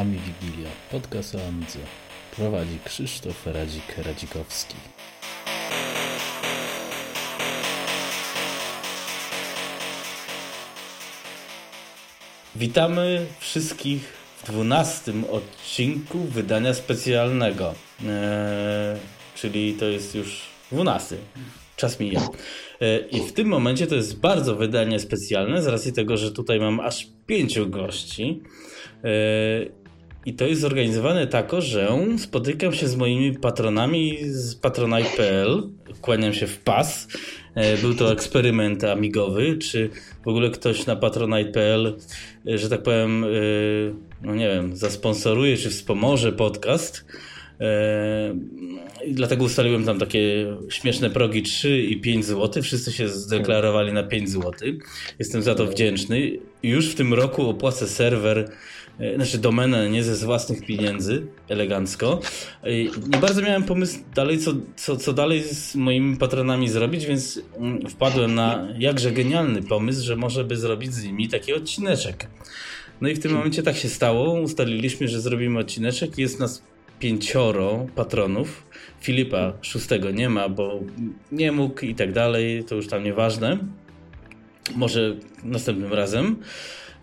Ami Wigilia, podcast o Amidze. Prowadzi Krzysztof Radzik-Radzikowski. Witamy wszystkich w dwunastym odcinku wydania specjalnego. Eee, czyli to jest już dwunasty. Czas mija. Eee, I w tym momencie to jest bardzo wydanie specjalne z racji tego, że tutaj mam aż pięciu gości. Eee, i to jest zorganizowane tak, że spotykam się z moimi patronami z patronite.pl, kłaniam się w pas. E, był to eksperyment amigowy, czy w ogóle ktoś na patronite.pl, e, że tak powiem, e, no nie wiem, zasponsoruje czy wspomoże podcast. I dlatego ustaliłem tam takie śmieszne progi 3 i 5 zł. Wszyscy się zdeklarowali na 5 zł. Jestem za to wdzięczny. Już w tym roku opłacę serwer znaczy domenę nie ze własnych pieniędzy, elegancko. Nie bardzo miałem pomysł dalej, co, co, co dalej z moimi patronami zrobić, więc mm, wpadłem na jakże genialny pomysł, że może by zrobić z nimi taki odcineczek. No i w tym momencie tak się stało. Ustaliliśmy, że zrobimy odcineczek. Jest nas pięcioro patronów. Filipa szóstego nie ma, bo nie mógł i tak dalej. To już tam nieważne. Może następnym razem.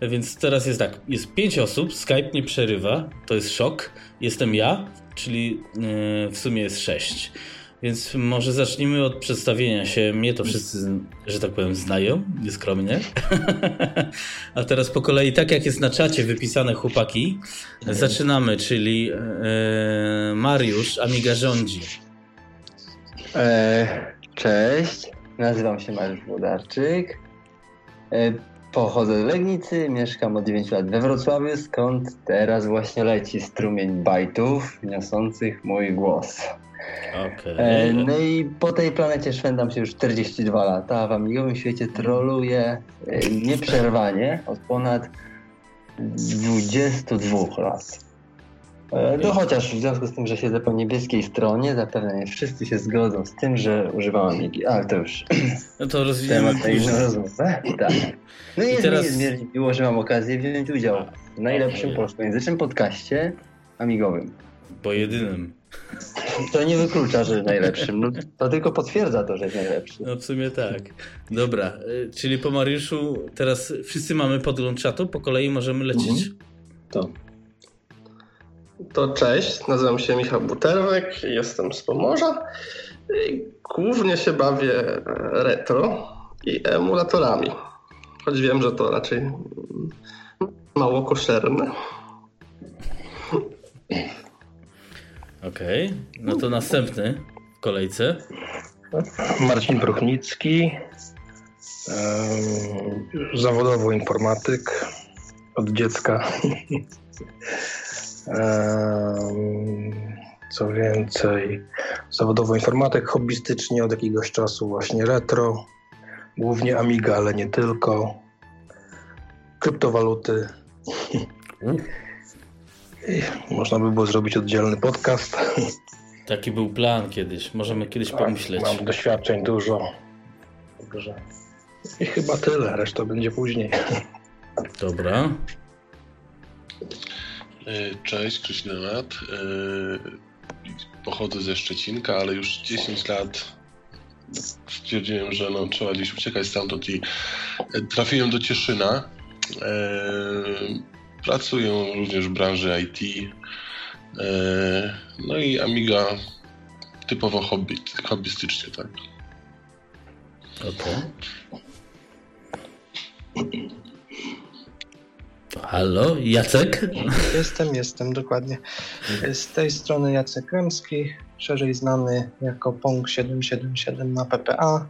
Więc teraz jest tak, jest pięć osób, Skype nie przerywa, to jest szok. Jestem ja, czyli yy, w sumie jest sześć. Więc może zacznijmy od przedstawienia się. Mnie to wszyscy, że tak powiem, znają, nieskromnie. A teraz po kolei, tak jak jest na czacie wypisane chłopaki, zaczynamy, czyli yy, Mariusz, Amiga rządzi. E, cześć, nazywam się Mariusz Włodarczyk. E, Pochodzę z Legnicy, mieszkam od 9 lat we Wrocławiu, skąd teraz właśnie leci strumień bajtów niosących mój głos. Okay. E, no i po tej planecie szwendam się już 42 lata, a w amigowym świecie troluję e, nieprzerwanie od ponad 22 lat. E, no chociaż w związku z tym, że siedzę po niebieskiej stronie, zapewne nie wszyscy się zgodzą z tym, że używam Amigi, ale to już no to temat na inną rozmowę. Tak. No i jest teraz... mi miło, że mam okazję wziąć udział w najlepszym okay. polskojęzycznym podcaście amigowym. Po jedynym. To nie wyklucza, że najlepszym. No, to tylko potwierdza to, że jest najlepszy. No w sumie tak. Dobra, y, czyli po Mariuszu teraz wszyscy mamy podgląd czatu, po kolei możemy lecieć. Mhm. To. To cześć, nazywam się Michał Buterwek, jestem z Pomorza. Głównie się bawię retro i emulatorami. Choć wiem, że to raczej mało koszerne. Okej, okay. no to następny w kolejce. Marcin Bruchnicki, zawodowo informatyk od dziecka. Co więcej, zawodowo informatyk, hobbystycznie od jakiegoś czasu właśnie retro, głównie Amiga, ale nie tylko, kryptowaluty. Można by było zrobić oddzielny podcast. Taki był plan kiedyś, możemy kiedyś tak, pomyśleć. Mam doświadczeń dużo. Także i chyba tyle, reszta będzie później. Dobra. E, cześć, Nemat. E, pochodzę ze Szczecinka, ale już 10 lat stwierdziłem, że no, trzeba gdzieś uciekać stamtąd i e, trafiłem do Cieszyna. Pracuję również w branży IT. No i Amiga typowo hobby, hobbystycznie, tak. Okej. Okay. Halo, Jacek? Jestem, jestem, dokładnie. Z tej strony Jacek Kremski, szerzej znany jako Pong777 na PPA.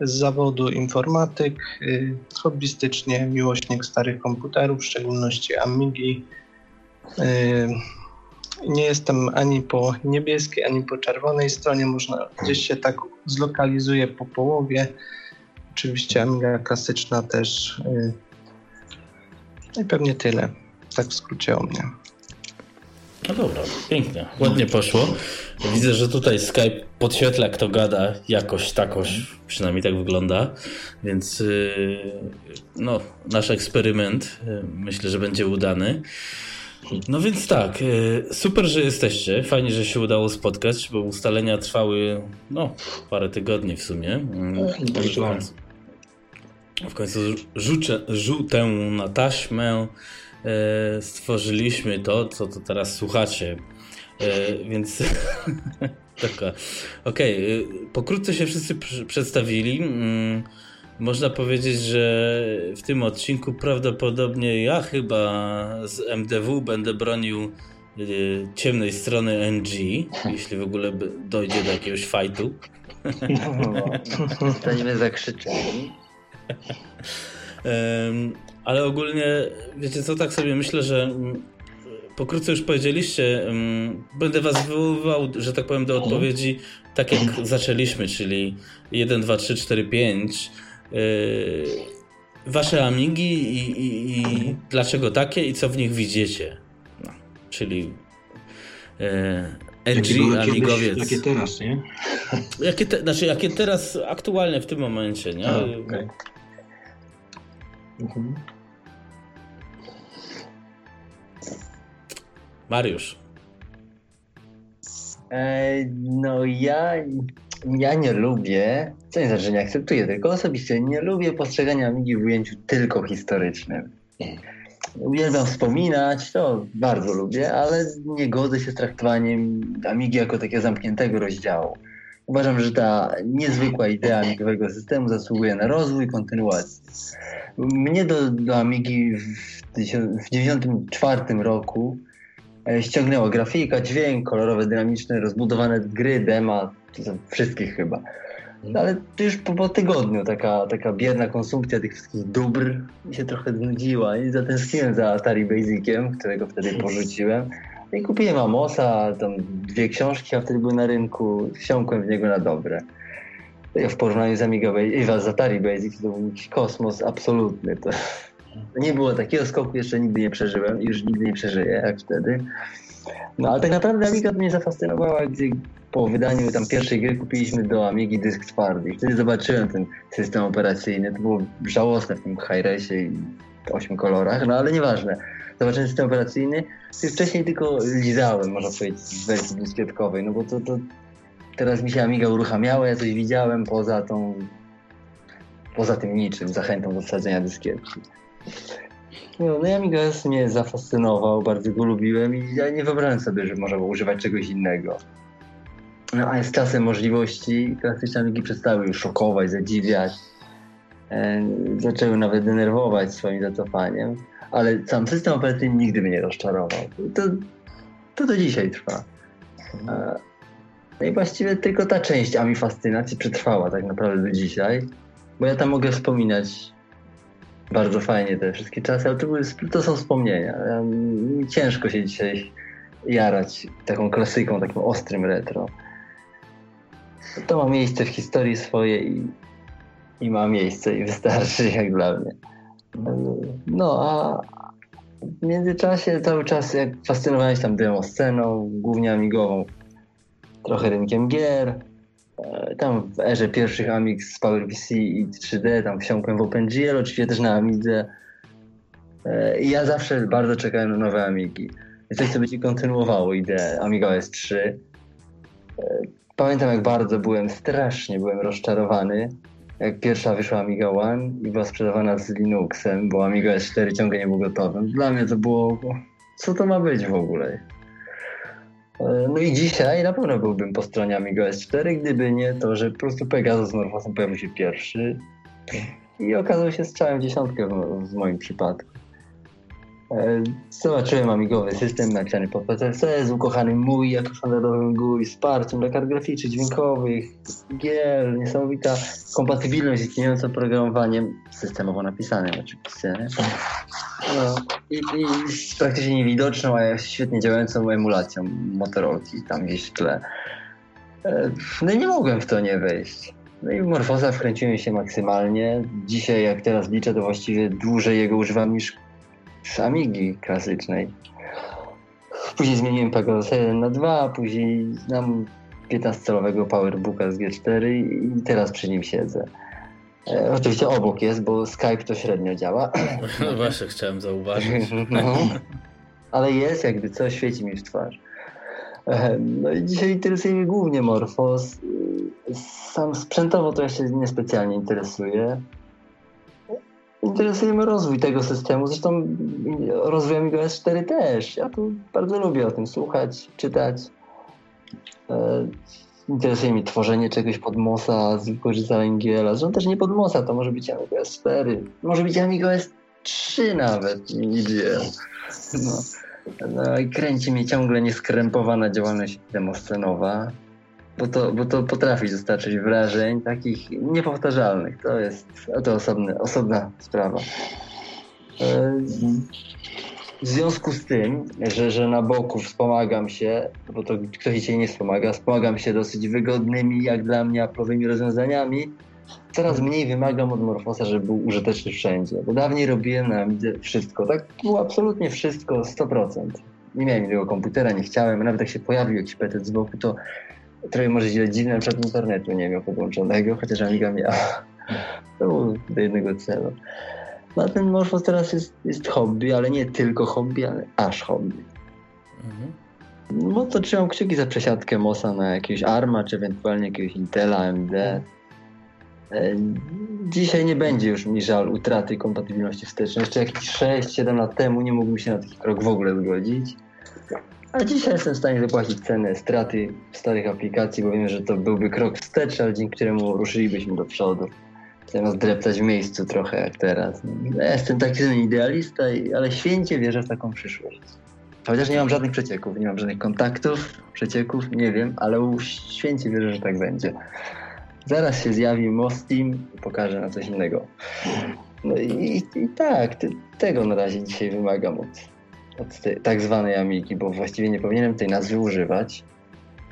Z zawodu informatyk, y, hobbystycznie miłośnik starych komputerów, w szczególności Amigi. Y, nie jestem ani po niebieskiej, ani po czerwonej stronie, można gdzieś się tak zlokalizuje po połowie. Oczywiście Amiga klasyczna też y, no i pewnie tyle. Tak w skrócie o mnie. No dobra, pięknie. Ładnie poszło. Widzę, że tutaj Skype podświetla, kto gada jakoś takoś, przynajmniej tak wygląda. Więc yy, no, nasz eksperyment yy, myślę, że będzie udany. No więc tak, e, super, że jesteście. Fajnie, że się udało spotkać, bo ustalenia trwały no, parę tygodni w sumie. Mm, W końcu, w końcu rzucę, rzutę na taśmę stworzyliśmy to, co to teraz słuchacie. E, więc taka. Okej, okay. pokrótce się wszyscy przedstawili. Mm, można powiedzieć, że w tym odcinku prawdopodobnie ja chyba z MDW będę bronił ciemnej strony NG, jeśli w ogóle dojdzie do jakiegoś fajtu. Zostaniemy zakrzyczeni. Ale ogólnie, wiecie co, tak sobie myślę, że mm, pokrótce już powiedzieliście, mm, będę was wywoływał, że tak powiem, do mhm. odpowiedzi tak jak zaczęliśmy, czyli 1, 2, 3, 4, 5 Yy, wasze Amigi i, i, i, dlaczego takie i co w nich widzicie. No, czyli yy, edgy Amigowiec. Jakie teraz, nie? Jakie, te, znaczy, jakie teraz aktualnie w tym momencie, nie? A, okay. Mhm. Mariusz. E, no ja ja nie lubię, co nie znaczy, że nie akceptuję, tylko osobiście nie lubię postrzegania Amigi w ujęciu tylko historycznym. Uwielbiam wspominać, to bardzo lubię, ale nie godzę się z traktowaniem Amigi jako takiego zamkniętego rozdziału. Uważam, że ta niezwykła idea amigowego systemu zasługuje na rozwój i kontynuację. Mnie do, do Amigi w 1994 roku e, ściągnęła grafika, dźwięk, kolorowe, dynamiczne, rozbudowane gry, dema, wszystkich chyba. No, ale to już po, po, tygodniu taka, taka bierna konsumpcja tych wszystkich dóbr mi się trochę znudziła i zatęskniłem za Atari Basiciem, którego wtedy porzuciłem. No I kupiłem Amosa, tam dwie książki, a wtedy były na rynku, wsiąkłem w niego na dobre. W porównaniu z Amiga z Atari Basic to był kosmos absolutny. To, nie było takiego skoku, jeszcze nigdy nie przeżyłem i już nigdy nie przeżyję jak wtedy. No ale tak naprawdę Amiga mnie zafascynowała, gdy po wydaniu tam pierwszej gry kupiliśmy do Amigi dysk twardy. I wtedy zobaczyłem ten system operacyjny. To było żałosne w tym Hi-Resie i ośmiu kolorach, no ale nieważne. System operacyjny. Wcześniej tylko lizałem, można powiedzieć, w wersji dyskietkowej, no bo to, to teraz mi się Amiga uruchamiała, ja coś widziałem poza tą poza tym niczym, zachętą do wsadzenia dyskietki. No, no Amiga mnie zafascynował, bardzo go lubiłem i ja nie wyobrażałem sobie, że można było używać czegoś innego. No a z czasem możliwości klasyczne Amigi przestały już szokować, zadziwiać. E, zaczęły nawet denerwować swoim zacofaniem, ale sam system operacyjny nigdy mnie nie rozczarował. To, to do dzisiaj trwa. E, no i właściwie tylko ta część Ami Fascynacji przetrwała tak naprawdę do dzisiaj, bo ja tam mogę wspominać bardzo fajnie te wszystkie czasy, ale to, były, to są wspomnienia. Ciężko się dzisiaj jarać taką klasyką, takim ostrym retro. To ma miejsce w historii swojej i, i ma miejsce i wystarczy jak dla mnie. No a w międzyczasie cały czas jak fascynowałem się tam demo sceną, głównie amigową, trochę rynkiem gier, e, tam w erze pierwszych Amix z PowerPC i 3D, tam wsiąkłem w OpenGL, oczywiście też na Amidze. E, I ja zawsze bardzo czekałem na nowe Amigi. I coś, co będzie kontynuowało ideę Amiga OS 3. Pamiętam jak bardzo byłem, strasznie byłem rozczarowany, pierwsza wyszła Amiga One i była sprzedawana z Linuxem, bo Amiga S4 ciągle nie był gotowy. Dla mnie to było, co to ma być w ogóle? E, no i dzisiaj na pewno byłbym po stronie Amiga S4, gdyby nie to, że po prostu Pegasus z Morfosem pojawił się pierwszy i okazał się strzałem dziesiątkę w, w moim przypadku. Zobaczyłem amigowy system napisany po PCC z ukochanym mój jako standardowym GUI, wsparciem dla kart graficznych, dźwiękowych, gier, niesamowita kompatybilność z istniejącym oprogramowaniem systemowo napisanym oczywiście. No, i, i praktycznie niewidoczną, a świetnie działającą emulacją Motorolki tam gdzieś w tle. E, no i nie mogłem w to nie wejść. No i w Morfosa wkręciłem się maksymalnie. Dzisiaj, jak teraz liczę, to właściwie dłużej jego używam niż z Amigi klasycznej. Później zmieniłem Pegasus 1 na 2, później znam 15-calowego Powerbooka z G4 i teraz przy nim siedzę. E, oczywiście obok jest, bo Skype to średnio działa. No właśnie, chciałem zauważyć. No. ale jest jakby co świeci mi w twarz. E, No i dzisiaj interesuje mnie głównie Morphos. Y, Sam sprzętowo to ja się niespecjalnie interesuję. Interesuje mnie rozwój tego systemu, zresztą rozwój Amiga 4 też. Ja tu bardzo lubię o tym słuchać, czytać. E, Interesuje mnie tworzenie czegoś pod MOSa z wykorzystaniem GL-a. Zresztą też nie pod MOSa, to może być Amiga S4, może być Amiga S3 nawet, nie GL. No. No i kręci mnie ciągle nieskrępowana działalność demoscenowa, bo to, bo to potrafi dostarczyć wrażeń takich niepowtarzalnych. To jest to osobny, osobna sprawa. E, W związku z tym, że, że na boku wspomagam się, bo to ktoś się nie wspomaga, wspomagam się dosyć wygodnymi, jak dla mnie, aplowymi rozwiązaniami, coraz mniej wymagam od Morfosa, żeby był użyteczny wszędzie. Bo dawniej robiłem na Amidze wszystko, tak było absolutnie wszystko, 100%. Nie miałem innego komputera, nie chciałem, nawet jak się pojawił jakiś PC z boku, to trochę może źle dziwne, na przykład internetu nie miał podłączonego, chociaż Amiga miała. To było do jednego celu. No a ten Morfos teraz jest, jest hobby, ale nie tylko hobby, ale aż hobby. Mhm. No to trzymam kciuki za przesiadkę MOSa na jakiegoś ARMA, czy ewentualnie jakiegoś Intela, AMD. E, Dzisiaj nie będzie już mi żal utraty kompatybilności wstecznej. Jeszcze jakieś 6-7 lat temu nie mógłbym się na taki krok w ogóle zgodzić. A dzisiaj jestem w stanie zapłacić cenę straty starych aplikacji, bo wiem, że to byłby krok wstecz, ale dzięki któremu ruszylibyśmy do przodu. Zamiast dreptać w miejscu trochę jak teraz. Ja jestem taki idealista, ale święcie wierzę w taką przyszłość. Chociaż nie mam żadnych przecieków, nie mam żadnych kontaktów, przecieków, nie wiem, ale święcie wierzę, że tak będzie. Zaraz się zjawi Mostim i pokaże na coś innego. No i, i, tak, te, tego na razie dzisiaj wymagam od, od tej tak zwanej Amigi, bo właściwie nie powinienem tej nazwy używać,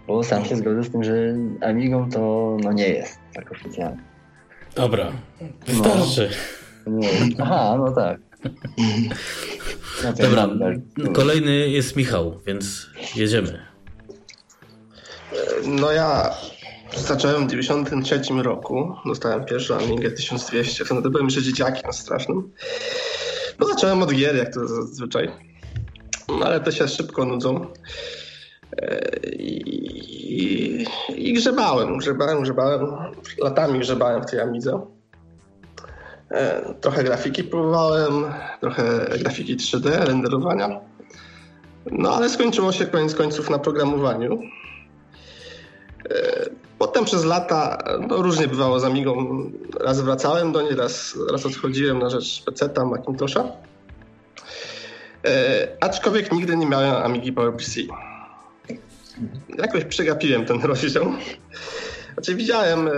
bo sam się zgodzę z tym, że Amigą to no nie jest tak oficjalnie. Dobra, wystarczy. Nie. Aha, no tak. No to Dobra, ja- kolejny jest Michał, więc jedziemy. No ja zacząłem w 93 roku, dostałem pierwszą Amigę 1200, wtedy byłem jeszcze dzieciakiem strasznym. No zacząłem od gier, jak to zazwyczaj, no, ale te się szybko nudzą. E, I, i, grzebałem, grzebałem, grzebałem, latami grzebałem w tej Amidze. E, Trochę grafiki próbowałem, trochę grafiki 3D, renderowania. No ale skończyło się koniec końców na programowaniu. E, Potem przez lata no, różnie bywało z Amigą. Raz wracałem do niej, raz, raz odchodziłem na rzecz PC-ta, Macintosha. E, aczkolwiek nigdy nie miałem Amigi PowerPC. Jakoś przegapiłem ten rozdział. Znaczy widziałem e,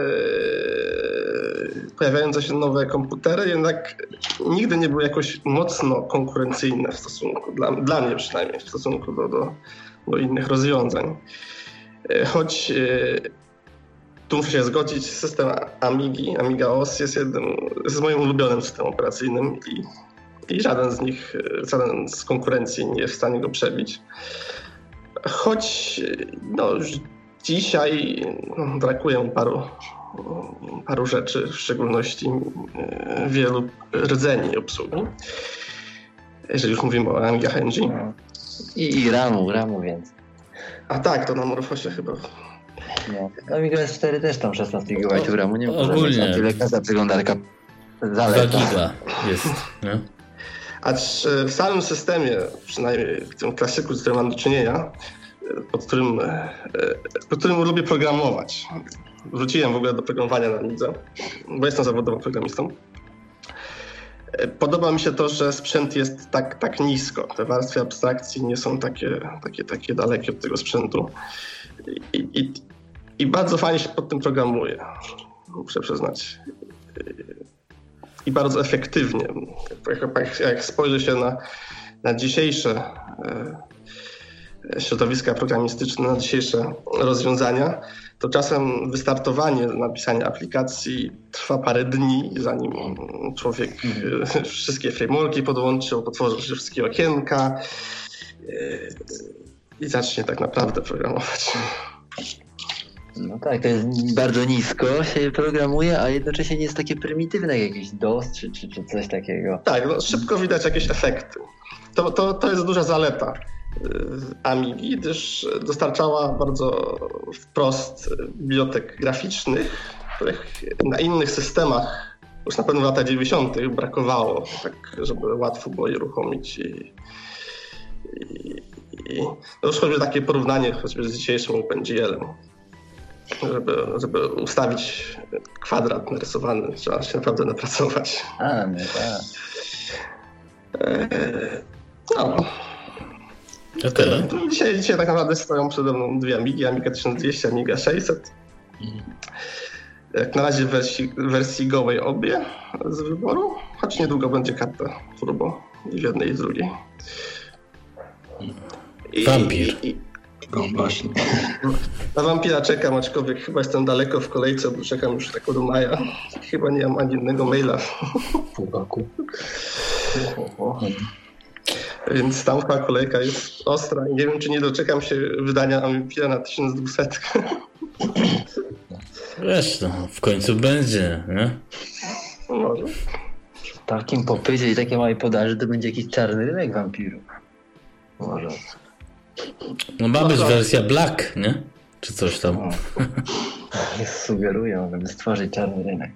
pojawiające się nowe komputery, jednak nigdy nie były jakoś mocno konkurencyjne w stosunku, dla, dla mnie przynajmniej, w stosunku do, do, do innych rozwiązań. E, Choć tu muszę się zgodzić, system Amigi, Amiga OS jest jednym, jest moim ulubionym systemem operacyjnym i, i żaden z nich, e, żaden z konkurencji nie jest w stanie go przebić. Choć e, no, już dzisiaj no, brakuje paru, paru rzeczy, w szczególności e, wielu rdzeni obsługi. Jeżeli już mówimy o Amiga NG. No. I, I ramu, ramu więc. A tak, to na Morfosie chyba No. Amiga S4 też tam 16 GB O, ramu, nie wiem, ogólnie. tyle każda przeglądarka 2 zaleta. giga jest. Nie? Acz e, w samym systemie, przynajmniej w tym klasyku, z którym mam do czynienia, e, pod którym, e, pod którym lubię programować. Wróciłem w ogóle do programowania na Lidze, bo jestem zawodowym programistą. E, Podoba mi się to, że sprzęt jest tak, tak nisko. Te warstwy abstrakcji nie są takie, takie, takie dalekie od tego sprzętu. I, i, I bardzo fajnie się pod tym programuje, muszę przyznać i bardzo efektywnie. Jak, jak, spojrzy się na, na dzisiejsze e, środowiska programistyczne, na dzisiejsze rozwiązania, to czasem wystartowanie, napisanie aplikacji trwa parę dni, zanim człowiek e, wszystkie frameworki podłączył, potworzy się wszystkie okienka e, i zacznie tak naprawdę programować. No tak, to jest bardzo nisko się programuje, a jednocześnie nie jest takie prymitywne jak jakiś DOS czy, czy, czy coś takiego. Tak, no, szybko widać jakieś efekty. to, to, to jest duża zaleta y, Amigi, gdyż dostarczała bardzo wprost bibliotek graficznych, których na innych systemach już na pewno w latach 90. brakowało, tak żeby łatwo było je uruchomić. I, i, i no już takie porównanie choćby z dzisiejszym OpenGL-em. Żeby, żeby ustawić kwadrat narysowany, trzeba się naprawdę napracować. A, no tak. Eee, No, Okej. Dzisiaj, dzisiaj tak naprawdę stoją przede mną dwie Amigi, Amiga 1200, Amiga 600. Jak na razie w wersji, w wersji gołej obie z wyboru, choć niedługo będzie karta turbo i w jednej i w drugiej. I, Wampir. I, i, No właśnie. na wampira czekam, aczkolwiek chyba jestem daleko w kolejce, bo czekam już tak do maja. Chyba nie mam ani jednego maila, Pół roku. więc tam chyba kolejka jest ostra i nie wiem, czy nie doczekam się wydania Vampira na 1200. Wiesz, no, w końcu będzie, nie? Może. W takim popycie i takiej małej podaży to będzie jakiś czarny rynek wampirów. Może. No ma być wersja Black, nie? Czy coś tam. O. Sugerują, żeby stworzyć czarny rynek.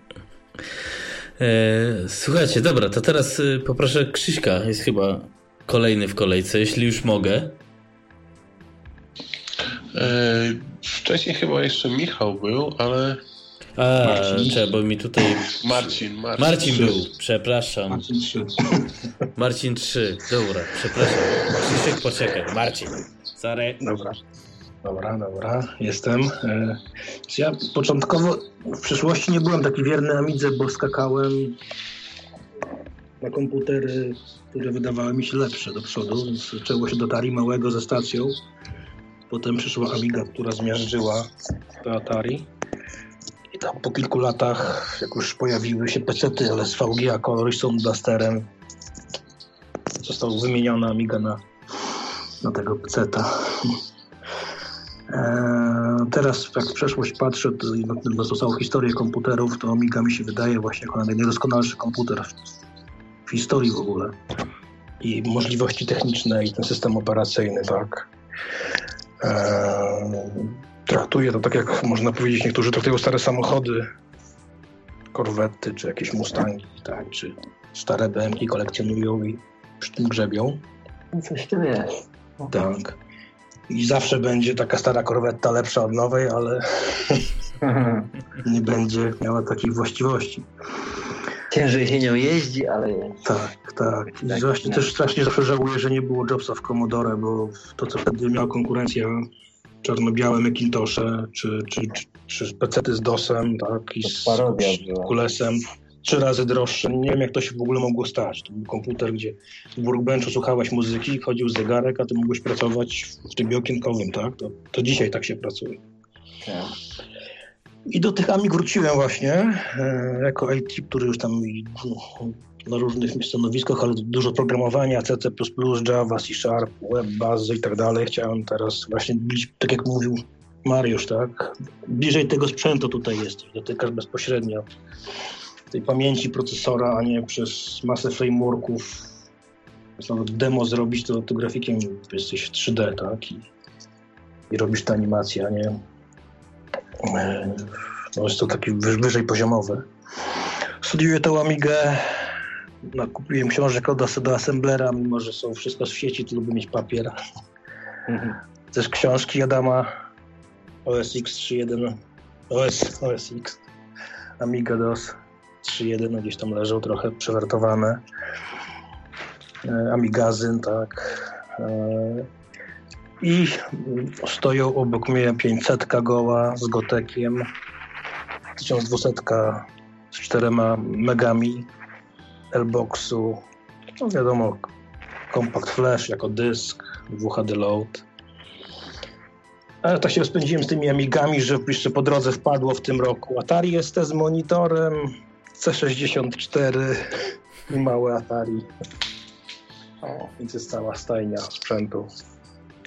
E, słuchajcie, dobra, to teraz y, poproszę Krzyśka, jest chyba kolejny w kolejce, jeśli już mogę. E, wcześniej chyba jeszcze Michał był, ale A, Marcin. bo mi tutaj... Marcin, Marcin. Marcin był, przepraszam. Marcin trzy. Marcin 3, dobra, przepraszam. Krzysiek, poczekaj, Marcin. Sorry. Dobra. Dobra, dobra, jestem. E, Ja początkowo w przyszłości nie byłem taki wierny Amidze, bo skakałem na komputery, które wydawały mi się lepsze do przodu, zaczęło się do Atari małego ze stacją. Potem przyszła Amiga, która zmiażdżyła do Atari. I tam po kilku latach, jak już pojawiły się pecety LSVG, Color Sound Blasterem, został wymieniona Amiga na, na tego peceta. Eee, Teraz jak w przeszłość patrzę na, tą całą historię komputerów, to Amiga mi się wydaje właśnie jako najdoskonalszy komputer w, historii w ogóle. I możliwości techniczne i ten system operacyjny, tak. Eee, Traktuję to tak jak można powiedzieć, niektórzy traktują stare samochody, korwety, czy jakieś Mustangi, tak, czy stare BMki kolekcjonują i przy tym grzebią. Coś tu jest. Tak. I zawsze będzie taka stara korwetta lepsza od nowej, ale nie będzie miała takich właściwości. Ciężej się nią jeździ, ale jest. Tak, tak. I Tak, właśnie tak. też strasznie zawsze żałuję, że nie było Jobsa w Commodore, bo to, co wtedy miała konkurencja, czarno-białe Macintosze, czy, czy, czy, czy pecety z DOSem, tak, i z była. kulesem, trzy razy droższe. Nie wiem, jak to się w ogóle mogło stać. To był komputer, gdzie w workbenchu słuchałeś muzyki, chodził zegarek, a ty mogłeś pracować w trybie okienkowym, tak? To, to dzisiaj tak się pracuje. Tak. I do tych AMI wróciłem właśnie, e, jako IT, który już tam na różnych stanowiskach, ale dużo programowania, C++, Java, C Sharp, web, bazy i tak dalej. Chciałem teraz właśnie być, tak jak mówił Mariusz, tak? Bliżej tego sprzętu tutaj jesteś, dotykasz bezpośrednio tej pamięci procesora, a nie przez masę frameworków. Nawet demo zrobić, to, to grafikiem jesteś w 3D, tak? I, i robisz te animacje, a nie e, no jest to taki wyż, wyżej poziomowe. Studiuję tą Amigę, no, kupiłem książek od do Assemblera, mimo że są wszystko w sieci, to lubię mieć papier. Mhm. Też książki Adama OS X 3.1 OS, OS X Amiga DOS 3.1 no gdzieś tam leżą trochę przewertowane. E, Amigazyn, tak. E, I stoją obok mnie 500 goła z gotekiem, 1200 z czterema megami L-Boxu, no wiadomo, Compact Flash jako dysk, WHD Load. Ale tak się rozpędziłem z tymi Amigami, że jeszcze po drodze wpadło w tym roku Atari ST z monitorem, C64 i małe Atari. O, więc jest cała stajnia sprzętu.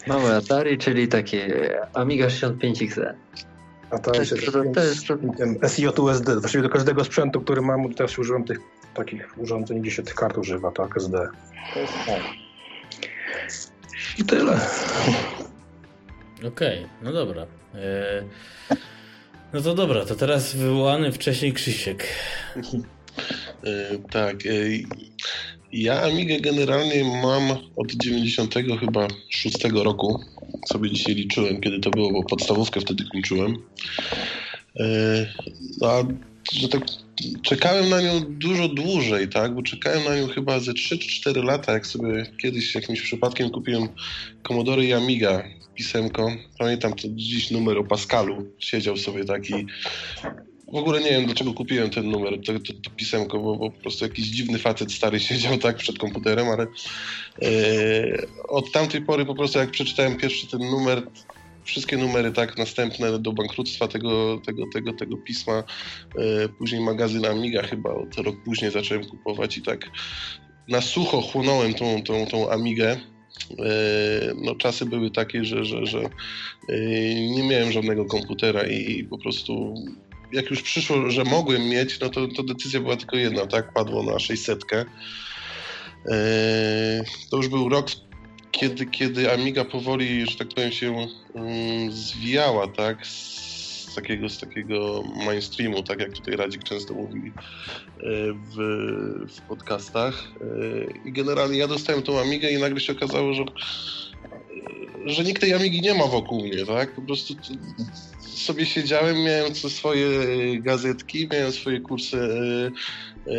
Małe Atari, czyli takie Amiga 65XE. Atari To jest- to- to jest- to- Ten SJ-USD. Właściwie do każdego sprzętu, który mam, też używam tych takich urządzeń, gdzie się tych kart używa, tak, SD. To jest tak. I tyle. Okej, no dobra. E, no to dobra, to teraz wywołany wcześniej Krzysiek. E, tak. e, Ja Amigę generalnie mam od 90 chyba 6 roku. Sobie dzisiaj liczyłem, kiedy to było, bo podstawówkę wtedy kończyłem. E, A że tak czekałem na nią dużo dłużej, tak? Bo czekałem na nią chyba ze 3 czy 4 lata, jak sobie kiedyś jakimś przypadkiem kupiłem Commodore i Amiga pisemko. Pamiętam to dziś numer o Pascalu. Siedział sobie taki w ogóle nie wiem, dlaczego kupiłem ten numer, to, to, to pisemko, bo, bo po prostu jakiś dziwny facet stary siedział tak przed komputerem, ale e, od tamtej pory po prostu jak przeczytałem pierwszy ten numer, wszystkie numery tak następne do bankructwa tego, tego, tego, tego pisma, e, później magazyn Amiga chyba od rok później zacząłem kupować i tak na sucho chłonąłem tą, tą, tą Amigę. E, No, czasy były takie, że, że, że e, nie miałem żadnego komputera i, i po prostu jak już przyszło, że mogłem mieć, no to, to decyzja była tylko jedna, tak? Padło na 600. Eee, to już był rok, kiedy, kiedy Amiga powoli, że tak powiem, się mm, zwijała, tak? Z takiego, z takiego mainstreamu, tak jak tutaj Radzik często mówi e, w, w podcastach. E, I generalnie ja dostałem tą Amigę i nagle się okazało, że że nikt tej Amigi nie ma wokół mnie, tak? Po prostu sobie siedziałem, miałem swoje e, gazetki, miałem swoje kursy e, e,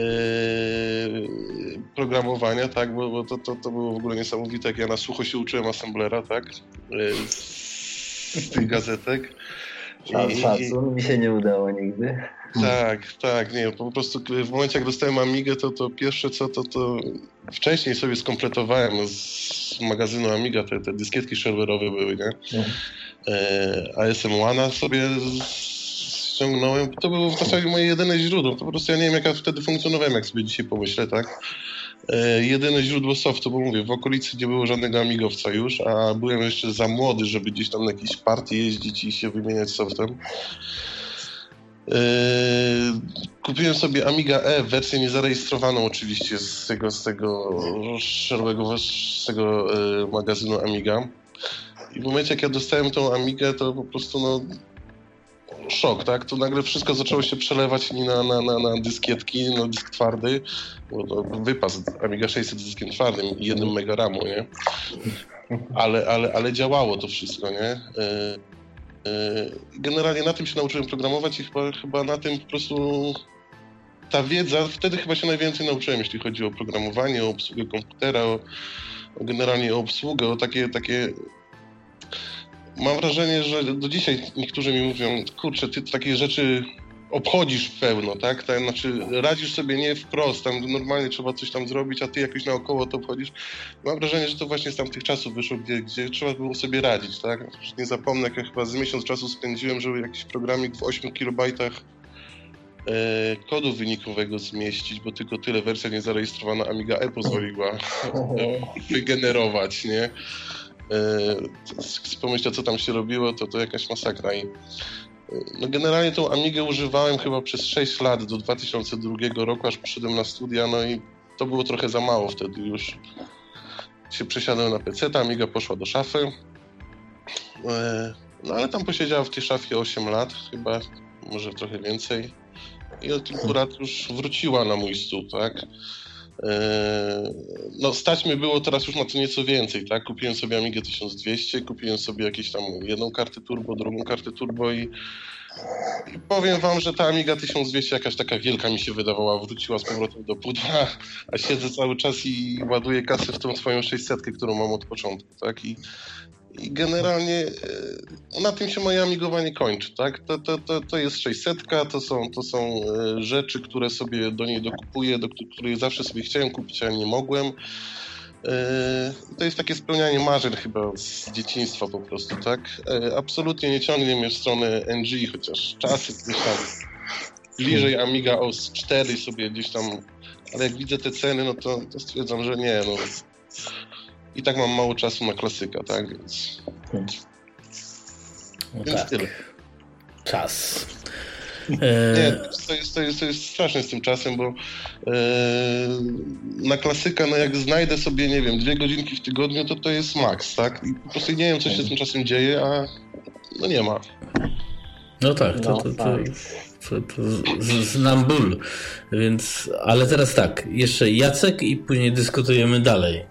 programowania, tak? Bo, bo to, to, to było w ogóle niesamowite, jak ja na sucho się uczyłem assemblera, tak? E, z tych gazetek. I- Szacun, mi się nie udało nigdy. tak, tak, nie, po prostu w momencie jak dostałem Amigę, to, to pierwsze co, to, to wcześniej sobie skompletowałem z magazynu Amiga, te, te dyskietki serwerowe były, nie? Mhm. E, ASM One sobie z- ściągnąłem, to było w zasadzie moje jedyne źródło, to po prostu ja nie wiem jak ja wtedy funkcjonowałem, jak sobie dzisiaj pomyślę, tak? E, jedyne źródło softu, bo mówię, w okolicy nie było żadnego amigowca już, a byłem jeszcze za młody, żeby gdzieś tam na jakieś partie jeździć i się wymieniać softem. Yy, Kupiłem sobie Amiga E, wersję niezarejestrowaną oczywiście z tego, z tego z tego e, magazynu Amiga. I w momencie jak ja dostałem tą Amigę, to po prostu no szok, tak? To nagle wszystko zaczęło się przelewać na, na, na, na dyskietki, na dysk twardy, wypas Amiga 600 z dyskiem twardym i jednym mega ramu, nie? Ale, ale, ale działało to wszystko, nie? E, E, Generalnie na tym się nauczyłem programować i chyba, chyba na tym po prostu ta wiedza, wtedy chyba się najwięcej nauczyłem, jeśli chodzi o programowanie, o obsługę komputera, o generalnie o obsługę, o takie, takie... Mam wrażenie, że do dzisiaj niektórzy mi mówią, kurczę, ty takie rzeczy obchodzisz pełno, tak? tak? Znaczy radzisz sobie nie wprost, tam normalnie trzeba coś tam zrobić, a ty jakoś naokoło to obchodzisz. Mam wrażenie, że to właśnie z tamtych czasów wyszło, gdzie, gdzie trzeba było sobie radzić, tak? Nie zapomnę, jak ja chyba z miesiąc czasu spędziłem, żeby jakiś programik w 8 kilobajtach e, kodu wynikowego zmieścić, bo tylko tyle wersja niezarejestrowana Amiga E pozwoliła wygenerować, nie? E, z- pomyśleć, co tam się robiło, to to jakaś masakra. I, e, no generalnie tą Amigę używałem chyba przez 6 lat, do 2002 roku, aż poszedłem na studia, no i to było trochę za mało wtedy już. Się przesiadłem na PC, ta Amiga poszła do szafy. E, No ale tam posiedziała w tej szafie 8 lat, chyba, może trochę więcej. I od kilku lat już wróciła na mój stół, tak? E, No stać mi było teraz już na to nieco więcej, tak? Kupiłem sobie Amigę 1200, kupiłem sobie jakieś tam jedną kartę turbo, drugą kartę turbo i i powiem wam, że ta Amiga 1200 jakaś taka wielka mi się wydawała, wróciła z powrotem do pudła, a siedzę cały czas i ładuję kasę w tą swoją 600, którą mam od początku, tak? I, i generalnie e, na tym się moje amigowanie kończy, tak? To, to, to, to jest 600, to są, to są e, rzeczy, które sobie do niej dokupuję, do zawsze sobie chciałem kupić, a nie mogłem. E, To jest takie spełnianie marzeń chyba z dzieciństwa po prostu, tak? Absolutnie nie ciągnie mnie w stronę NG, chociaż czasy gdzieś tam bliżej Amiga OS 4 sobie gdzieś tam, ale jak widzę te ceny, no to, to stwierdzam, że nie, no. I tak mam mało czasu na klasyka, tak? Więc, No więc tak. tyle. Czas. Nie, to jest, to, jest, to jest straszne z tym czasem, bo e, na klasyka, no jak znajdę sobie, nie wiem, dwie godzinki w tygodniu, to to jest maks, tak? I po prostu nie wiem, co się z tym czasem dzieje, a no nie ma. No tak, to, to, to, to, to znam ból. Więc, ale teraz tak, jeszcze Jacek i później dyskutujemy dalej.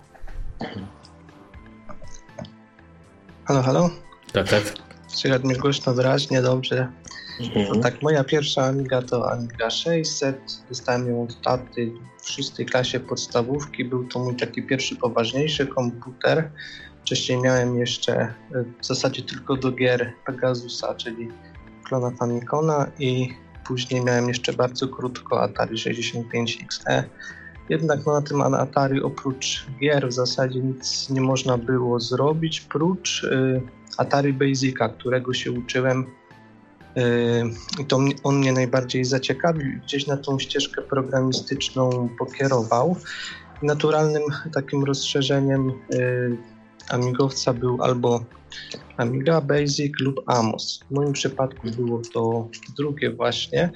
Halo, halo? Tak, tak. Słychać mnie głośno, wyraźnie, dobrze. No tak, moja pierwsza Amiga to Amiga 600. Dostałem ją od taty w szóstej klasie podstawówki. Był to mój taki pierwszy poważniejszy komputer. Wcześniej miałem jeszcze e, w zasadzie tylko do gier Pegasusa, czyli klona Famicona i później miałem jeszcze bardzo krótko Atari 65XE. Jednak na tym Atari oprócz gier w zasadzie nic nie można było zrobić, prócz y, Atari Basica, którego się uczyłem i to on mnie najbardziej zaciekawił gdzieś na tą ścieżkę programistyczną pokierował. Naturalnym takim rozszerzeniem y, Amigowca był albo Amiga Basic lub Amos. W moim przypadku było to drugie właśnie,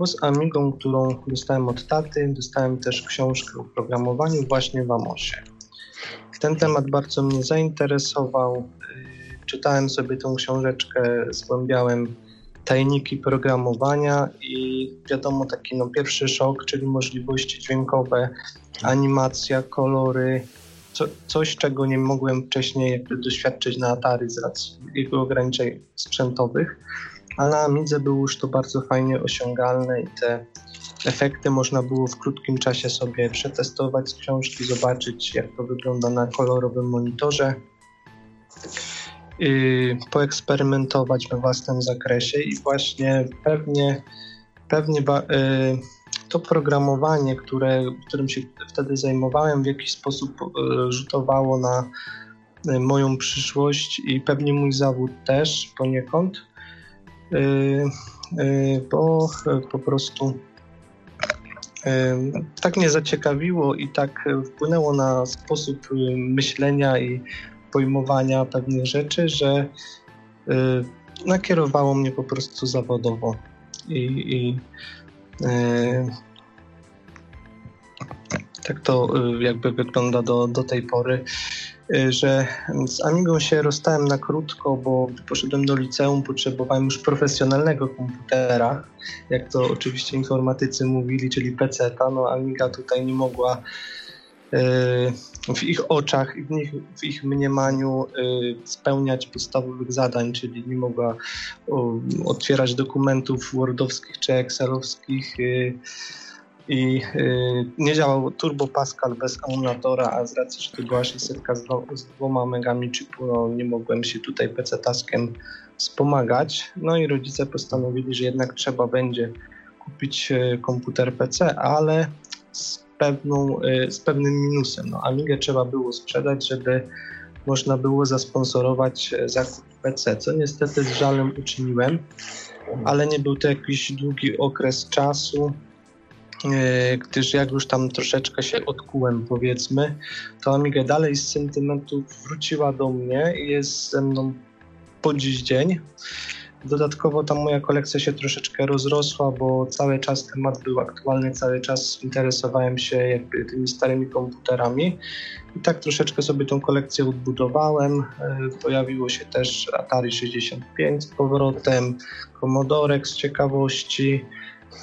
bo z Amigą, którą dostałem od taty, dostałem też książkę o programowaniu właśnie w Amosie. Ten temat bardzo mnie zainteresował. Y, czytałem sobie tą książeczkę, zgłębiałem tajniki programowania i wiadomo taki no, pierwszy szok, czyli możliwości dźwiękowe, animacja, kolory, co, coś czego nie mogłem wcześniej doświadczyć na Atari z racji jego ograniczeń sprzętowych, a na Amidze było już to bardzo fajnie osiągalne i te efekty można było w krótkim czasie sobie przetestować z książki, zobaczyć jak to wygląda na kolorowym monitorze. Poeksperymentować we własnym zakresie i właśnie pewnie, pewnie y, to programowanie, które, którym się wtedy zajmowałem, w jakiś sposób y, rzutowało na y, moją przyszłość i pewnie mój zawód też poniekąd, bo po prostu tak mnie zaciekawiło i tak wpłynęło na sposób myślenia i pojmowania pewnych rzeczy, że nakierowało mnie po prostu zawodowo. I, i tak to jakby wygląda do, do tej pory, że z Amigą się rozstałem na krótko, bo poszedłem do liceum, potrzebowałem już profesjonalnego komputera, jak to oczywiście informatycy mówili, czyli PC-ta. No Amiga tutaj nie mogła w ich oczach, w ich, w ich mniemaniu y, spełniać podstawowych zadań, czyli nie mogła otwierać dokumentów wordowskich czy excelowskich y, i y, nie działał Turbo Pascal bez akumulatora, a z racji, że to była 600 z, dwoma megami chipu, no nie mogłem się tutaj PC taskiem wspomagać. No i rodzice postanowili, że jednak trzeba będzie kupić komputer PC, ale z pewną, y, z pewnym minusem. No, Amigę trzeba było sprzedać, żeby można było zasponsorować zakup PC, co niestety z żalem uczyniłem, ale nie był to jakiś długi okres czasu, gdyż jak już tam troszeczkę się odkułem, powiedzmy, to Amiga dalej z sentymentów wróciła do mnie i jest ze mną po dziś dzień. Dodatkowo ta moja kolekcja się troszeczkę rozrosła, bo cały czas temat był aktualny, cały czas interesowałem się jakby tymi starymi komputerami i tak troszeczkę sobie tą kolekcję odbudowałem. E, pojawiło się też Atari 65 z powrotem, Commodore z ciekawości,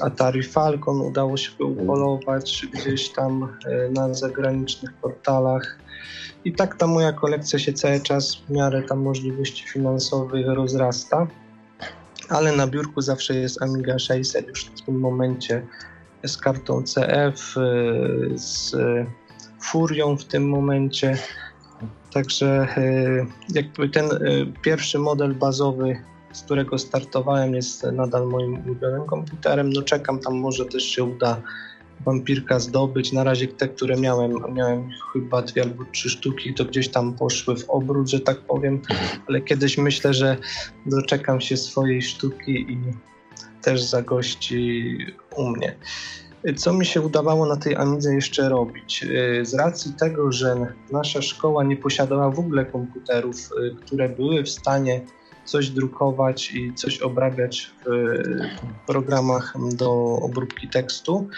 Atari Falcon udało się upolować gdzieś tam e, na zagranicznych portalach. I tak ta moja kolekcja się cały czas w miarę tam możliwości finansowych rozrasta ale na biurku zawsze jest Amiga 600 już w tym momencie z kartą CF, y, z Furią w tym momencie. Także y, jakby ten pierwszy model bazowy, z którego startowałem, jest nadal moim ulubionym komputerem. No czekam, tam może też się uda wampirka zdobyć. Na razie te, które miałem, miałem chyba dwie albo trzy sztuki, to gdzieś tam poszły w obrót, że tak powiem, ale kiedyś myślę, że doczekam się swojej sztuki i też zagości u mnie. Co mi się udawało na tej Amidze jeszcze robić? Z racji tego, że nasza szkoła nie posiadała w ogóle komputerów, które były w stanie coś drukować i coś obrabiać w programach do obróbki tekstu.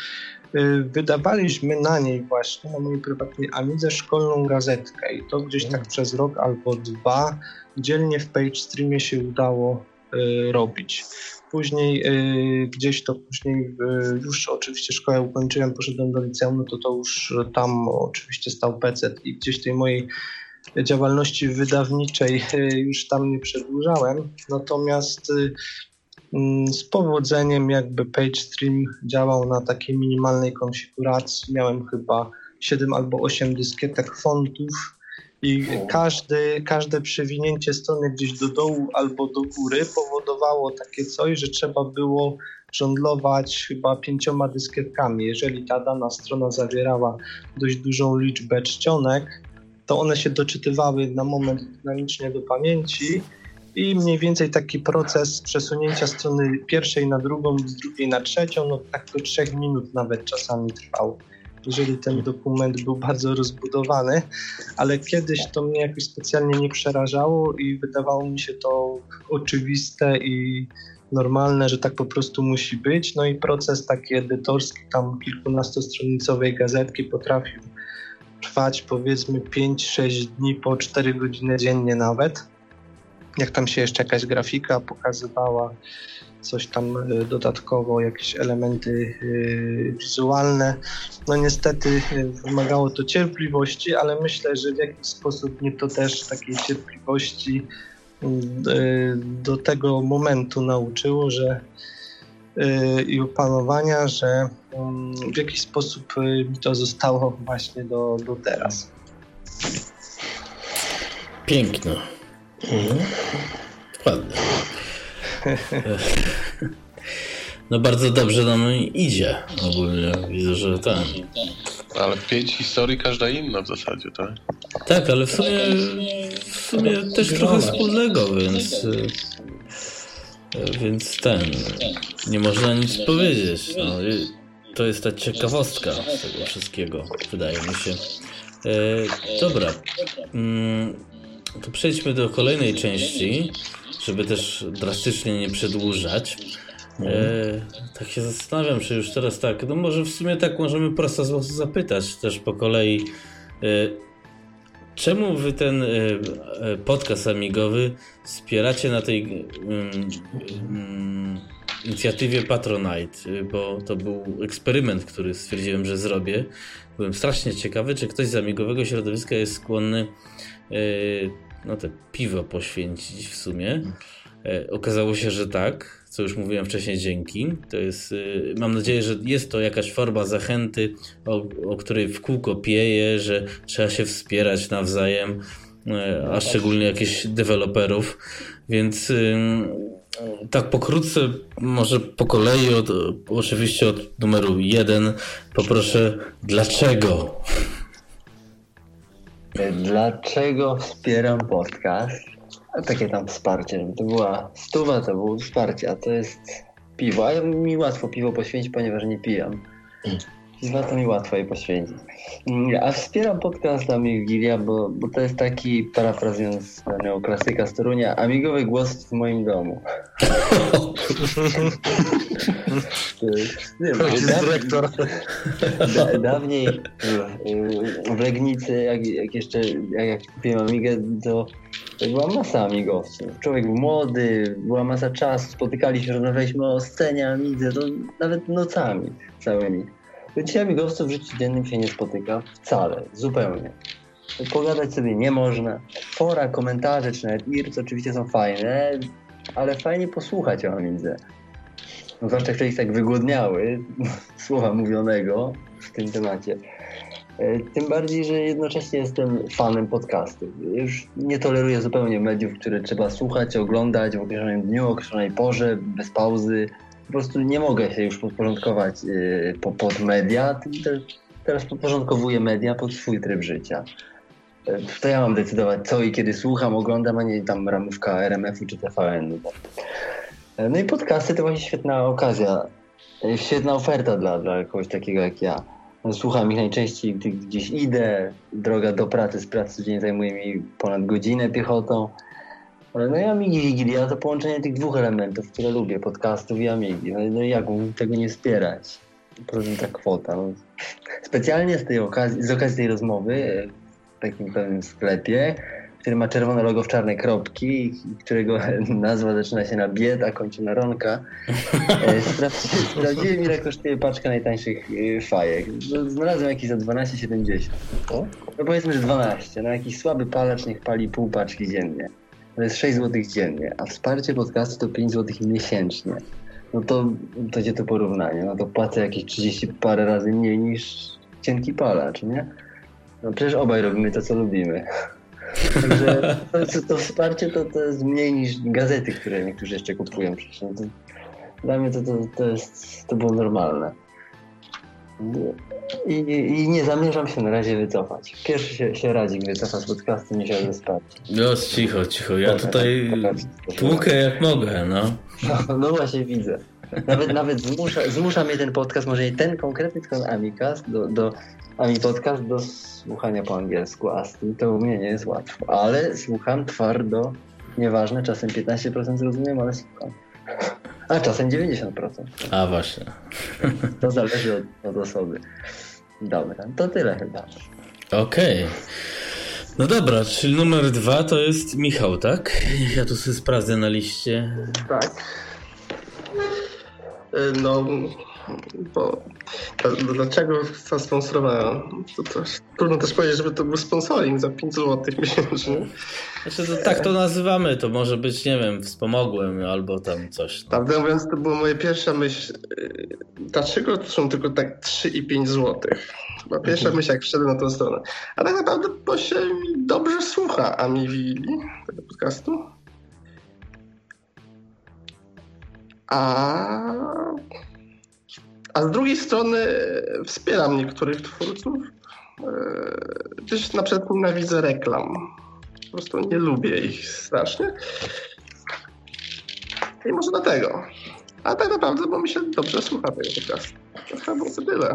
Y, wydawaliśmy na niej właśnie, na mojej prywatnej Amidze, szkolną gazetkę i to gdzieś tak przez rok albo dwa dzielnie w PageStreamie się udało y, robić. Później y, gdzieś to później już oczywiście szkołę ukończyłem, poszedłem do liceum, no to to już tam oczywiście stał PC i gdzieś tej mojej działalności wydawniczej już tam nie przedłużałem. Natomiast Mm, z powodzeniem jakby PageStream działał na takiej minimalnej konfiguracji. Miałem chyba 7 albo 8 dyskietek fontów i każdy, każde przewinięcie strony gdzieś do dołu albo do góry powodowało takie coś, że trzeba było żonglować chyba pięcioma dyskietkami. Jeżeli ta dana strona zawierała dość dużą liczbę czcionek, to one się doczytywały na moment dynamicznie do pamięci i mniej więcej taki proces przesunięcia strony pierwszej na drugą, z drugiej na trzecią, no tak do trzech minut nawet czasami trwał, jeżeli ten dokument był bardzo rozbudowany, ale kiedyś to mnie jakoś specjalnie nie przerażało i wydawało mi się to oczywiste i normalne, że tak po prostu musi być. No i proces taki edytorski, tam kilkunastostronicowej gazetki potrafił trwać powiedzmy 5-6 dni po 4 godziny dziennie nawet jak tam się jeszcze jakaś grafika pokazywała, coś tam e, dodatkowo, jakieś elementy e, wizualne. No niestety e, wymagało to cierpliwości, ale myślę, że w jakiś sposób mnie to też takiej cierpliwości do tego momentu nauczyło, że i opanowania, że w jakiś sposób mi to zostało właśnie do, do teraz. Piękno. Mhm. Ładnie. No bardzo dobrze nam idzie ogólnie. Widzę, że tak. Ale pięć historii, każda inna w zasadzie, tak? Tak, ale w sumie, w sumie też trochę wspólnego, więc więc ten, nie można nic powiedzieć. No, to jest ta ciekawostka tego wszystkiego, wydaje mi się. E, dobra. Mm, to przejdźmy do kolejnej części, żeby też drastycznie nie przedłużać. E, tak się zastanawiam, czy już teraz tak, no może w sumie tak możemy prosto zapytać też po kolei. E, czemu wy ten e, e podcast amigowy wspieracie na tej um, inicjatywie Patronite? Bo to był eksperyment, który stwierdziłem, że zrobię. Byłem strasznie ciekawy, czy ktoś z amigowego środowiska jest skłonny E, no te piwo poświęcić w sumie. Okazało się, że tak, co już mówiłem wcześniej, dzięki. To jest, e, mam nadzieję, że jest to jakaś forma zachęty, o, o której w kółko pieje, że trzeba się wspierać nawzajem, a szczególnie jakichś deweloperów. Więc tak pokrótce, może po kolei, od, oczywiście od numeru jeden, poproszę, dlaczego Dlaczego wspieram podcast? Takie tam wsparcie, żeby to była stuwa, to było wsparcie, a to jest piwo. A mi łatwo piwo poświęcić, ponieważ nie pijam. Piwa to mi łatwo je poświęcić. A wspieram podcast Amigilia, bo, bo to jest taki, parafrazując klasyka z Torunia, amigowy głos w moim domu. nie, to jest dyrektor. Da, dawniej w Legnicy, jak, jak jeszcze jak, jak kupiłem Amigę, to była masa amigowców. Człowiek był młody, była masa czasu, spotykaliśmy, rozmawialiśmy o scenie Amidze, to nawet nocami całymi. Dzisiaj amigowców w życiu dziennym się nie spotyka wcale, zupełnie. Pogadać sobie nie można. Fora, komentarze czy nawet IRC oczywiście są fajne, ale fajnie posłuchać o Amidze. No, zwłaszcza wcześniej tak wygłodniały słowa mówionego w tym temacie. E, tym bardziej, że jednocześnie jestem fanem podcastu. Już nie toleruję zupełnie mediów, które trzeba słuchać, oglądać w określonym dniu, określonej porze, bez pauzy. Po prostu nie mogę się już podporządkować e, pod media. Teraz podporządkowuję media pod swój tryb życia. E, to ja mam decydować, co i kiedy słucham, oglądam, a nie tam ramówka RMF-u czy TVN. No i podcasty to właśnie świetna okazja, świetna oferta dla, dla kogoś takiego jak ja. Słucham ich najczęściej, gdy gdzieś idę. Droga do pracy z pracy codziennie zajmuje mi ponad godzinę piechotą. Ale no i Amigi Wigilia to połączenie tych dwóch elementów, które lubię, podcastów i Amigi. No, no jak mógł tego nie wspierać? Prosta kwota. No. Specjalnie z tej okazji, z okazji tej rozmowy w takim pewnym sklepie, który ma czerwone logo w czarnej kropki, którego nazwa zaczyna się na bied, a kończy na ronka. E, sprawdzi- Sprawdziłem ile kosztuje paczka najtańszych e, fajek. No, Znalazłem jakieś za 12,70. O. No powiedzmy, że 12. No jakiś słaby palacz niech pali pół paczki dziennie. To jest 6 zł dziennie, a wsparcie podcastu to 5 zł miesięcznie. No to, to gdzie to porównanie? No to płacę jakieś 30 parę razy mniej niż cienki palacz, nie? No przecież obaj robimy to, co lubimy. Także to, to, wsparcie to, to jest mniej niż gazety, które niektórzy jeszcze kupują. Przecież. No to, dla mnie to, to, to, jest, to było normalne. I, I nie zamierzam się na razie wycofać. Pierwszy się, się Radzik wycofa z podcastu, nie ze wsparcia. No cicho, cicho. Ja tutaj tłukę jak mogę, no. No, no właśnie widzę. Nawet, nawet zmusza, zmusza mnie ten podcast, może nie ten konkretny, tylko Amicast, do, do Ami Podcast do słuchania po angielsku, a z tym to u mnie nie jest łatwo. Ale słucham twardo, nieważne, czasem 15% zrozumiem, ale słucham. A czasem 90%. A właśnie. To zależy od, od osoby. Dobra, to tyle chyba. Okej. No dobra, czyli numer dwa to jest Michał, tak? Ja tu sobie sprawdzę na liście. Tak. Y, No, bo dlaczego zasponsorowałem? To też, trudno też powiedzieć, żeby to był sponsoring za 5 zł miesięcznie. Znaczy, to tak to nazywamy, to może być, nie wiem, wspomogłem albo tam coś. No. Prawdę mówiąc, to była moja pierwsza myśl. y, Dlaczego to są tylko tak 3 i 5 zł? Chyba pierwsza myśl, jak wszedłem na tę stronę. A tak naprawdę, bo się mi dobrze słucha Ami Willi, tego podcastu. A, a z drugiej strony wspieram niektórych twórców. E, Gdzieś na przykład nienawidzę reklam. Po prostu nie lubię ich strasznie. I może dlatego. A tak naprawdę, bo mi się dobrze słucha tego podcastu. To chyba było to tyle.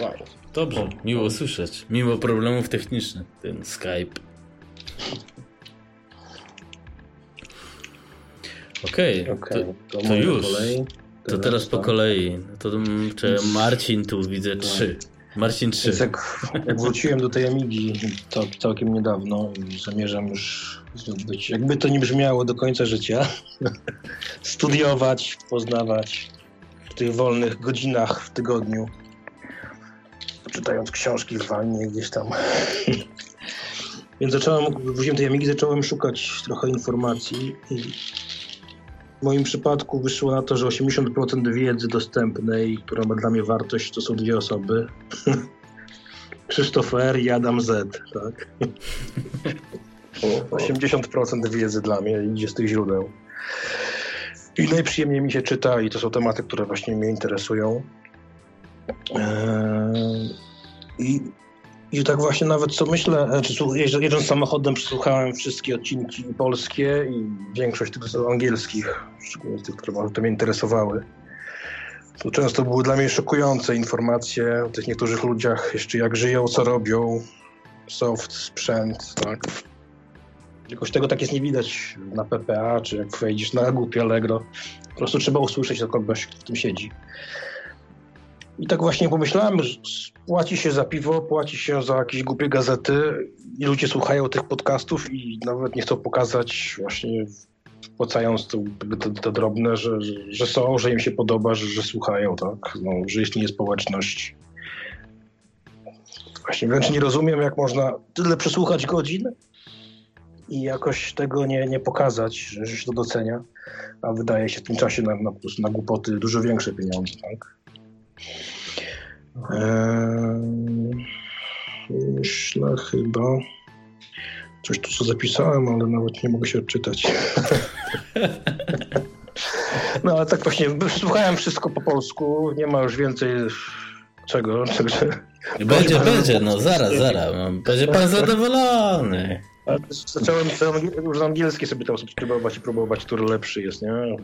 Wow. Dobrze, miło słyszeć. Mimo problemów technicznych, ten Skype. Okej, Okej, to, to moja już. kolej. To teraz po kolei. No To mm, czy Marcin tu widzę trzy. Marcin trzy. Więc jak, wróciłem do tej Amigi to całkiem niedawno i zamierzam już być, jakby to nie brzmiało do końca życia, studiować, poznawać w tych wolnych godzinach w tygodniu, czytając książki w wannie gdzieś tam. Więc zacząłem, wróciłem do tej Amigi, zacząłem szukać trochę informacji i w moim przypadku wyszło na to, że 80% wiedzy dostępnej, która ma dla mnie wartość, to są dwie osoby. Krzysztof R. i Adam Z. Tak? 80% wiedzy dla mnie idzie z tych źródeł. I najprzyjemniej mi się czyta i to są tematy, które właśnie mnie interesują. Eee, I, I tak właśnie nawet co myślę, znaczy słu- jeżdżę- jedząc samochodem przesłuchałem wszystkie odcinki polskie i większość tych angielskich, szczególnie tych, które to mnie interesowały. To często były dla mnie szokujące informacje o tych niektórych ludziach, jeszcze jak żyją, co robią, soft, sprzęt, tak. Jakoś tego tak jest nie widać na PPA, czy jak wejdziesz na głupie Allegro. Po prostu trzeba usłyszeć od kogoś, kto w tym siedzi. I tak właśnie pomyślałem, płaci się za piwo, płaci się za jakieś głupie gazety i ludzie słuchają tych podcastów i nawet nie chcą pokazać właśnie wpłacając to, to, to drobne, że, że, są, że im się podoba, że, że słuchają, tak? No, że istnieje społeczność. Właśnie wręcz nie rozumiem, jak można tyle przesłuchać godzin i jakoś tego nie, nie pokazać, że, że się to docenia, a wydaje się w tym czasie na, na, na głupoty dużo większe pieniądze, tak? Eee, myślę chyba... Coś tu co zapisałem, ale nawet nie mogę się odczytać. No ale tak właśnie, słuchałem wszystko po polsku, nie ma już więcej czego, także... Będzie, będzie, no zaraz, zaraz. no, Będzie pan zadowolony. Ale Zacząłem już na angielski sobie tam subskrybować i próbować, który lepszy jest, nie?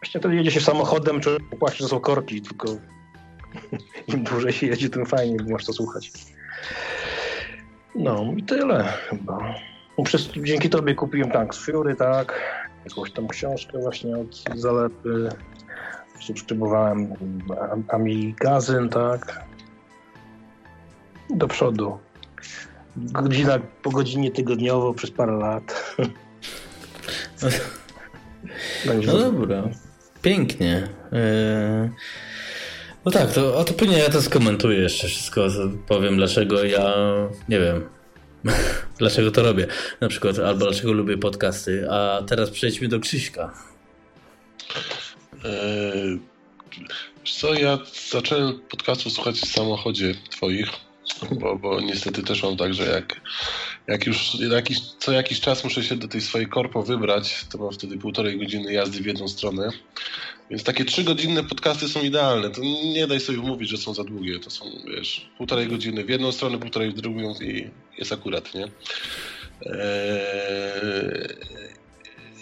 To- Właśnie wtedy jedzie się samochodem, czy płaci, że są korki, tylko im dłużej się jedzie, tym fajniej, bo masz to słuchać. No i tyle chyba. No, przez, dzięki tobie kupiłem Tanks Fury, tak? Jakąś tam książkę właśnie od Zalepy. Subskrybowałem Amigazyn, tak? Do przodu. Godzina po godzinie tygodniowo przez parę lat. No dobra. Pięknie. Yy, no tak, to, a to później ja to skomentuję jeszcze wszystko. Powiem dlaczego ja nie wiem. dlaczego to robię. Na przykład, albo dlaczego lubię podcasty. A teraz przejdźmy do Krzyśka. Eee, co, ja zacząłem podcastu słuchać w samochodzie twoich, bo, bo niestety też mam tak, że jak, jak już jakiś, co jakiś czas muszę się do tej swojej korpo wybrać, to mam wtedy półtorej godziny jazdy w jedną stronę. Więc takie trzygodzinne podcasty są idealne. To nie daj sobie mówić, że są za długie. To są, wiesz, półtorej godziny w jedną stronę, półtorej w drugą i jest akurat, nie? Eee,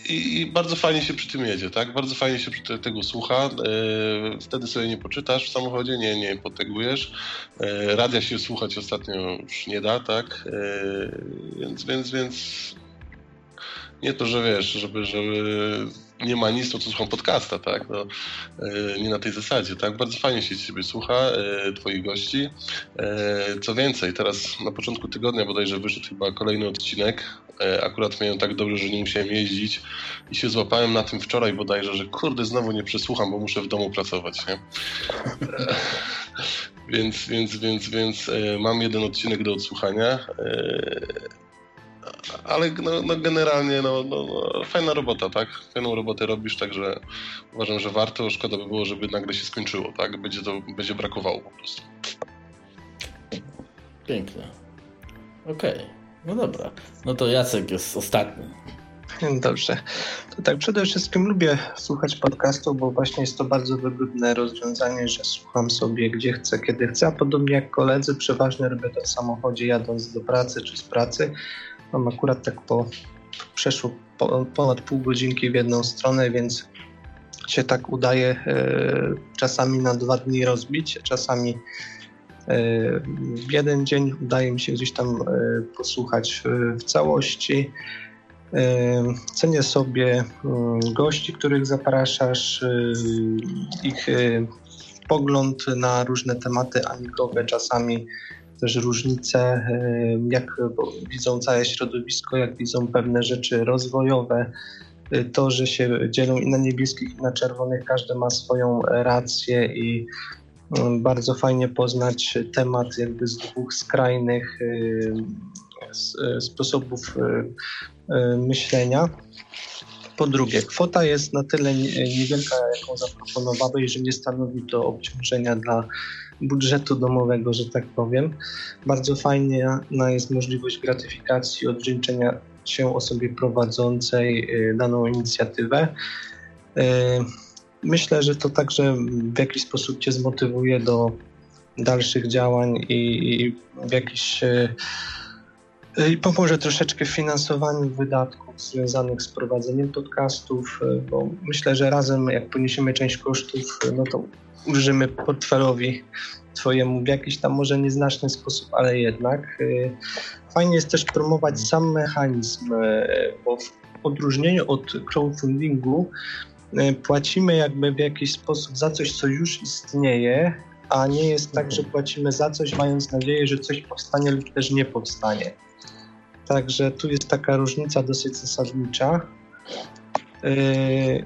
i, bardzo fajnie się przy tym jedzie, tak? Bardzo fajnie się te, tego słucha. E, wtedy sobie nie poczytasz w samochodzie, nie, nie potegujesz. E, radia się słuchać ostatnio już nie da, tak? E, więc, więc, więc nie to, że wiesz, żeby, żeby nie ma nic, to co słucham podcasta, tak? No, nie na tej zasadzie, tak? Bardzo fajnie się ciebie słucha, twoich gości. Co więcej, teraz na początku tygodnia bodajże wyszedł chyba kolejny odcinek. Akurat miałem tak dobrze, że nie musiałem jeździć i się złapałem na tym wczoraj bodajże, że kurde, znowu nie przesłucham, bo muszę w domu pracować, nie? więc, więc, więc, więc mam jeden odcinek do odsłuchania ale no, no generalnie no, no, no, fajna robota, tak? Fajną robotę robisz, także uważam, że warto. Szkoda by było, żeby nagle się skończyło, tak? Będzie to będzie brakowało po prostu. Pięknie. Okej. Okay. No dobra. No to Jacek jest ostatni. Dobrze. To tak, przede wszystkim lubię słuchać podcastu, bo właśnie jest to bardzo wygodne rozwiązanie, że słucham sobie gdzie chcę, kiedy chcę, a podobnie jak koledzy, przeważnie robię to w samochodzie jadąc do pracy czy z pracy, Mam akurat tak po przeszło po, ponad pół godzinki w jedną stronę, więc się tak udaje e, czasami na dwa dni rozbić, czasami w jeden dzień udaje mi się gdzieś tam e, posłuchać w całości. Cenię sobie mm, gości, których zapraszasz, ich pogląd na różne tematy amigowe, czasami też różnice, jak widzą całe środowisko, jak widzą pewne rzeczy rozwojowe. To, że się dzielą i na niebieskich, i na czerwonych, każdy ma swoją rację i bardzo fajnie poznać temat jakby z dwóch skrajnych y, sposobów y, myślenia. Po drugie, kwota jest na tyle niewielka, jaką zaproponowałeś, że nie stanowi to obciążenia dla budżetu domowego, że tak powiem. Bardzo fajnie jest możliwość gratyfikacji, odwdzięczenia się osobie prowadzącej y, daną inicjatywę. Myślę, że to także w jakiś sposób Cię zmotywuje do dalszych działań i w jakiś y, i pomoże troszeczkę w finansowaniu wydatków związanych z prowadzeniem podcastów, bo myślę, że razem jak poniesiemy część kosztów, no to użymy portfelowi Twojemu w jakiś tam może nieznaczny sposób, ale jednak. Fajnie jest też promować sam mechanizm, bo w odróżnieniu od crowdfundingu płacimy jakby w jakiś sposób za coś, co już istnieje, a nie jest tak, że płacimy za coś, mając nadzieję, że coś powstanie lub też nie powstanie. Także tu jest taka różnica dosyć zasadnicza.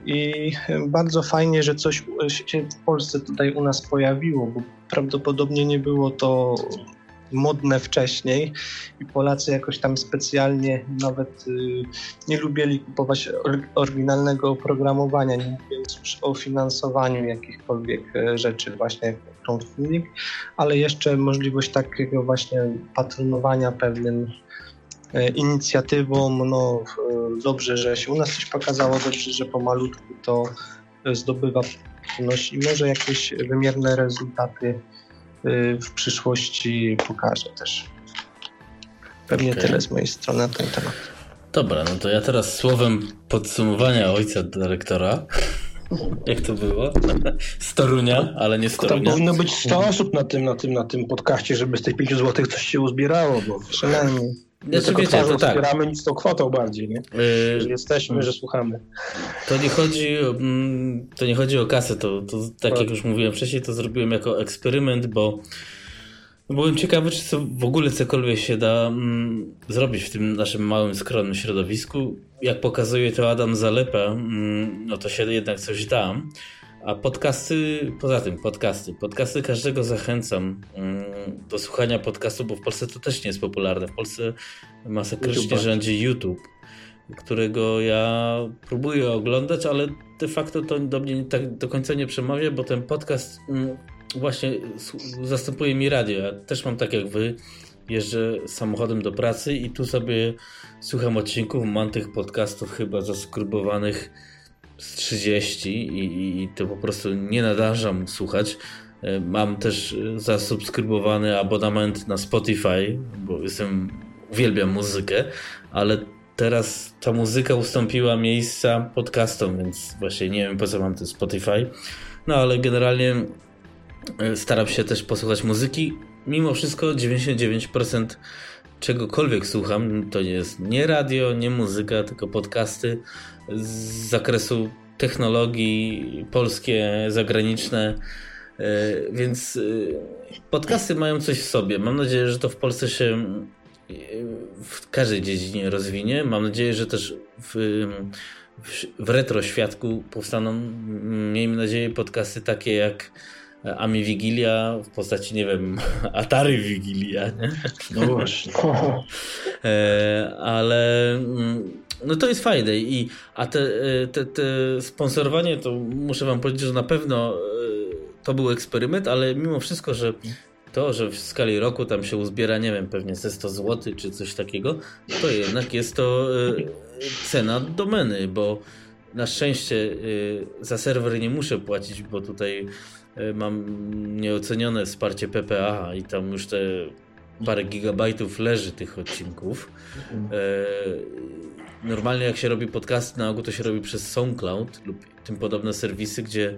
I bardzo fajnie, że coś się w Polsce tutaj u nas pojawiło, bo prawdopodobnie nie było to modne wcześniej i Polacy jakoś tam specjalnie nawet y, nie lubili kupować oryginalnego oprogramowania, nie mówiąc już o finansowaniu jakichkolwiek e, rzeczy właśnie crowdfunding, ale jeszcze możliwość takiego właśnie patronowania pewnym E, inicjatywą. No, dobrze, że się u nas coś pokazało, dobrze, że pomalutku to zdobywa pewność i może jakieś wymierne rezultaty e, w przyszłości pokaże też. Pewnie okay. tyle z mojej strony na ten temat. Dobra, no to ja teraz słowem podsumowania ojca dyrektora. Jak to było? Z Torunia, ale nie z Torunia. To powinno być 100 osób na tym, na tym, na tym podcaście, żeby z tych 5 zł coś się uzbierało. Bo... Przynajmniej. Znaczy, tylko wiecie, to tak. wspieramy nic tą kwotą bardziej, nie? Yy, Że jesteśmy, że słuchamy. To nie chodzi, mm, to nie chodzi o kasę, to, to tak jak już mówiłem wcześniej, to zrobiłem jako eksperyment, bo byłem ciekawy, czy w ogóle cokolwiek się da mm, zrobić w tym naszym małym, skromnym środowisku. Jak pokazuje to Adam Zalepa, mm, no to się jednak coś da. A podcasty, poza tym podcasty, podcasty każdego zachęcam mm, do słuchania podcastu, bo w Polsce to też nie jest popularne. W Polsce masakrycznie YouTube. rządzi YouTube którego ja próbuję oglądać, ale de facto to do mnie tak do końca nie przemawia, bo ten podcast mm, właśnie zastępuje mi radio. Ja też mam tak jak wy, jeżdżę samochodem do pracy i tu sobie słucham odcinków, mam tych podcastów chyba zaskrubowanych z 30 i, i, to po prostu nie nadążam słuchać. E, Mam też e, zasubskrybowany abonament na Spotify, bo jestem, uwielbiam muzykę, ale teraz ta muzyka ustąpiła miejsca podcastom, więc właśnie nie wiem po co mam ten Spotify. No ale generalnie e, staram się też posłuchać muzyki. Mimo wszystko 99% czegokolwiek słucham, to jest nie radio, nie muzyka, tylko podcasty z zakresu technologii polskie, zagraniczne. E, Więc e, podcasty mają coś w sobie. Mam nadzieję, że to w Polsce się e, w każdej dziedzinie rozwinie. Mam nadzieję, że też w, w, retro świadku powstaną, miejmy nadzieję, podcasty takie jak Ami Wigilia w postaci, nie wiem, Atari Wigilia, nie? No właśnie. E, ale mm, no to jest fajne i a te, e, te, te sponsorowanie to muszę wam powiedzieć, że na pewno e, to był eksperyment, ale mimo wszystko, że to, że w skali roku tam się uzbiera, nie wiem, pewnie ze 100 zł czy coś takiego, to jednak jest to e, cena domeny, bo na szczęście e, za serwer nie muszę płacić, bo tutaj e, mam nieocenione wsparcie PPA i tam już te parę gigabajtów leży tych odcinków. E, Normalnie jak się robi podcast na ogół, to się robi przez SoundCloud lub tym podobne serwisy, gdzie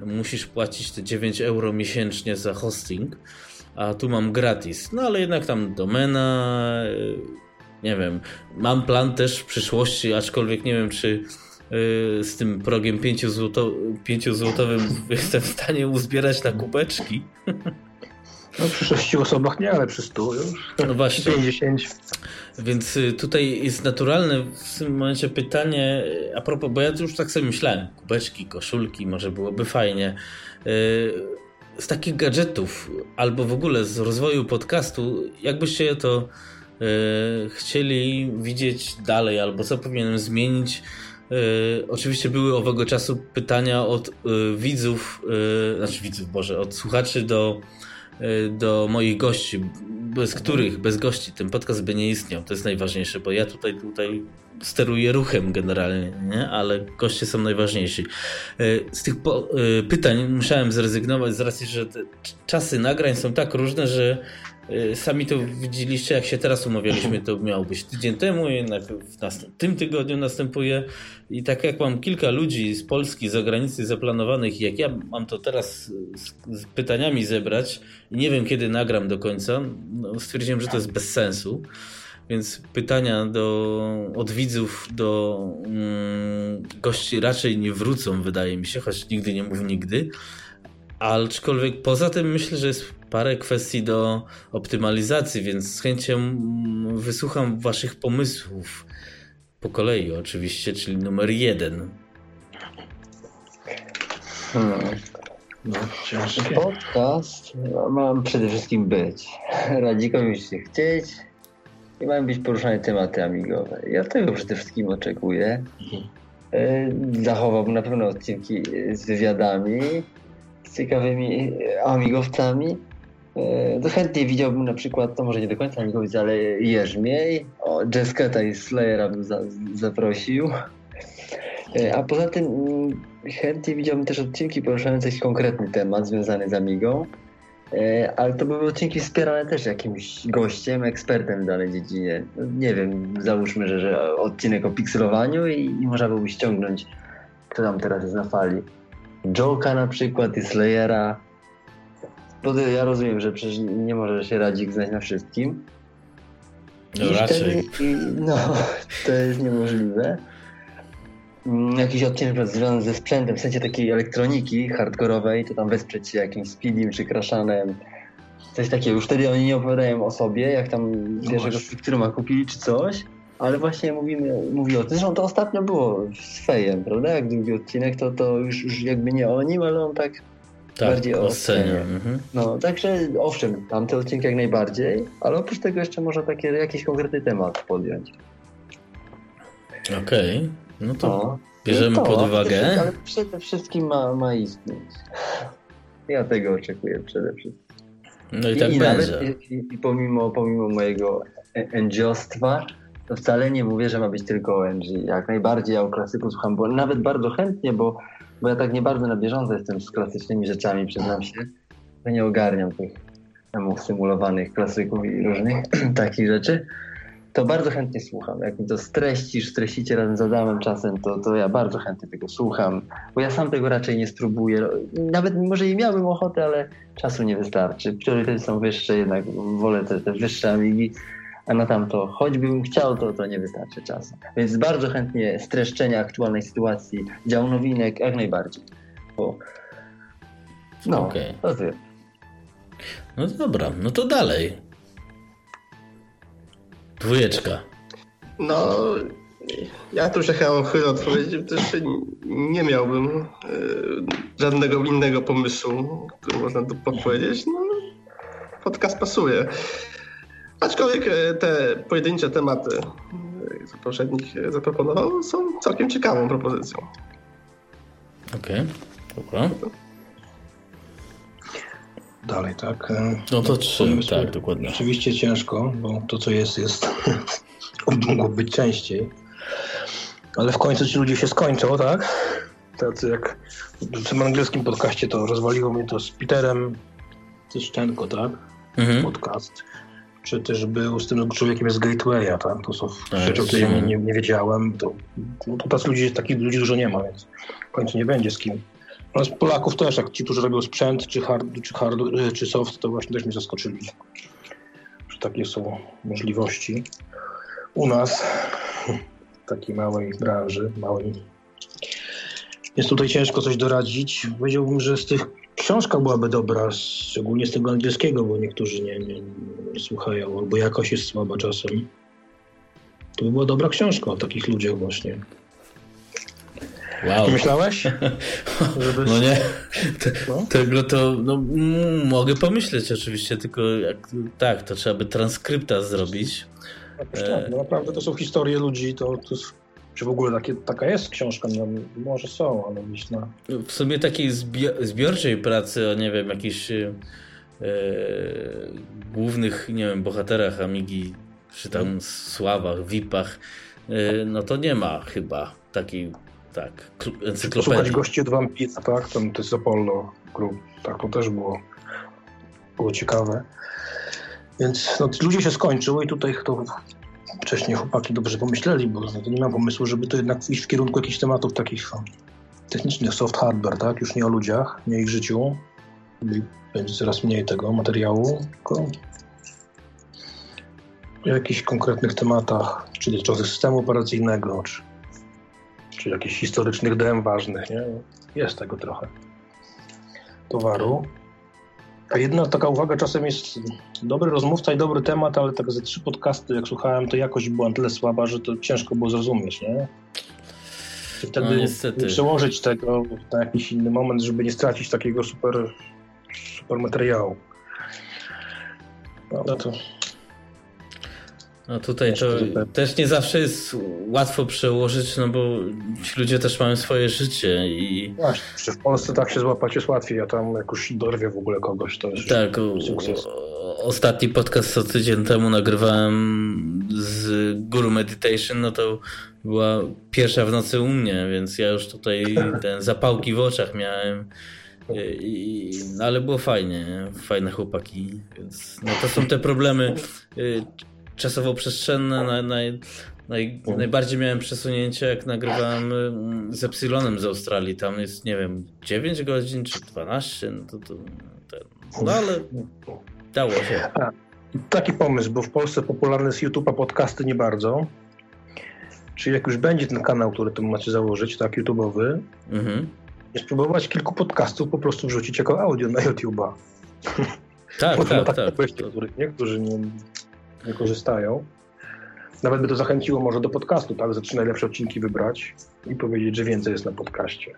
musisz płacić te 9 euro miesięcznie za hosting, a tu mam gratis. No ale jednak tam domena, e, nie wiem, mam plan też w przyszłości, aczkolwiek nie wiem czy e, z tym progiem 5 złoto, 5 złotowym jestem w stanie uzbierać na kubeczki. No przy sześciu osobach nie, ale przy stu już. No właśnie. 50. Więc y, tutaj jest naturalne w tym momencie pytanie, y, a propos, bo ja już tak sobie myślałem, kubeczki, koszulki, może byłoby fajnie. Y, Z takich gadżetów, albo w ogóle z rozwoju podcastu, jakbyście to y, chcieli widzieć dalej, albo co powinienem zmienić? Y, Oczywiście były owego czasu pytania od y, widzów, y, znaczy widzów, Boże, od słuchaczy do, y, do moich gości, bez których, bez gości ten podcast by nie istniał. To jest najważniejsze, bo ja tutaj, tutaj steruję ruchem generalnie, nie? ale goście są najważniejsi. Y, Z tych pytań musiałem zrezygnować z racji, że czasy nagrań są tak różne, że sami to widzieliście, jak się teraz umawialiśmy, to miało być tydzień temu, jednak w tym tygodniu następuje i tak jak mam kilka ludzi z Polski, z zagranicy zaplanowanych jak ja mam to teraz z, z pytaniami zebrać i nie wiem kiedy nagram do końca, no stwierdziłem, że to jest bez sensu. Więc pytania do, od widzów do mm, gości raczej nie wrócą, wydaje mi się, choć nigdy nie mów nigdy. Aczkolwiek poza tym myślę, że jest parę kwestii do optymalizacji, więc z chęcią wysłucham Waszych pomysłów. Po kolei oczywiście, czyli numer jeden. Hmm. No. Podcast mam przede wszystkim być. Radzikom już się chcieć i mają być poruszane tematy amigowe. Ja tego przede wszystkim oczekuję. E, Zachowałbym na pewno odcinki z wywiadami, z ciekawymi e, amigowcami. E, chętnie widziałbym na przykład, to może nie do końca amigowiec, ale Jerzmiej. O, Jesketa i Slayera bym za, zaprosił. E, A poza tym mm, chętnie widziałbym też odcinki poruszające jakiś konkretny temat związany z Amigą. E, Ale to były odcinki wspierane też jakimś gościem, ekspertem w danej dziedzinie. Nie wiem, załóżmy, że, że odcinek o pikselowaniu i, i można byłoby ściągnąć, kto tam teraz jest na fali. Joka na przykład i Slayera. Bo to ja rozumiem, że przecież nie może się Radzik znać na wszystkim. No I raczej. Wtedy, i, no, to jest niemożliwe. Mm, Jakiś odcinek związany ze sprzętem, w sensie takiej elektroniki hardkorowej, to tam wesprzeć się jakimś speedim czy crashanem. Coś takiego. Już wtedy oni nie opowiadają o sobie, jak tam pierwszego właśnie. spektruma kupili czy coś, ale właśnie mówimy, mówi o tym. Zresztą to ostatnio było z Fejem, prawda? Jak drugi odcinek, to, to już, już jakby nie o nim, ale on tak Tak, bardziej o scenie. Mhm. no, także owszem, tamte odcinki jak najbardziej, ale oprócz tego jeszcze można takie, jakiś konkretny temat podjąć. Okej, no to No. bierzemy to, pod uwagę. Ale przede wszystkim ma, ma istnieć. Ja tego oczekuję przede wszystkim. No i tak będzie. nawet i, i pomimo, pomimo mojego NG-ostwa, to wcale nie mówię, że ma być tylko ONG. Jak najbardziej ja o klasyku słucham, bo nawet bardzo chętnie, bo, bo ja tak nie bardzo na bieżąco jestem z klasycznymi rzeczami, przyznam się. Ja nie ogarniam tych emów symulowanych klasyków i różnych takich rzeczy. To bardzo chętnie słucham. Jak mi to streścisz, streścicie razem z Adamem czasem, to, to ja bardzo chętnie tego słucham, bo ja sam tego raczej nie spróbuję. Nawet może i miałbym ochotę, ale czasu nie wystarczy. Priorytety są wyższe, jednak wolę te, te wyższe amigi, a na tamto, choćbym chciał, to, to nie wystarczy czasu. Więc bardzo chętnie streszczenia aktualnej sytuacji, dział nowinek, jak najbardziej. Bo, no, Okej. to tyle. No dobra, no to dalej. Dwójeczka. No, ja tu się chyba chylę odpowiedzi, bo też nie miałbym e, żadnego innego pomysłu, który można tu podpowiedzieć. No, podcast pasuje. Aczkolwiek e, te pojedyncze tematy, e, co poprzednik e, zaproponował, są całkiem ciekawą propozycją. Okej, dobra. Dalej, tak. No to trzy, pomysły. tak, dokładnie. Oczywiście ciężko, bo to co jest, jest mogło być częściej. Ale w końcu ci ludzie się skończą, tak? Tacy jak w tym angielskim podcaście to rozwaliło mnie to z Peterem Tyszczenko, tak? Mhm. Podcast. Czy też był z tym człowiekiem z Gatewaya, tak? To są Tak, rzeczy, o których nie, nie, nie wiedziałem. To, no to tacy ludzi, takich ludzi dużo nie ma, więc w końcu nie będzie z kim. No z Polaków też, jak ci, którzy robią sprzęt, czy hard, czy, hard, czy soft, to właśnie też mnie zaskoczyli. Że takie są możliwości. U nas, w takiej małej branży, małej, jest tutaj ciężko coś doradzić. Powiedziałbym, że z tych książka byłaby dobra, szczególnie z tego angielskiego, bo niektórzy nie, nie, nie słuchają, albo jakość jest słaba czasem. To by była dobra książka o takich ludziach właśnie. Wow. Myślałeś? Żeby... No nie, No. tego to no, mm, mogę pomyśleć oczywiście, tylko jak, tak, to trzeba by transkrypta zrobić. Jakoś tak, no naprawdę to są historie ludzi, to, to jest, czy w ogóle takie, taka jest książka, no, może są, ale myślę, W sumie takiej zbi- zbiorczej pracy o, nie wiem, jakichś e, głównych, nie wiem, bohaterach Amigi, czy tam sławach, VIP-ach, e, no to nie ma chyba takiej, tak, kl- Słuchać encyklopedii. gości od Vampira, tak? Tam to jest Apollo Group, tak, to też było, było ciekawe. Więc no, ludzie się skończyły i tutaj to wcześniej chłopaki dobrze pomyśleli, bo no, nie mam pomysłu, żeby to jednak iść w kierunku jakichś tematów takich o, technicznych, soft hardware, tak? Już nie o ludziach, nie o ich życiu. Będzie coraz mniej tego materiału, tylko o jakichś konkretnych tematach, czy dotyczących systemu operacyjnego, czy czy jakichś historycznych DM ważnych, nie? Jest tego trochę. Towaru. Jedna taka uwaga czasem jest dobry rozmówca i dobry temat, ale tak ze trzy podcasty, jak słuchałem, to jakość była na tyle słaba, że to ciężko było zrozumieć, nie? No, wtedy niestety. nie przełożyć tego na jakiś inny moment, żeby nie stracić takiego super, super materiału. No, to No tutaj to też nie zawsze jest łatwo przełożyć, no bo ci ludzie też mają swoje życie i właśnie, czy w Polsce tak się złapać jest łatwiej, a tam jakoś dorwie w ogóle kogoś, to jest tak, sukces. ostatni podcast co tydzień temu nagrywałem z Guru Meditation, no to była pierwsza w nocy u mnie, więc ja już tutaj ten zapałki w oczach miałem. I, no ale było fajnie, nie? fajne chłopaki, więc no to są te problemy y, czasowo-przestrzenne. Naj, naj, naj, najbardziej miałem przesunięcie, jak nagrywałem y, z Epsilonem z Australii. Tam jest, nie wiem, 9 godzin czy 12, no to, to ten, no ale dało się. Taki pomysł, bo w Polsce popularny jest YouTube, a podcasty nie bardzo. Czyli jak już będzie ten kanał, który to macie założyć, tak, YouTube'owy, Mhm. spróbować kilku podcastów po prostu wrzucić jako audio na YouTube'a. Tak, tak, tak. których niektórzy nie, nie korzystają. Nawet by to zachęciło może do podcastu, tak? Ze trzy najlepsze odcinki wybrać i powiedzieć, że więcej jest na podcaście.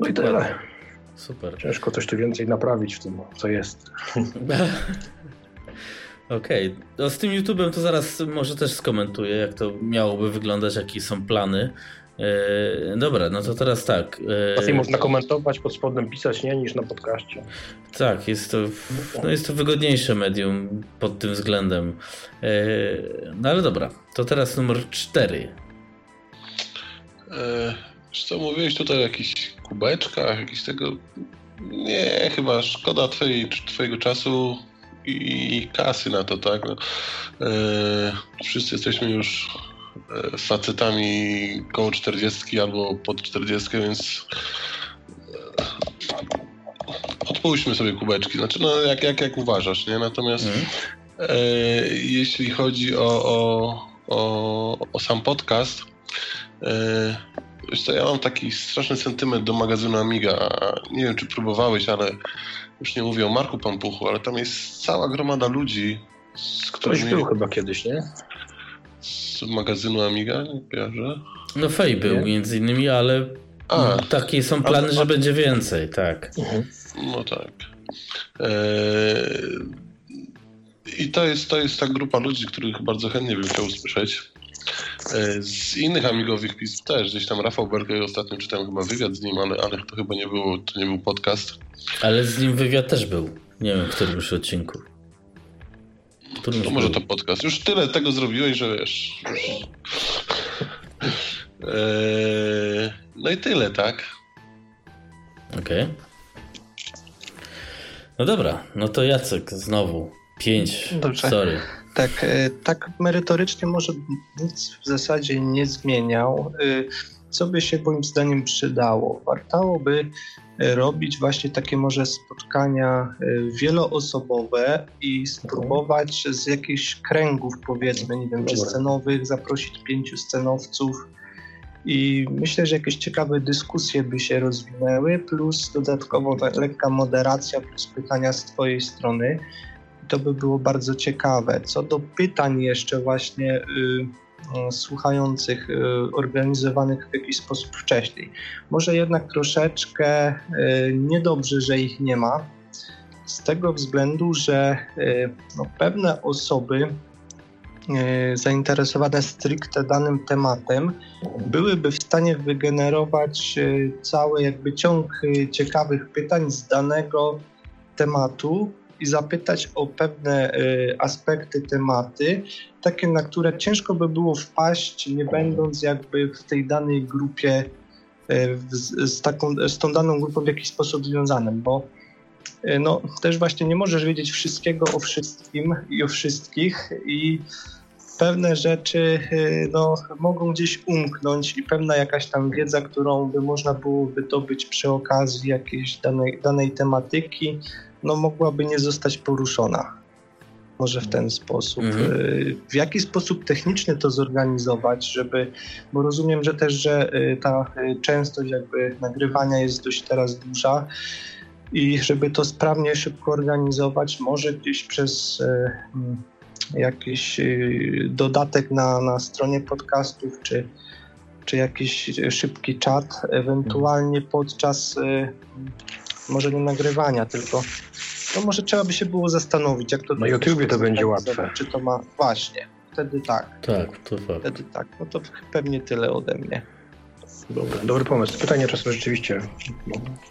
No i tyle. Super. Ciężko coś tu więcej naprawić w tym, co jest. Okej, no z tym YouTube'em to zaraz może też skomentuję, jak to miałoby wyglądać, jakie są plany. E, dobra, no to teraz tak. e, Łatwiej można komentować, pod spodem pisać, nie, niż na podcaście. Tak, jest to, no jest to wygodniejsze medium pod tym względem. E, no ale dobra, to teraz numer cztery. E, co, mówiłeś tutaj o jakichś kubeczkach, jakiś tego... Nie, chyba szkoda twojej, twojego czasu i kasy na to, tak? No, e, wszyscy jesteśmy już facetami koło 40 albo pod 40, więc e, odpuśćmy sobie kubeczki. Znaczy, no jak, jak, jak uważasz, nie? Natomiast Mhm. e, jeśli chodzi o, o, o, o sam podcast, e, Wiesz co, ja mam taki straszny sentyment do magazynu Amiga. Nie wiem, czy próbowałeś, ale już nie mówię o Marku Pampuchu, ale tam jest cała gromada ludzi, z Ktoś którymi... był chyba kiedyś, nie? Z magazynu Amiga, nie kojarzę? No Fej był Nie? między innymi, ale A, no, takie są plany, że będzie więcej, tak. no tak. Eee, I to jest, to jest ta grupa ludzi, których bardzo chętnie bym chciał usłyszeć. Eee, Z innych amigowych pism też. Gdzieś tam Rafał Berger ostatnio czytałem chyba wywiad z nim, ale, ale to chyba nie, było, to nie był podcast. Ale z nim wywiad też był. Nie wiem, w którym już odcinku. To może to podcast. Już tyle tego zrobiłeś, że wiesz. Eee, no i tyle, tak? Okej. No dobra, no to Jacek znowu. Pięć. Dobrze. Sorry. Tak, e, tak merytorycznie może nic w zasadzie nie zmieniał. Co by się moim zdaniem przydało? Wartałoby e, robić właśnie takie może spotkania e, wieloosobowe i spróbować z jakichś kręgów powiedzmy, nie wiem, czy scenowych, zaprosić pięciu scenowców i myślę, że jakieś ciekawe dyskusje by się rozwinęły, plus dodatkowo ta lekka moderacja, plus pytania z twojej strony to by było bardzo ciekawe. Co do pytań jeszcze właśnie y, y, słuchających, y, organizowanych w jakiś sposób wcześniej. Może jednak troszeczkę y, niedobrze, że ich nie ma, z tego względu, że no, pewne osoby zainteresowane stricte danym tematem byłyby w stanie wygenerować cały jakby ciąg ciekawych pytań z danego tematu i zapytać o pewne y, aspekty, tematy, takie, na które ciężko by było wpaść, nie będąc jakby w tej danej grupie, y, z, taką, z tą daną grupą w jakiś sposób związanym, bo y, no, też właśnie nie możesz wiedzieć wszystkiego o wszystkim i o wszystkich i pewne rzeczy no, mogą gdzieś umknąć i pewna jakaś tam wiedza, którą by można było wydobyć przy okazji jakiejś danej, danej tematyki, no mogłaby nie zostać poruszona. Może w ten sposób. Mhm. Y, W jaki sposób techniczny to zorganizować, żeby, bo rozumiem, że też, że y, ta y, częstość jakby nagrywania jest dość teraz duża i żeby to sprawnie, szybko organizować, może gdzieś przez mm, jakiś dodatek na, na stronie podcastów, czy, czy jakiś szybki czat, ewentualnie podczas może nie nagrywania, tylko no może trzeba by się było zastanowić, jak to Na YouTubie to będzie zorganizować, łatwe. Czy to ma właśnie, wtedy tak, Tak, to fakt. wtedy tak. No to pewnie tyle ode mnie. Dobry, dobry pomysł. Pytania czasem rzeczywiście.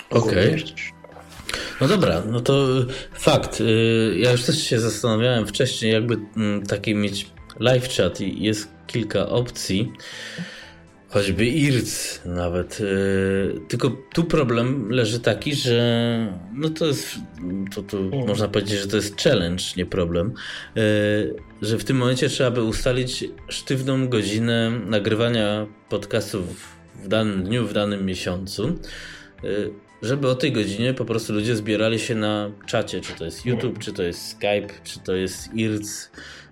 Okej. mogą No dobra, no to y, fakt. y, Ja już też się zastanawiałem wcześniej, jakby mm, taki mieć live chat i jest kilka opcji. Choćby IRC nawet. y, Tylko tu problem leży taki, że no to jest, to, to można powiedzieć, że to jest challenge, nie problem, y, że w tym momencie trzeba by ustalić sztywną godzinę nagrywania podcastów w danym dniu, w danym miesiącu. Y, żeby o tej godzinie po prostu ludzie zbierali się na czacie, czy to jest YouTube, czy to jest Skype, czy to jest IRC,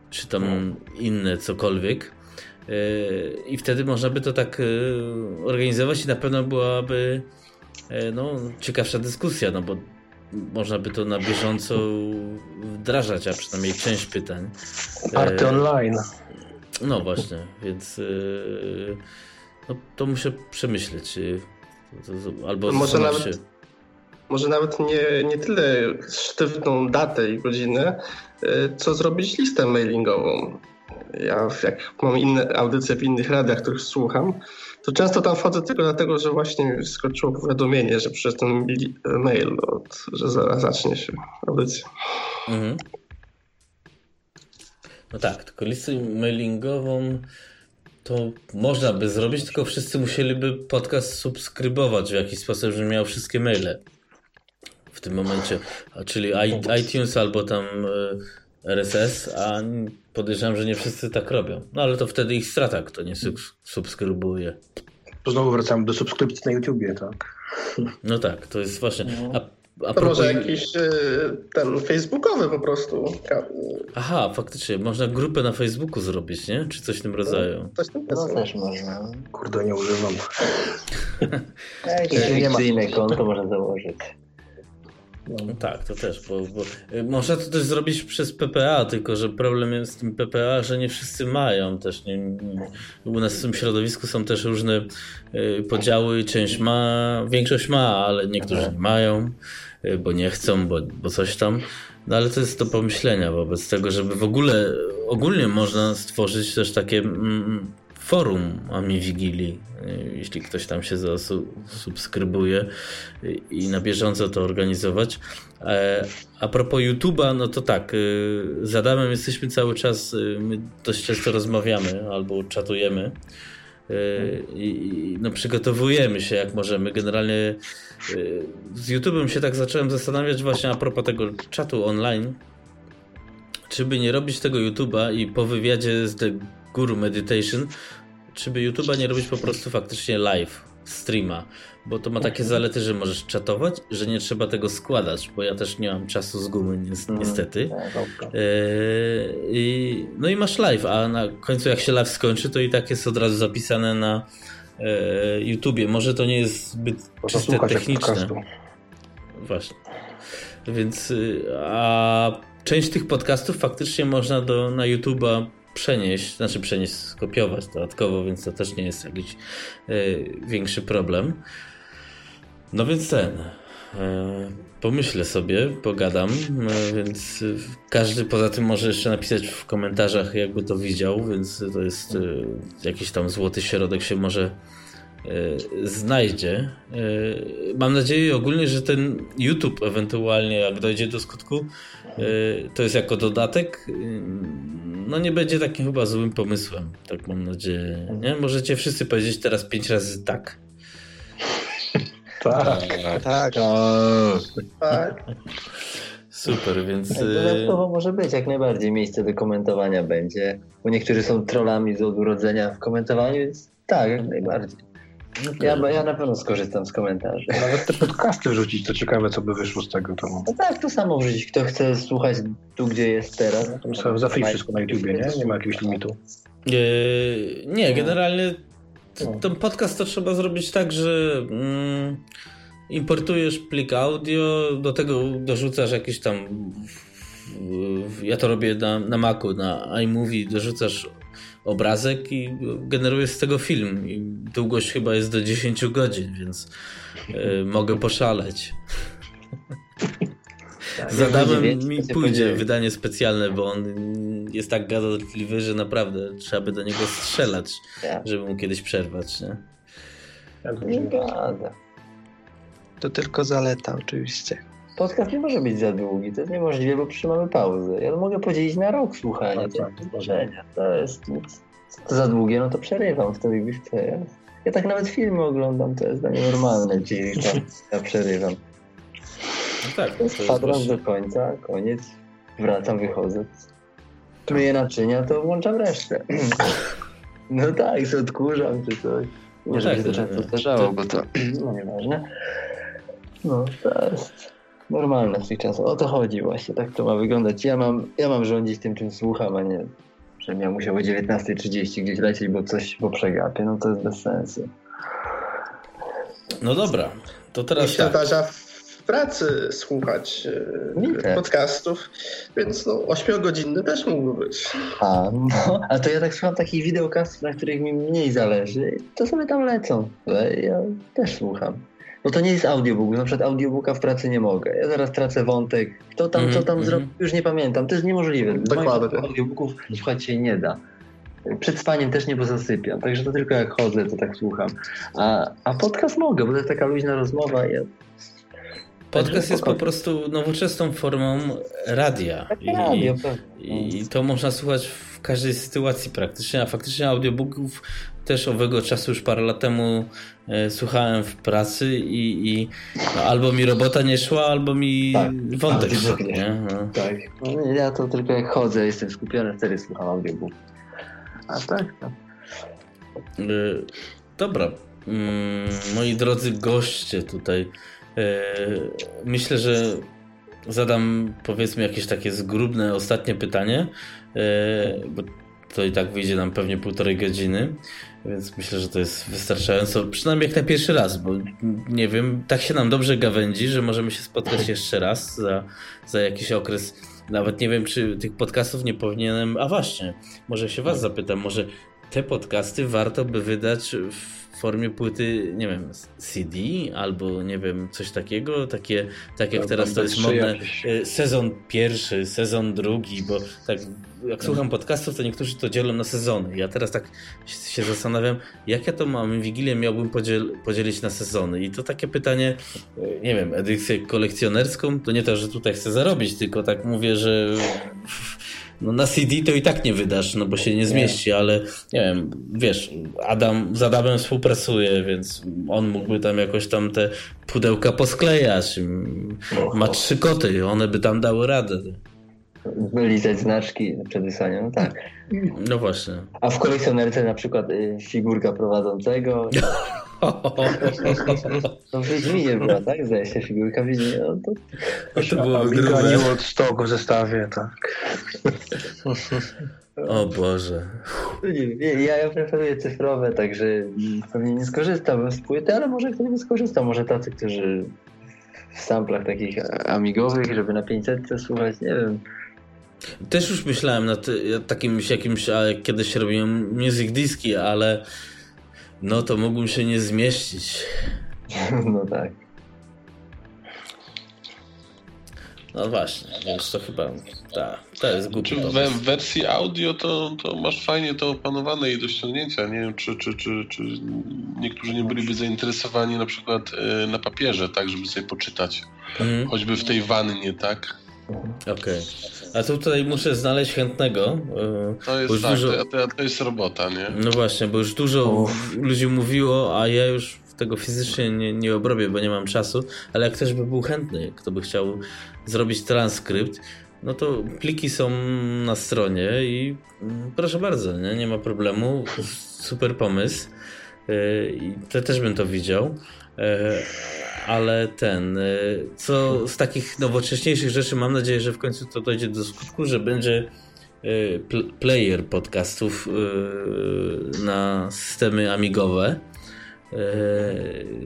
czy tam inne cokolwiek. I wtedy można by to tak yy, organizować i na pewno byłaby yy, no, ciekawsza dyskusja, no bo można by to na bieżąco wdrażać, a przynajmniej część pytań. Party online. No właśnie, więc no, to muszę przemyśleć. Albo może nawet, się... może nawet nie, nie tyle sztywną datę i godzinę, co zrobić listę mailingową ja jak mam inne audycje w innych radiach, których słucham, to często tam wchodzę tylko dlatego, że właśnie skoczyło powiadomienie, że przyszedł ten mail, od, że zaraz zacznie się audycja. Mhm. No tak, tylko listę mailingową to można by zrobić, tylko wszyscy musieliby podcast subskrybować w jakiś sposób, żeby miał wszystkie maile w tym momencie. Czyli iTunes albo tam e, RSS, a podejrzewam, że nie wszyscy tak robią. No ale to wtedy ich strata, kto nie subskrybuje. To znowu wracamy do subskrypcji na YouTubie, tak? No tak, to jest właśnie. No. A, a to propos... może jakiś e, ten facebookowy po prostu. Aha, faktycznie. Można grupę na Facebooku zrobić, nie? Czy coś w tym rodzaju? No, coś tam no, też można. Kurde, nie używam. Jakieś inne konto można założyć. No tak, to też, bo, bo, y, można to też zrobić przez PPA, tylko że problem jest z tym PPA, że nie wszyscy mają też. Nie, u nas w tym środowisku są też różne y, podziały, część ma, większość ma, ale niektórzy nie mają, y, bo nie chcą, bo, bo coś tam. No ale to jest do pomyślenia wobec tego, żeby w ogóle ogólnie można stworzyć też takie mm, forum Ami Wigilii, jeśli ktoś tam się subskrybuje i na bieżąco to organizować. E, a propos YouTube'a, no to tak, y, z Adamem jesteśmy cały czas, y, my dość często rozmawiamy albo czatujemy y, i no, przygotowujemy się jak możemy. Generalnie z YouTube'em się tak zacząłem zastanawiać właśnie a propos tego czatu online, czy by nie robić tego YouTube'a i po wywiadzie z The Guru Meditation czy by YouTube'a nie robić po prostu faktycznie live, streama, bo to ma takie zalety, że możesz czatować, że nie trzeba tego składać, bo ja też nie mam czasu z gumy mhm. niestety. I, no i masz live, a na końcu jak się live skończy, to i tak jest od razu zapisane na e, YouTubie. Może to nie jest zbyt czyste techniczne. Właśnie. Więc y, a część tych podcastów faktycznie można do, na YouTube'a przenieść, znaczy przenieść, skopiować dodatkowo, więc to też nie jest jakiś y, większy problem. No więc ten. Y, pomyślę sobie, pogadam, y, więc każdy poza tym może jeszcze napisać w komentarzach, jakby to widział, więc to jest jakiś tam złoty środek się może znajdzie. Mam nadzieję ogólnie, że ten YouTube ewentualnie, jak dojdzie do skutku, to jest jako dodatek no nie będzie takim chyba złym pomysłem. Tak mam nadzieję. Nie? Możecie wszyscy powiedzieć teraz pięć razy tak. Tak, tak. Tak. Super, więc. Tak, dodatkowo może być jak najbardziej miejsce do komentowania będzie. Bo niektórzy są trollami z urodzenia w komentowaniu, więc tak, jak najbardziej. Ja, ja na pewno skorzystam z komentarzy. Nawet te podcasty wrzucić, to ciekawe, co by wyszło z tego. To... No tak, to samo wrzucić. Kto chce słuchać tu, gdzie jest teraz. No to wszystko na YouTubie, nie? Nie ma jakiegoś limitu. Yy, nie, generalnie no. ten podcast to trzeba zrobić tak, że mm, importujesz plik audio, do tego dorzucasz jakieś tam ja to robię na, na Macu, na iMovie, dorzucasz obrazek i generuje z tego film. I długość chyba jest do 10 godzin, więc y, mogę poszaleć. Tak, Zadałem mi pójdzie wydanie specjalne, bo on jest tak gadatliwy, że naprawdę trzeba by do niego strzelać, tak. żeby mu kiedyś przerwać. Nie? Nie gada. To tylko zaleta oczywiście. Podcast nie może być za długi, to jest niemożliwe, bo trzymamy pauzę. Ja mogę podzielić na rok słuchania, no, tak, to jest nic. To za długie, no to przerywam wtedy, gdy chcę. Ja tak nawet filmy oglądam, to jest dla mnie normalne, gdzie ja przerywam. No tak. To jest kwadrans do końca, koniec, wracam, wychodzę. Myję naczynia, to włączam resztę. No tak, się odkurzam czy coś. Nie, no żeby tak, się to często zdarzało, bo to no nieważne. No, to jest normalne w tych czasach. O to chodzi właśnie, tak to ma wyglądać. Ja mam, ja mam rządzić tym, czym słucham, a nie, że ja musiał o 19.30 gdzieś lecieć, bo coś bo przegapię. No to jest bez sensu. No dobra, to Mi teraz się tak. zdarza w pracy słuchać e, Mi też. podcastów, więc no 8-godzinny też mógłby być. A, no, a to ja tak słucham takich wideokastów, na których mi mniej zależy, to sobie tam lecą. Ale ja też słucham. Bo to nie jest audiobook, na przykład audiobooka w pracy nie mogę. Ja zaraz tracę wątek. Kto tam, Mhm, co tam mhm. zrobił, już nie pamiętam. To jest niemożliwe. Dokładnie. moich Audiobooków słuchać się nie da. Przed spaniem też nie, bo zasypiam. Także to tylko jak chodzę, to tak słucham. A, a podcast mogę, bo to jest taka luźna rozmowa. i Ja... Podcast jest po prostu nowoczesną formą radia. Tak, I, radio, pewnie. I to można słuchać w każdej sytuacji praktycznie, a faktycznie audiobooków też owego czasu już parę lat temu e, słuchałem w pracy i, i no, albo mi robota nie szła, albo mi Tak, wątek szedł, nie. nie? No. Tak. No, Ja to tylko jak chodzę, jestem skupiony, wtedy słucham audiobook. A tak, tak. Y, Dobra. Mm, Moi drodzy goście tutaj. Y, Myślę, że zadam powiedzmy jakieś takie zgrubne ostatnie pytanie, y, bo to i tak wyjdzie nam pewnie półtorej godziny, więc myślę, że to jest wystarczająco, przynajmniej jak na pierwszy raz, bo nie wiem, tak się nam dobrze gawędzi, że możemy się spotkać jeszcze raz za, za jakiś okres. Nawet nie wiem, czy tych podcastów nie powinienem. A właśnie, może się Was zapytam, może te podcasty warto by wydać w formie płyty, nie wiem, CD albo nie wiem, coś takiego, takie, tak jak teraz to jest modne, e, sezon pierwszy, sezon drugi, bo tak jak słucham podcastów, to niektórzy to dzielą na sezony. Ja teraz tak się zastanawiam, jak ja to mam Wigilię miałbym podziel, podzielić na sezony i to takie pytanie, e, nie wiem, edycję kolekcjonerską, to nie to, że tutaj chcę zarobić, tylko tak mówię, że no na CD to i tak nie wydasz, no bo się nie zmieści, ale nie wiem, wiesz, Adam z Adamem współpracuje, więc on mógłby tam jakoś tam te pudełka posklejać. Ma trzy koty, one by tam dały radę. Wylizać znaczki przed no tak. No właśnie. A w kolekcjonerce na przykład y, figurka prowadzącego. To w Wiedźminie była, tak? Zdaje się, figurka w Wiedźminie. No to To byłoby Amiga grube. Old Stock w zestawie, tak. O Boże. nie wiem, ja, ja preferuję cyfrowe, także pewnie nie skorzystałbym z płyty, ale może ktoś by skorzystał. Może tacy, którzy w samplach takich amigowych, żeby na 500 słuchać, nie wiem. Też już myślałem nad takim jakimś, a kiedyś robiłem music diski, ale no to mógłbym się nie zmieścić. No tak. No właśnie, więc to chyba, tak, to jest głupi Czy w pomysł. w wersji audio to, to masz fajnie to opanowane i do ściągnięcia. Nie wiem, czy, czy, czy, czy niektórzy nie byliby zainteresowani na przykład e, na papierze, tak, żeby sobie poczytać. Mhm. Choćby w tej wannie, tak? Okej. A tutaj muszę znaleźć chętnego. yy, To jest już tak, dużo- to, to, jest robota, nie? No właśnie, bo już dużo Uff. ludzi mówiło, a ja już tego fizycznie nie, nie obrobię, bo nie mam czasu, ale jak ktoś by był chętny, kto by chciał zrobić transkrypt, no to pliki są na stronie i mm, proszę bardzo, nie, nie ma problemu. Super pomysł. Yy, I to też bym to widział. Ale ten, yy, co z takich nowocześniejszych rzeczy, mam nadzieję, że w końcu to dojdzie do skutku, że będzie pl- player podcastów yy, na systemy amigowe.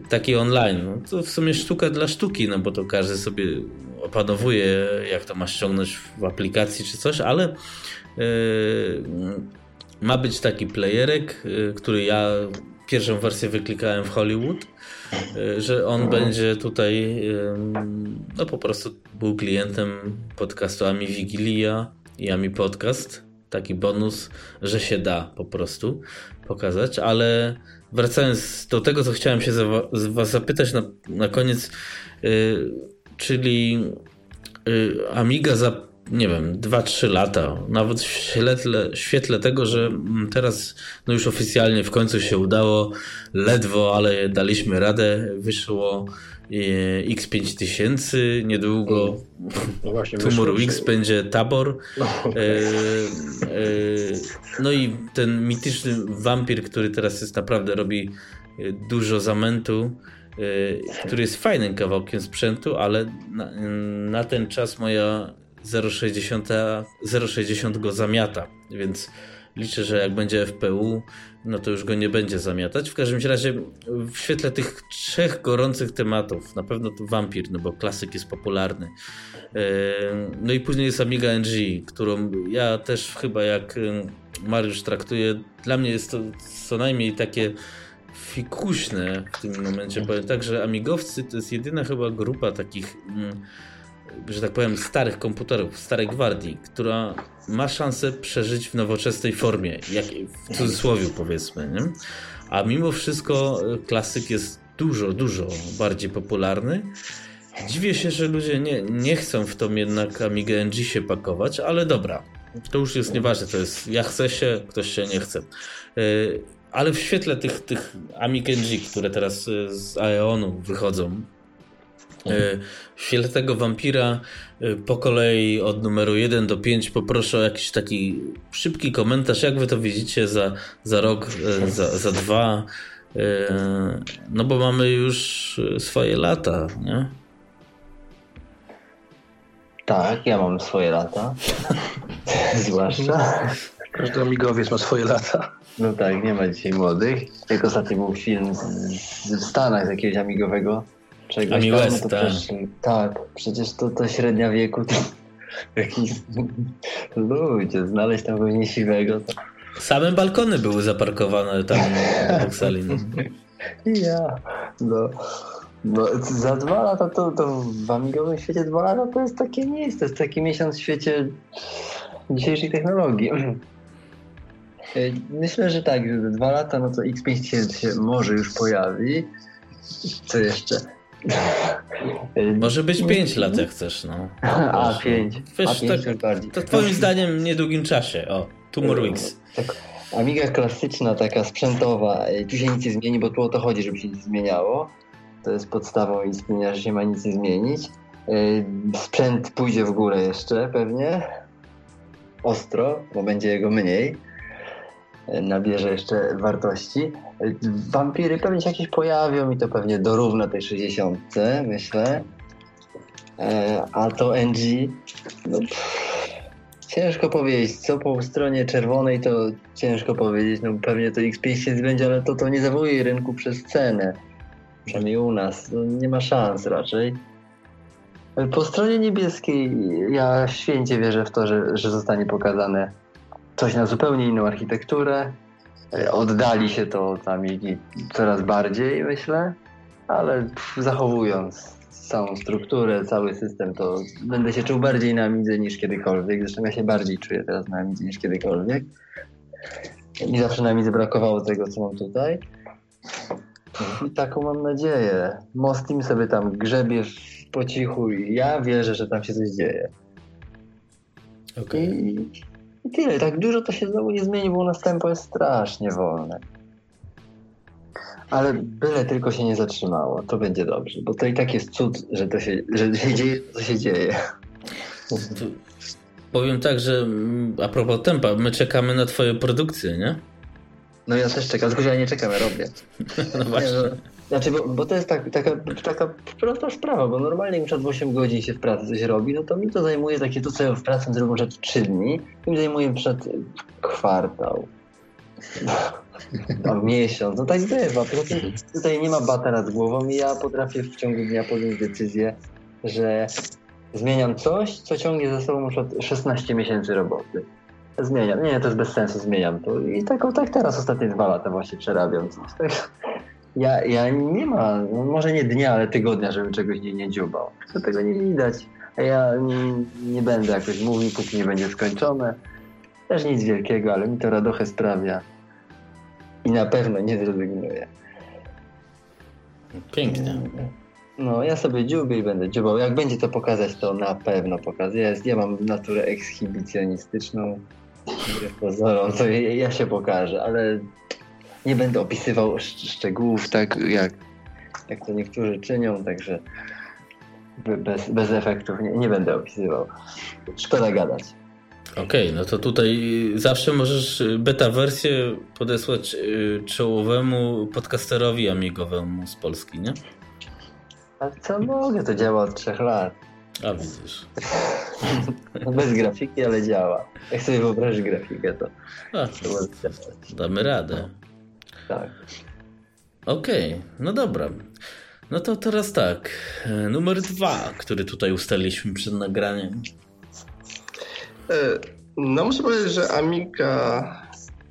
Taki online. No, to w sumie sztuka dla sztuki, no bo to każdy sobie opanowuje, jak to ma ściągnąć w aplikacji czy coś, ale ma być taki playerek, który ja pierwszą wersję wyklikałem w Hollywood, że on będzie tutaj no po prostu był klientem podcastu Ami Wigilia i Ami Podcast. Taki bonus, że się da po prostu pokazać, ale wracając do tego, co chciałem się za Was zapytać na, na koniec, yy, czyli yy, Amiga za nie wiem, 2-3 lata, nawet w świetle, świetle tego, że mm, teraz no już oficjalnie w końcu się udało, ledwo, ale daliśmy radę, wyszło yy, X5000, niedługo No właśnie, Tumor X będzie Tabor. No, E, e, no i ten mityczny wampir, który teraz jest naprawdę robi e, dużo zamętu y, który jest fajnym kawałkiem sprzętu, ale na, na ten czas moja 0,60, 0,60 go zamiata, więc liczę, że jak będzie FPU, no to już go nie będzie zamiatać. W każdym razie w świetle tych trzech gorących tematów, na pewno to Vampir, no bo klasyk jest popularny. E, no i później jest Amiga NG, którą ja też chyba jak Mariusz traktuje, dla mnie jest to co najmniej takie fikuśne w tym momencie. Powiem tak, że Amigowcy to jest jedyna chyba grupa takich mm, że tak powiem, starych komputerów, starej gwardii, która ma szansę przeżyć w nowoczesnej formie, jak w cudzysłowie powiedzmy, nie? A mimo wszystko e, klasyk jest dużo, dużo bardziej popularny. Dziwię się, że ludzie nie, nie chcą w tą jednak Amiga NG się pakować, ale dobra, to już jest nieważne, to jest ja chcę się, ktoś się nie chce. E, ale w świetle tych, tych Amig NG, które teraz e, z Aeonu wychodzą, E, w świetle tego wampira e, po kolei od numeru 1 do 5 poproszę o jakiś taki szybki komentarz, jak wy to widzicie za, za rok, e, za, za dwa. No bo mamy już swoje lata, nie? Tak, ja mam swoje lata. Zwłaszcza. Każdy amigowiec ma swoje lata. No tak, nie ma dzisiaj młodych. Jak ostatnio był film w Stanach z jakiegoś amigowego czegoś. Ami West, tak. Przecież, tak, przecież to, to średnia wieku to jakiś ludzie, znaleźć tam kogoś siwego. To... Same balkony były zaparkowane tam w sali. No. Ja, no. No, za dwa lata to, to w amigowym świecie dwa lata to jest takie miejsce, to jest taki miesiąc w świecie dzisiejszej technologii. Myślę, że tak, że dwa lata, no to X5000 się może już pojawi. Co jeszcze? Może być 5 lat, jak chcesz, no. A, 5. Wiesz, A, 5 tak, bardziej. to twoim zdaniem w niedługim czasie. O, two more weeks. Tak, Amiga klasyczna, taka sprzętowa, tu się nic nie zmieni, bo tu o to chodzi, żeby się nic zmieniało. To jest podstawą istnienia, że się ma nic nie zmienić. Sprzęt pójdzie w górę jeszcze pewnie. Ostro, bo będzie jego mniej nabierze jeszcze wartości. Wampiry pewnie się jakieś pojawią i to pewnie dorówna tej 60, myślę. E, a to NG, no, ciężko powiedzieć. Co po stronie czerwonej, to ciężko powiedzieć. No pewnie to X50 będzie, ale to, to nie zawołuje rynku przez cenę. Przynajmniej u nas. No, nie ma szans raczej. Po stronie niebieskiej ja święcie wierzę w to, że, że zostanie pokazane coś na zupełnie inną architekturę. E, oddali się to od Amigi coraz bardziej, myślę, ale zachowując całą strukturę, cały system, to będę się czuł bardziej na Amidze niż kiedykolwiek. Zresztą ja się bardziej czuję teraz na Amidze niż kiedykolwiek. Mi zawsze na Amidze brakowało tego, co mam tutaj. I taką mam nadzieję. Mostim sobie tam grzebie po cichu i ja wierzę, że tam się coś dzieje. Okay. I i tyle, tak dużo to się znowu nie zmieni, bo u nas tempo jest strasznie wolne. Ale byle tylko się nie zatrzymało, to będzie dobrze, bo to i tak jest cud, że to się, że się dzieje, to się dzieje. Powiem tak, że a propos tempa, my czekamy na twoje produkcje, nie? No ja też czekam, tylko że ja nie czekam, ja robię. No właśnie. Nie, no, znaczy, bo, bo to jest tak, taka, taka prosta sprawa, bo normalnie jak przed 8 godzin się w pracy coś robi, no to mi to zajmuje takie to, co ja w pracy zrobię przed 3 dni, mi zajmuje przed kwartał. A miesiąc, no tak bywa. Tutaj nie ma bata nad głową i ja potrafię w ciągu dnia podjąć decyzję, że zmieniam coś, co ciągnie za sobą na 16 miesięcy roboty. Zmieniam. Nie, to jest bez sensu, zmieniam to. I tak, tak teraz ostatnie dwa lata właśnie przerabiam coś. Ja, ja nie ma, no może nie dnia, ale tygodnia, żebym czegoś nie, nie dziubał. To tego nie widać. A ja nie, nie będę jakoś mówił, póki nie będzie skończone. Też nic wielkiego, ale mi to radochę sprawia. I na pewno nie zrezygnuję. Pięknie. No, ja sobie dziubię i będę dziubał. Jak będzie to pokazać, to na pewno pokażę. Ja, ja mam naturę ekshibicjonistyczną. Pozorom, to ja się pokażę, ale nie będę opisywał szczegółów, tak jak, jak to niektórzy czynią, także bez, bez efektów nie, nie będę opisywał. Szkoda gadać. Okej, okay, no to tutaj zawsze możesz beta wersję podesłać y, czołowemu podcasterowi amigowemu z Polski, nie? Ale co mogę, to działa od trzech lat. A widzisz. No bez grafiki, ale działa. Jak sobie wyobrazisz grafikę, to, A, to działać. damy radę. Tak. Okej, no dobra. No to teraz tak. e, Numer dwa, który tutaj ustaliliśmy przed nagraniem. E, No muszę powiedzieć, że Amiga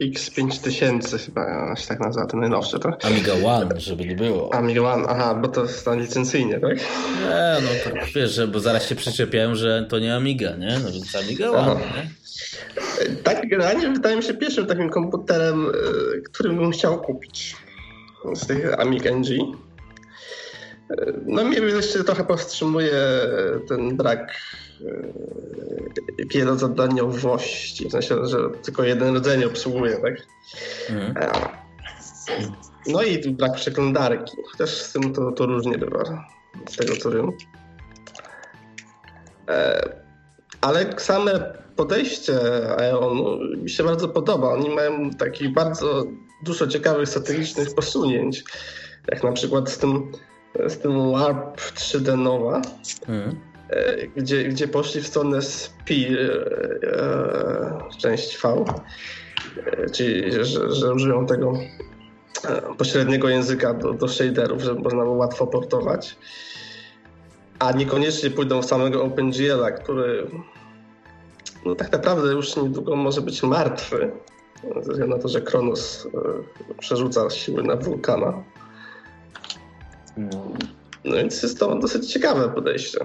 X5000 chyba się tak nazywa, ten najnowszy, tak? Amiga One, żeby nie było. Amiga One, aha, bo to jest tam licencyjnie, tak? Nie, no tak wiesz, że, bo zaraz się przyczepiają, że to nie Amiga, nie? No więc Amiga Aha. One, nie? Tak generalnie wydaje mi się pierwszym takim komputerem, e, którym bym chciał kupić z tych Amig NG. E, No mnie jeszcze trochę powstrzymuje ten brak wielozadaniowości, w sensie, że tylko jeden rodzaj obsługuje, tak? Mhm. E, No i brak przeglądarki. Też z tym to, to różnie bywa. Z tego co wiem. E, Ale same podejście Aeonu mi się bardzo podoba. Oni mają takich bardzo dużo ciekawych strategicznych posunięć. Jak na przykład z tym, z tym Warp 3D Nova, Mhm. E, gdzie, gdzie poszli w stronę SPI, e, e, część V, czyli że, że użyją tego pośredniego języka do, do shaderów, żeby można było łatwo portować. A niekoniecznie pójdą w samego OpenGL-a, który no, tak naprawdę już niedługo może być martwy. Ze względu na to, że Kronos przerzuca siły na wulkana. No więc jest to dosyć ciekawe podejście.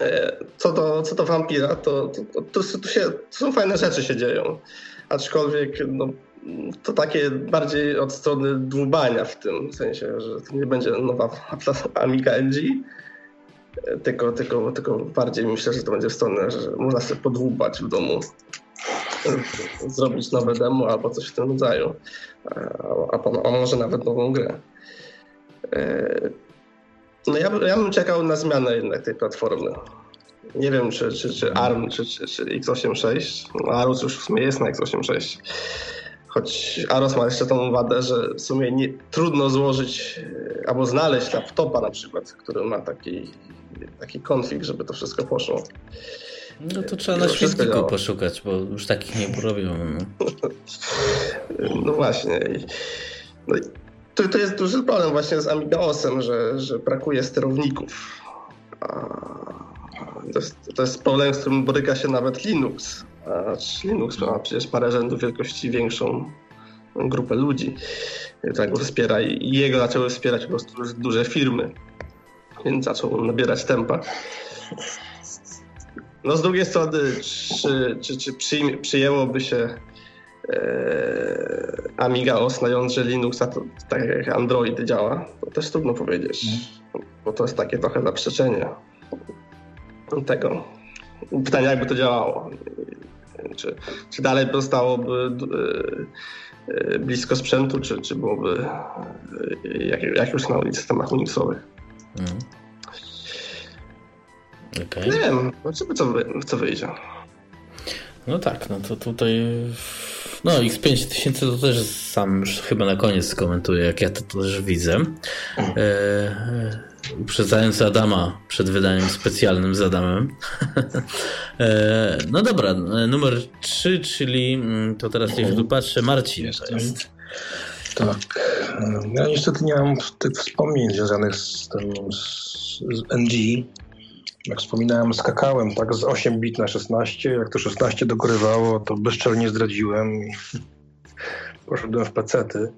E, Co do, co do to, to, to, to, się, to są fajne rzeczy się dzieją. Aczkolwiek no, to takie bardziej od strony dłubania w tym sensie, że to nie będzie nowa Amiga NG, e, tylko, tylko, tylko bardziej myślę, że to będzie w stronę, że można sobie podłubać w domu, e, zrobić nowe demo albo coś w tym rodzaju, E, a, a, a może nawet nową grę. No ja, ja bym czekał na zmianę jednak tej platformy. Nie wiem, czy, czy, czy ARM, czy, czy, czy x86. No, Arus już w sumie jest na x86. Choć Aros ma jeszcze tą wadę, że w sumie nie, trudno złożyć e, albo znaleźć laptopa na przykład, który ma taki, taki konfig, żeby to wszystko poszło. No to trzeba na świetniku poszukać, bo już takich nie porobią. No. Właśnie. No i to, to jest duży problem właśnie z AmigaOSem, że, że brakuje sterowników. To, jest, to jest problem, z którym boryka się nawet Linux. Linux ma przecież parę rzędów wielkości większą grupę ludzi, która go wspiera i jego zaczęły wspierać po prostu duże firmy, więc zaczął nabierać tempa. No z drugiej strony, czy, czy, czy przyjmie, przyjęłoby się Amiga OS na jądrze Linuxa, to, tak jak Android działa, to też trudno powiedzieć, bo to jest takie trochę zaprzeczenie tego. Pytanie, jakby to działało. Czy, czy dalej pozostałoby e, e, blisko sprzętu, czy, czy byłoby e, jak, jak już na systemach Unixowych. Mhm. Okej. Nie wiem, zobaczymy co, co wyjdzie. No tak, no to tutaj. No, X5000 to też sam już chyba na koniec skomentuję, jak ja to też widzę. E, e, uprzedzając Adama przed wydaniem specjalnym z Adamem. e, no dobra, e, numer 3, czyli mm, to teraz gdzieś tu patrzę, Marcin to jest. Tak. Ja niestety nie mam tych wspomnień związanych z tym z, z NG. Jak wspominałem, skakałem tak z 8 bit na 16. Jak to 16 dogorywało, to bezczelnie zdradziłem i poszedłem w pecety.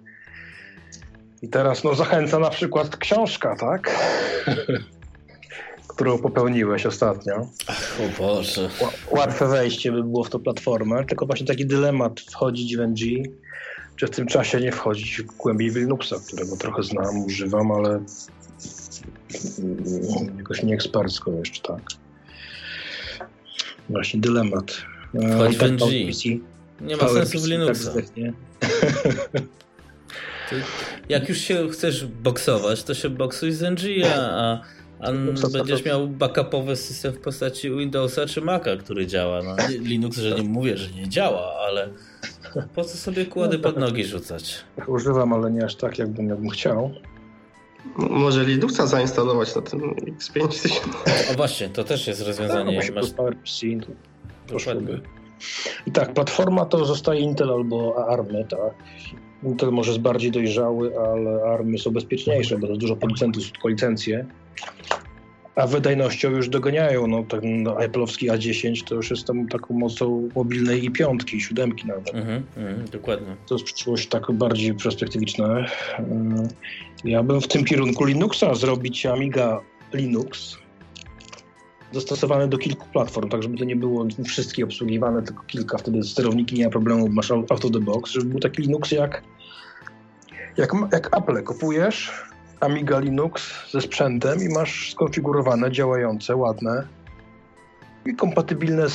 I teraz no, zachęca na przykład książka, tak? Którą popełniłeś ostatnio. O Boże. Ła- Łatwe wejście by było w tą platformę, tylko właśnie taki dylemat wchodzić w NG, czy w tym czasie nie wchodzić głębiej w Linuxa, którego trochę znam, używam, ale jakoś nie ekspercko jeszcze, tak. Właśnie dylemat. E, i tak w NG. PowerPC Nie ma sensu w tak Linuxa. zdechnie. Ty, jak już się chcesz boksować, to się boksuj z NG, a, a będziesz miał backupowy system w postaci Windowsa czy Maca, który działa. No, nie- Linux, że nie mówię, że nie działa, ale po co sobie kłody pod nogi rzucać? Używam, ale nie aż tak, jakbym, jakbym chciał. Może Linuxa zainstalować na tym X5000? O właśnie, to też jest rozwiązanie. No, Masz... Dokładnie. I tak, platforma to zostaje Intel albo ARMy, tak. Intel może jest bardziej dojrzały, ale ARMy są bezpieczniejsze, bo to dużo producentów tylko licencje. A wydajnością już doganiają, no ten no, Apple'owski A10 to już jest tam taką mocą mobilnej i piątki, i siódemki nawet. Mhm, mhm, dokładnie. To jest przyszłość tak bardziej perspektywiczna. Ja bym w tym kierunku Linuxa zrobić Amiga Linux dostosowany do kilku platform, tak żeby to nie było wszystkie obsługiwane, tylko kilka, wtedy sterowniki nie ma problemu, masz out of the box, żeby był taki Linux jak, jak, jak Apple. Kupujesz Amiga Linux ze sprzętem i masz skonfigurowane, działające, ładne i kompatybilne z,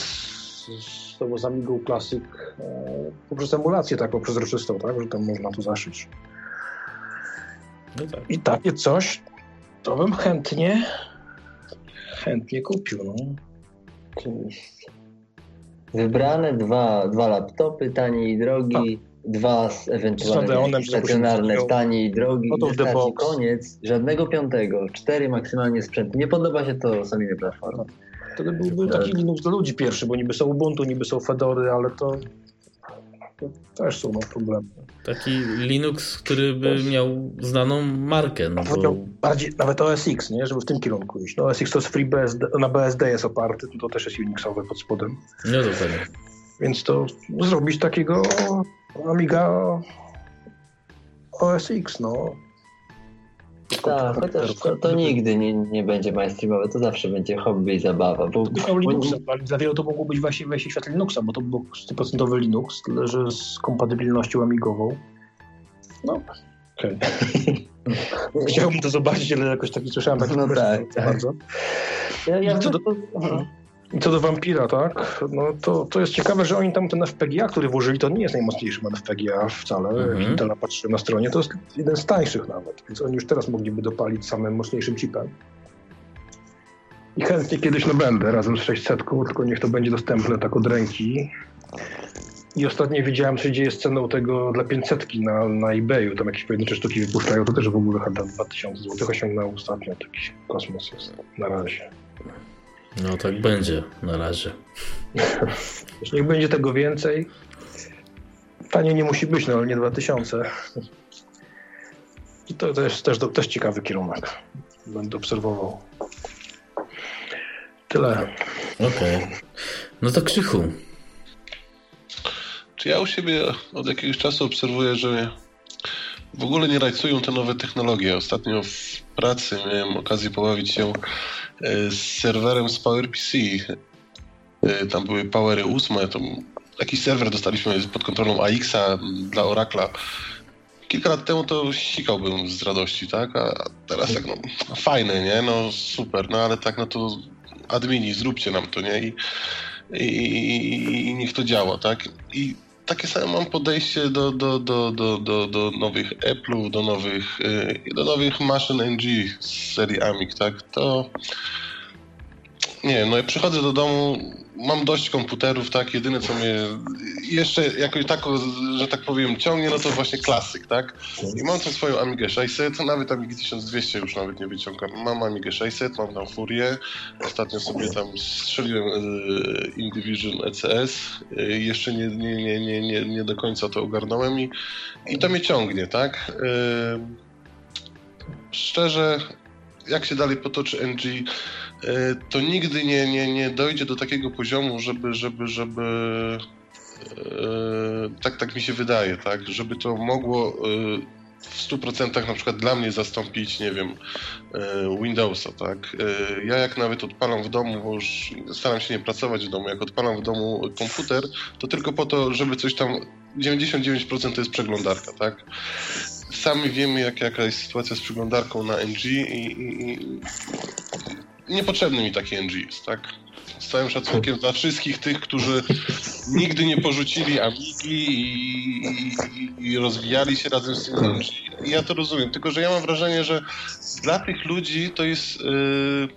z, z Amigą Classic e, poprzez emulację taką przezroczystą, tak, że tam można to zaszyć. No tak. I takie coś to bym chętnie chętnie kupił. No. Oczywiście. Wybrane dwa, dwa laptopy, tanie i drogi, dwa z Z Radeonem, ewentualnie stacjonarne, tanie i drogi. Wystarczy box. koniec, żadnego piątego, cztery maksymalnie sprzęty. Nie podoba się to samej platformy. Wtedy byłby taki Linux do ludzi pierwszy, bo niby są Ubuntu, niby są Fedory, ale to, to też są no, problemy. Taki Linux, który by miał znaną markę, no bo... Bardziej, nawet OS X, nie? żeby w tym kierunku iść. No, OS X to jest FreeBSD, na BSD jest oparty, to, to też jest Unixowe pod spodem. No dokładnie. Więc to zrobić takiego Amiga OS X, no. Tak, chociaż to, to nigdy nie, nie będzie mainstreamowe, to zawsze będzie hobby i zabawa. Bo, Linuxa, ale dla wielu to mogło być właśnie wejście w świat Linuxa, bo to był 100% Linux, tyle że z kompatybilnością amigową. No, okej. Chciałbym to zobaczyć, ale jakoś taki słyszałem taki No tak, za tak. bardzo. ja, ja do- Mhm. I co do Vampira, tak? No to, to jest ciekawe, że oni tam ten FPGA, który włożyli, to nie jest najmocniejszy FPGA wcale. Mhm. Intela patrzyłem na stronie, to jest jeden z tańszych nawet, więc oni już teraz mogliby dopalić samym mocniejszym chipem. I chętnie kiedyś no będę razem z 600, tylko niech to będzie dostępne tak od ręki. I ostatnio widziałem, co się dzieje z ceną tego dla 500 na, na eBayu. Tam jakieś pojedyncze sztuki wypuszczają, to też w ogóle chyba 2000 zł osiągnął ostatnio. Taki kosmos jest na razie. No tak będzie na razie. Jeśli niech będzie tego więcej. Tanie nie musi być, no ale nie 2000. I to, jest też, też ciekawy kierunek. Będę obserwował. Tyle. Okej. No to Krzychu. Czy ja u siebie od jakiegoś czasu obserwuję, że w ogóle nie rajcują te nowe technologie. Ostatnio w pracy miałem okazję pobawić się z serwerem z PowerPC. E, Tam były Powery 8, to jakiś serwer dostaliśmy pod kontrolą AX-a dla Oracla. Kilka lat temu to sikałbym z radości, tak? A teraz tak, no fajne, nie? No super, no ale tak, no to admini, zróbcie nam to, nie? I, i, i niech to działa, tak? I takie same mam podejście do, do, do, do, do, do nowych Apple'ów, do nowych, yy, do nowych maszyn NG z serii Amic, tak? To nie no ja przychodzę do domu, mam dość komputerów, tak? Jedyne co mnie jeszcze jakoś tak, że tak powiem, ciągnie, no to właśnie klasyk, tak? I mam tą swoją Amigę 600, nawet Amigi 1200 już nawet nie wyciągam. Mam Amigę 600, mam tam Furię, ostatnio sobie tam strzeliłem yy, Indivision ECS, yy, jeszcze nie, nie, nie, nie, nie, nie do końca to ogarnąłem i, i to mnie ciągnie, tak? Yy, szczerze, jak się dalej potoczy NG, yy, to nigdy nie, nie, nie dojdzie do takiego poziomu, żeby, żeby, żeby yy, tak, tak mi się wydaje, tak, żeby to mogło yy, w 100% na przykład dla mnie zastąpić, nie wiem, Windowsa, tak. Ja jak nawet odpalam w domu, bo już staram się nie pracować w domu, jak odpalam w domu komputer, to tylko po to, żeby coś tam 99% to jest przeglądarka, tak? Sami wiemy, jak, jaka jest sytuacja z przeglądarką na NG i, i, i niepotrzebny mi taki NG jest, tak? Z całym szacunkiem dla wszystkich tych, którzy nigdy nie porzucili Amigi i, i, rozwijali się razem z tym NG. Ja to rozumiem, tylko że ja mam wrażenie, że dla tych ludzi to jest... Yy,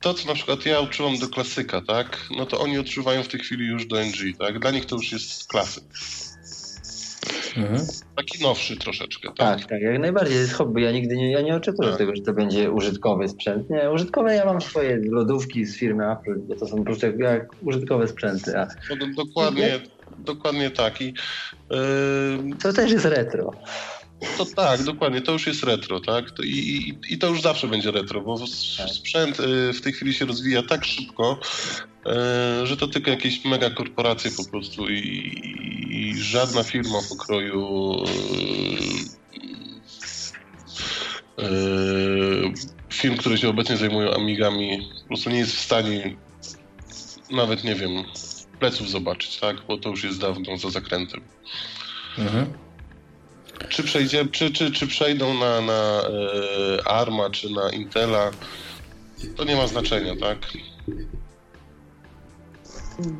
to, co na przykład ja uczyłam do klasyka, tak? No to oni odczuwają w tej chwili już do NG, tak? Dla nich to już jest klasyk. Mhm. Taki nowszy troszeczkę, tak? Tak, tak, jak najbardziej. jest hobby. Ja nigdy nie, ja nie oczekuję tak. tego, że to będzie użytkowy sprzęt. Nie, użytkowe ja mam swoje lodówki z firmy Apple, bo to są po prostu jak, jak użytkowe sprzęty. A... No, dokładnie, dokładnie tak. I, yy... To też jest retro. To tak, dokładnie, to już jest retro, tak? I, i, I, to już zawsze będzie retro, bo tak. sprzęt y, w tej chwili się rozwija tak szybko, że to tylko jakieś mega korporacje po prostu i, i żadna firma pokroju y, firm, które się obecnie zajmują Amigami, po prostu nie jest w stanie nawet, nie wiem, pleców zobaczyć, tak? Bo to już jest dawno za zakrętem. Mhm. Czy, przejdzie, czy, czy, czy przejdą na, na e, Arma, czy na Intela, to nie ma znaczenia, tak?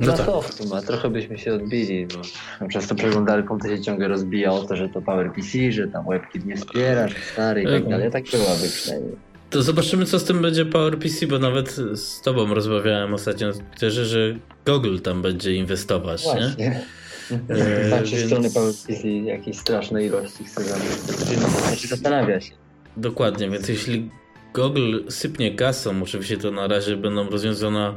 No tak. to w sumie, trochę byśmy się odbili, bo przez to przeglądarką to się ciągle rozbija o to, że to PowerPC, że tam WebKit nie wspiera, że stary i tak dalej. Tak byłaby przynajmniej. To zobaczymy, co z tym będzie PowerPC, bo nawet z tobą rozmawiałem ostatnio na Twitterze, że Google tam będzie inwestować, Właśnie. nie? E, tak się więc... strony PowerPC jakiejś strasznej ilości chce Znaczy zastanawia się. Dokładnie, więc jeśli Google sypnie kasą, oczywiście to na razie będą rozwiązania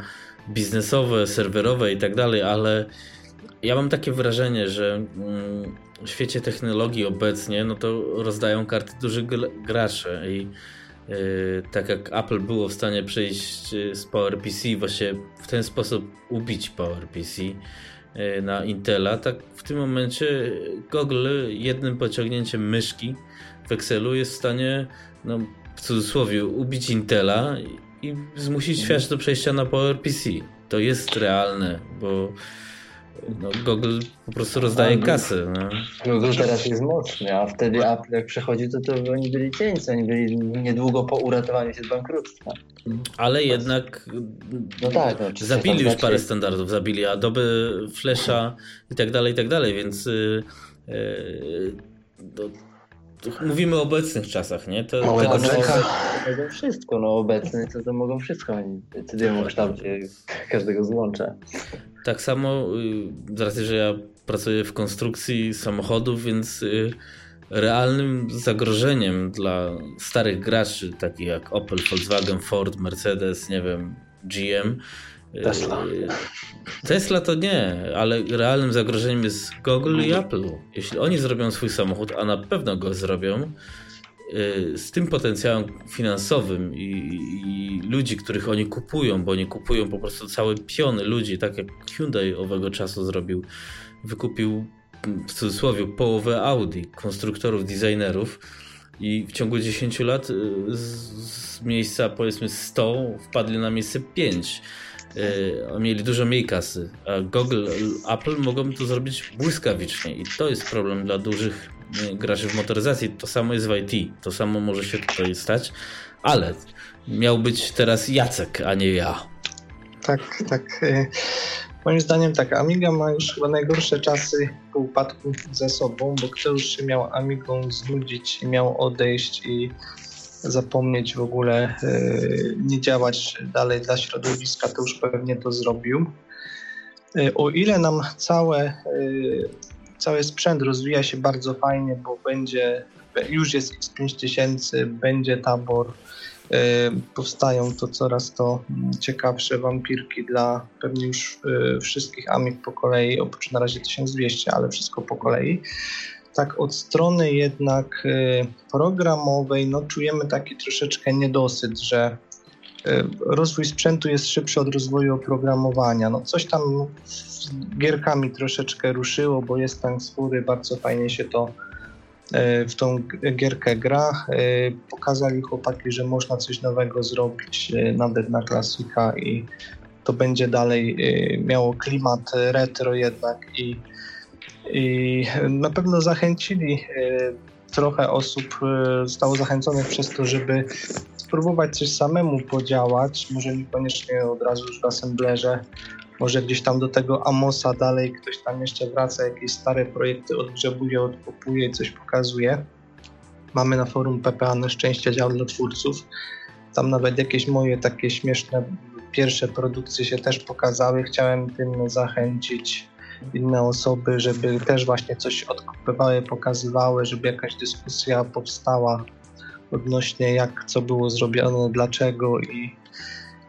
biznesowe, serwerowe i tak dalej, ale ja mam takie wrażenie, że mm, w świecie technologii obecnie, no to rozdają karty duży gracze i yy, tak jak Apple było w stanie przejść y, z PowerPC, właśnie w ten sposób ubić PowerPC, E, na Intela, tak w tym momencie Google jednym pociągnięciem myszki w Excelu jest w stanie, no, w cudzysłowie, ubić Intela i zmusić świat do przejścia na PowerPC. To jest realne, bo no, Google po prostu rozdaje kasę. No. Google teraz jest mocny, a wtedy Apple jak przechodził, to, to oni byli cieńcy, oni byli niedługo po uratowaniu się z bankructwa. Ale jednak no tak, no, zabili już parę standardów, zabili Adobe, Flasha i tak dalej, i tak dalej, więc yy, yy, mówimy o obecnych czasach, nie? To, Małego to, mogą wszystko, no obecny to, to mogą wszystko, oni decydują o kształcie każdego złącza. Tak samo, y, z racji, że ja pracuję w konstrukcji samochodów, więc y, realnym zagrożeniem dla starych graczy, takich jak Opel, Volkswagen, Ford, Mercedes, nie wiem, GM. Tesla. Tesla to nie, ale realnym zagrożeniem jest Google i Apple. Jeśli oni zrobią swój samochód, a na pewno go zrobią, Y, z tym potencjałem finansowym i, i, ludzi, których oni kupują, bo oni kupują po prostu całe piony ludzi, tak jak Hyundai owego czasu zrobił, wykupił w cudzysłowie połowę Audi, konstruktorów, designerów i w ciągu 10 lat y, z, z miejsca powiedzmy 100 wpadli na miejsce 5. Yy, mieli dużo mniej kasy, a Google, Apple mogą to zrobić błyskawicznie i to jest problem dla dużych graczy w motoryzacji, to samo jest w IT, to samo może się tutaj stać, ale miał być teraz Jacek, a nie ja. Tak, tak. E, moim zdaniem tak, Amiga ma już chyba najgorsze czasy po upadku ze sobą, bo kto już się miał Amigą znudzić i miał odejść i zapomnieć w ogóle, e, nie działać dalej dla środowiska, to już pewnie to zrobił. E, o ile nam całe cały sprzęt rozwija się bardzo fajnie, bo będzie, już jest X5000, będzie tabor, powstają to coraz to ciekawsze wampirki dla pewnie już wszystkich amik po kolei, oprócz na razie 1200, ale wszystko po kolei. Tak od strony jednak y, programowej, no czujemy taki troszeczkę niedosyt, że rozwój sprzętu jest szybszy od rozwoju oprogramowania. No coś tam gierkami troszeczkę ruszyło, bo jest tam sfury, bardzo fajnie się to e, w tą gierkę gra. Pokazali chłopaki, że można coś nowego zrobić nawet na klasika i to będzie dalej miało klimat retro jednak i, i na pewno zachęcili trochę osób, zostało zachęconych przez to, żeby spróbować coś samemu podziałać, może niekoniecznie od razu już w assemblerze, może gdzieś tam do tego Amosa dalej ktoś tam jeszcze wraca, jakieś stare projekty odgrzebuje, odkopuje i coś pokazuje. Mamy na forum PPA na szczęście dział dla twórców. Tam nawet jakieś moje takie śmieszne pierwsze produkcje się też pokazały. Chciałem tym zachęcić. Inne osoby, żeby też właśnie coś odkupywały, pokazywały, żeby jakaś dyskusja powstała odnośnie jak co było zrobione, dlaczego i,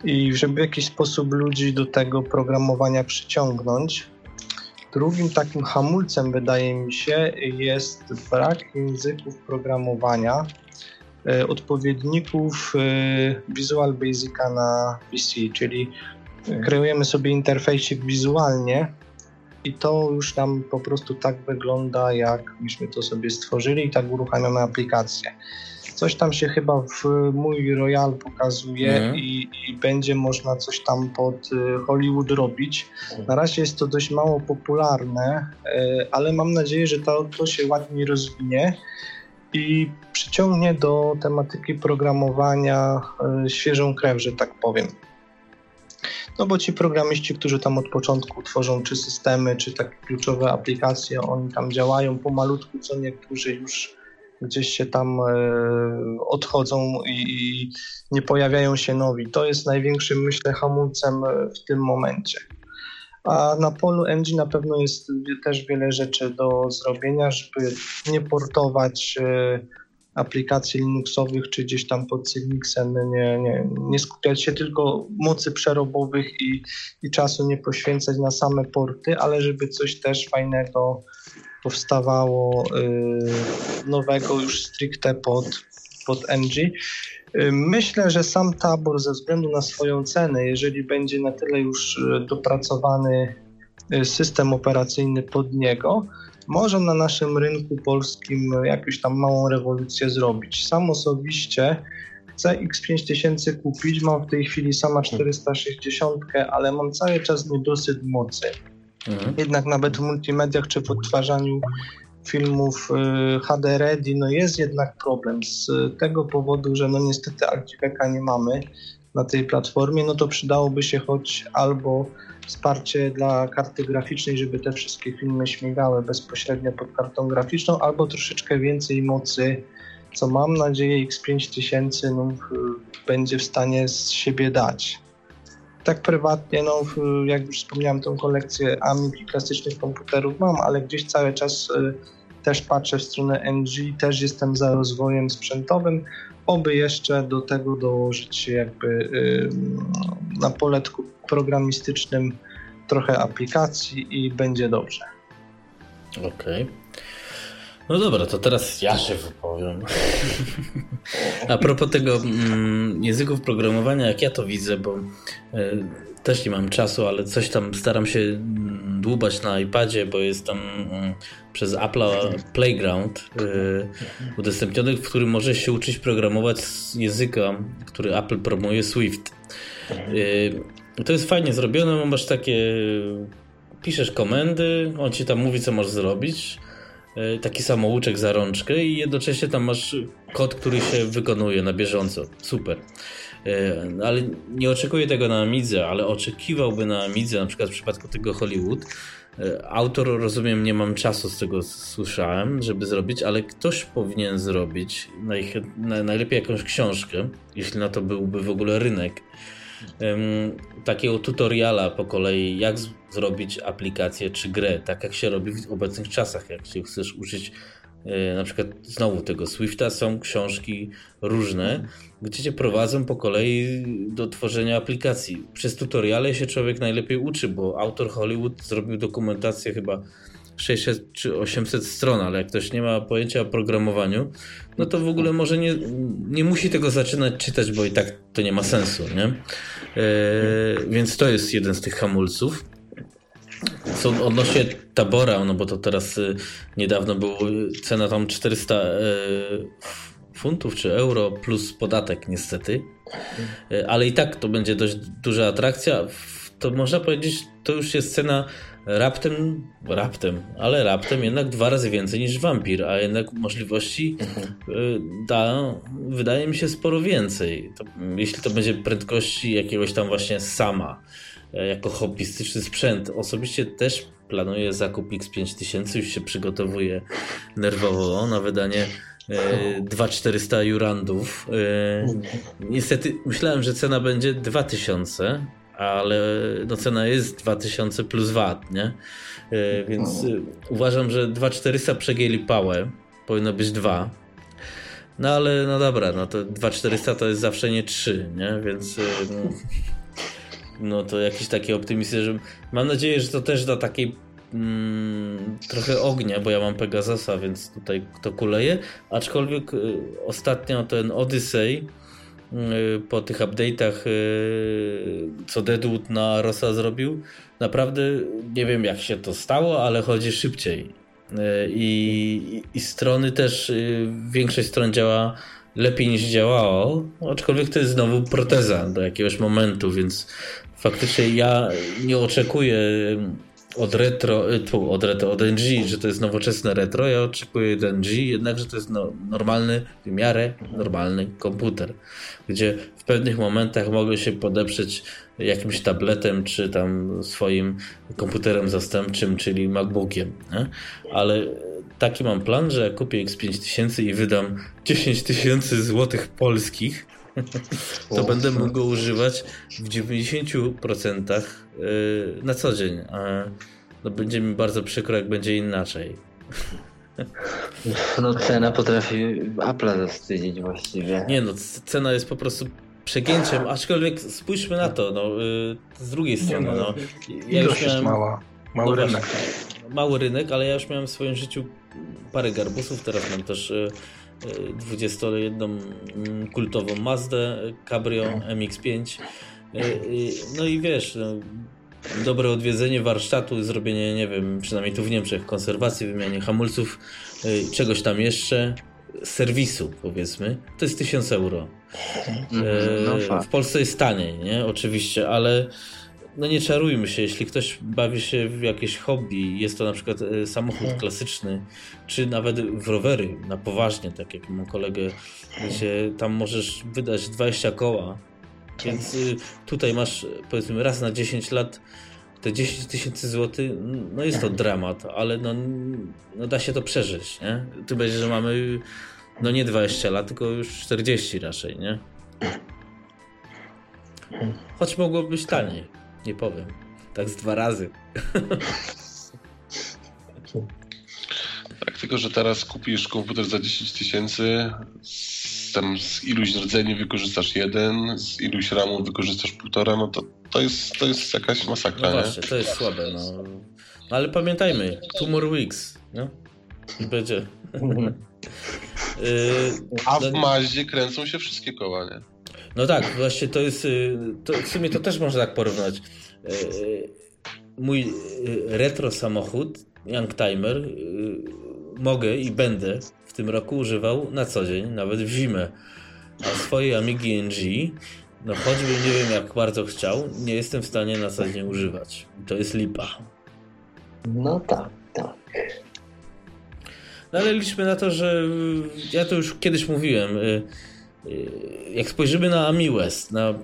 i żeby w jakiś sposób ludzi do tego programowania przyciągnąć. Drugim takim hamulcem, wydaje mi się, jest brak języków programowania, e, odpowiedników e, Visual Basica na PC, czyli kreujemy sobie interfejsik wizualnie i to już nam po prostu tak wygląda, jak myśmy to sobie stworzyli i tak uruchamiamy aplikację. Coś tam się chyba w mój Royal pokazuje Mhm. i, i będzie można coś tam pod y, Hollywood robić. Na razie jest to dość mało popularne, y, ale mam nadzieję, że to, to się ładnie rozwinie i przyciągnie do tematyki programowania y, świeżą krew, że tak powiem. No bo ci programiści, którzy tam od początku tworzą czy systemy, czy takie kluczowe aplikacje, oni tam działają pomalutku, co niektórzy już gdzieś się tam e, odchodzą i, nie pojawiają się nowi. To jest największym, myślę, hamulcem e, w tym momencie. A na polu Engine na pewno jest też wiele rzeczy do zrobienia, żeby nie portować e, aplikacji Linuxowych czy gdzieś tam pod Cylixem, nie, nie, nie skupiać się tylko mocy przerobowych i, i czasu nie poświęcać na same porty, ale żeby coś też fajnego powstawało y, nowego już stricte pod, pod NG. Y, Myślę, że sam tabor ze względu na swoją cenę, jeżeli będzie na tyle już y, dopracowany system operacyjny pod niego, może na naszym rynku polskim jakąś tam małą rewolucję zrobić. Sam osobiście chcę X5000 kupić, mam w tej chwili sama 460, ale mam cały czas niedosyt mocy. Mhm. Jednak nawet w multimediach czy w odtwarzaniu filmów y, HD Ready, no jest jednak problem z tego powodu, że no niestety ActiveC'a nie mamy na tej platformie, no to przydałoby się choć albo wsparcie dla karty graficznej, żeby te wszystkie filmy śmigały bezpośrednio pod kartą graficzną, albo troszeczkę więcej mocy, co mam nadzieję X5000 no, będzie w stanie z siebie dać. Tak prywatnie, no, jak już wspomniałem, tą kolekcję Amig i klasycznych komputerów mam, ale gdzieś cały czas y, też patrzę w stronę NG, też jestem za rozwojem sprzętowym, oby jeszcze do tego dołożyć jakby y, na poletku programistycznym trochę aplikacji i będzie dobrze. Okej. No dobra, to teraz ja się wypowiem. A propos tego mm, języków programowania, jak ja to widzę, bo e, też nie mam czasu, ale coś tam staram się mm, dłubać na iPadzie, bo jest tam mm, przez Apple'a Playground e, udostępniony, w którym możesz się uczyć programować z języka, który Apple promuje, Swift. To jest fajnie zrobione, bo masz takie piszesz komendy, on ci tam mówi, co masz zrobić. E, Taki samouczek za rączkę i jednocześnie tam masz kod, który się wykonuje na bieżąco. Super. E, Ale nie oczekuję tego na Amidze, ale oczekiwałby na Amidze, na przykład w przypadku tego Hollywood. E, Autor, rozumiem, nie mam czasu z tego słyszałem, żeby zrobić, ale ktoś powinien zrobić najlepiej jakąś książkę, jeśli na to byłby w ogóle rynek em, takiego tutoriala po kolei, jak z- zrobić aplikację czy grę, tak jak się robi w obecnych czasach. Jak się chcesz uczyć e, na przykład znowu tego Swifta, są książki różne, gdzie cię prowadzą po kolei do tworzenia aplikacji. Przez tutoriale się człowiek najlepiej uczy, bo autor Hollywood zrobił dokumentację chyba 600 czy 800 stron, ale jak ktoś nie ma pojęcia o programowaniu, no to w ogóle może nie, nie musi tego zaczynać czytać, bo i tak to nie ma sensu, nie? E, więc to jest jeden z tych hamulców. Co odnośnie tabora, no bo to teraz y, niedawno było y, cena tam 400 y, funtów czy euro plus podatek niestety. Y, ale i tak to będzie dość duża atrakcja. To można powiedzieć, to już jest cena raptem, raptem, ale raptem jednak dwa razy więcej niż wampir, a jednak możliwości y, da, wydaje mi się, sporo więcej. To, jeśli to będzie prędkości jakiegoś tam właśnie sama, e, jako hobbystyczny sprzęt. Osobiście też planuję zakup X5000, już się przygotowuję nerwowo na wydanie e, 2400 jurandów. E, niestety myślałem, że cena będzie 2000, ale no cena jest 2000 plus VAT, nie? E, więc e, uważam, że 2400 przegięli pałę, powinno być 2. No ale no dobra, no to 2400 to jest zawsze nie 3, nie? Więc no, no to jakiś taki optymistyczny. Mam nadzieję, że to też da takiej mm, trochę ognia, bo ja mam Pegasusa, więc tutaj to kuleje. Aczkolwiek ostatnio ten Odyssey po tych update'ach, y, co Deadwood na Rosa zrobił, naprawdę nie wiem jak się to stało, ale chodzi szybciej. Y, I, I, strony też, y, większość stron działa lepiej niż działało, aczkolwiek to jest znowu proteza do jakiegoś momentu, więc faktycznie ja nie oczekuję od retro, y, tu, od retro, od NG, że to jest nowoczesne retro, ja oczekuję od NG, jednakże to jest no, normalny, w miarę normalny komputer, gdzie w pewnych momentach mogę się podeprzeć jakimś tabletem, czy tam swoim komputerem zastępczym, czyli MacBookiem, nie? ale taki mam plan, że kupię X5000 i wydam 10 tysięcy złotych polskich, to będę mógł go używać w 90% y, na co dzień. A no będzie mi bardzo przykro, jak będzie inaczej. No cena potrafi Apple'a zawstydzić właściwie. Nie no, cena jest po prostu przegięciem, aczkolwiek spójrzmy na to, no, y, z drugiej strony. No, ja już miałem, jest mała, mały no rynek. Mały rynek, ale ja już miałem w swoim życiu parę garbusów, teraz mam też 21 y, mm, kultową Mazdę Cabrio MX-5. Y, no i wiesz, no, dobre odwiedzenie warsztatu, zrobienie, nie wiem, przynajmniej tu w Niemczech, konserwacji, wymianie hamulców, czegoś tam jeszcze, serwisu powiedzmy, to jest 1000 euro. Mhm. No, w Polsce jest taniej, nie? Oczywiście, ale no nie czarujmy się, jeśli ktoś bawi się w jakieś hobby, jest to na przykład e, samochód mhm. klasyczny, czy nawet w rowery, na poważnie, tak jak mam kolegę, gdzie tam możesz wydać 20 koła, więc y, tutaj masz powiedzmy raz na 10 lat te 10 tysięcy złotych, no jest to dramat, ale no, no da się to przeżyć, nie? Ty będzie, że mamy no nie 20 lat, tylko już 40 raczej, nie? Choć mogło być taniej, nie powiem. Tak z dwa razy. Tak, tylko że teraz kupisz komputer za 10 tysięcy, tam z iluś rdzeni wykorzystasz jeden, z iluś ramu wykorzystasz półtora, no to, to, jest, to jest jakaś masakra, no właśnie, to jest słabe, no. no. Ale pamiętajmy, two more weeks, no? I będzie. Yy, A w no, Maździe kręcą się wszystkie koła, nie? No tak, właśnie to jest, y, to w sumie to też można tak porównać. Yy, mój y, retro samochód, Youngtimer, yy, mogę i będę w tym roku używał na co dzień, nawet w zimę. A swojej Amigi NG, no choćbym nie wiem jak bardzo chciał, nie jestem w stanie na co dzień używać. To jest lipa. No tak, tak. No ale liczmy na to, że ja to już kiedyś mówiłem. Y, y, jak spojrzymy na Ami West, na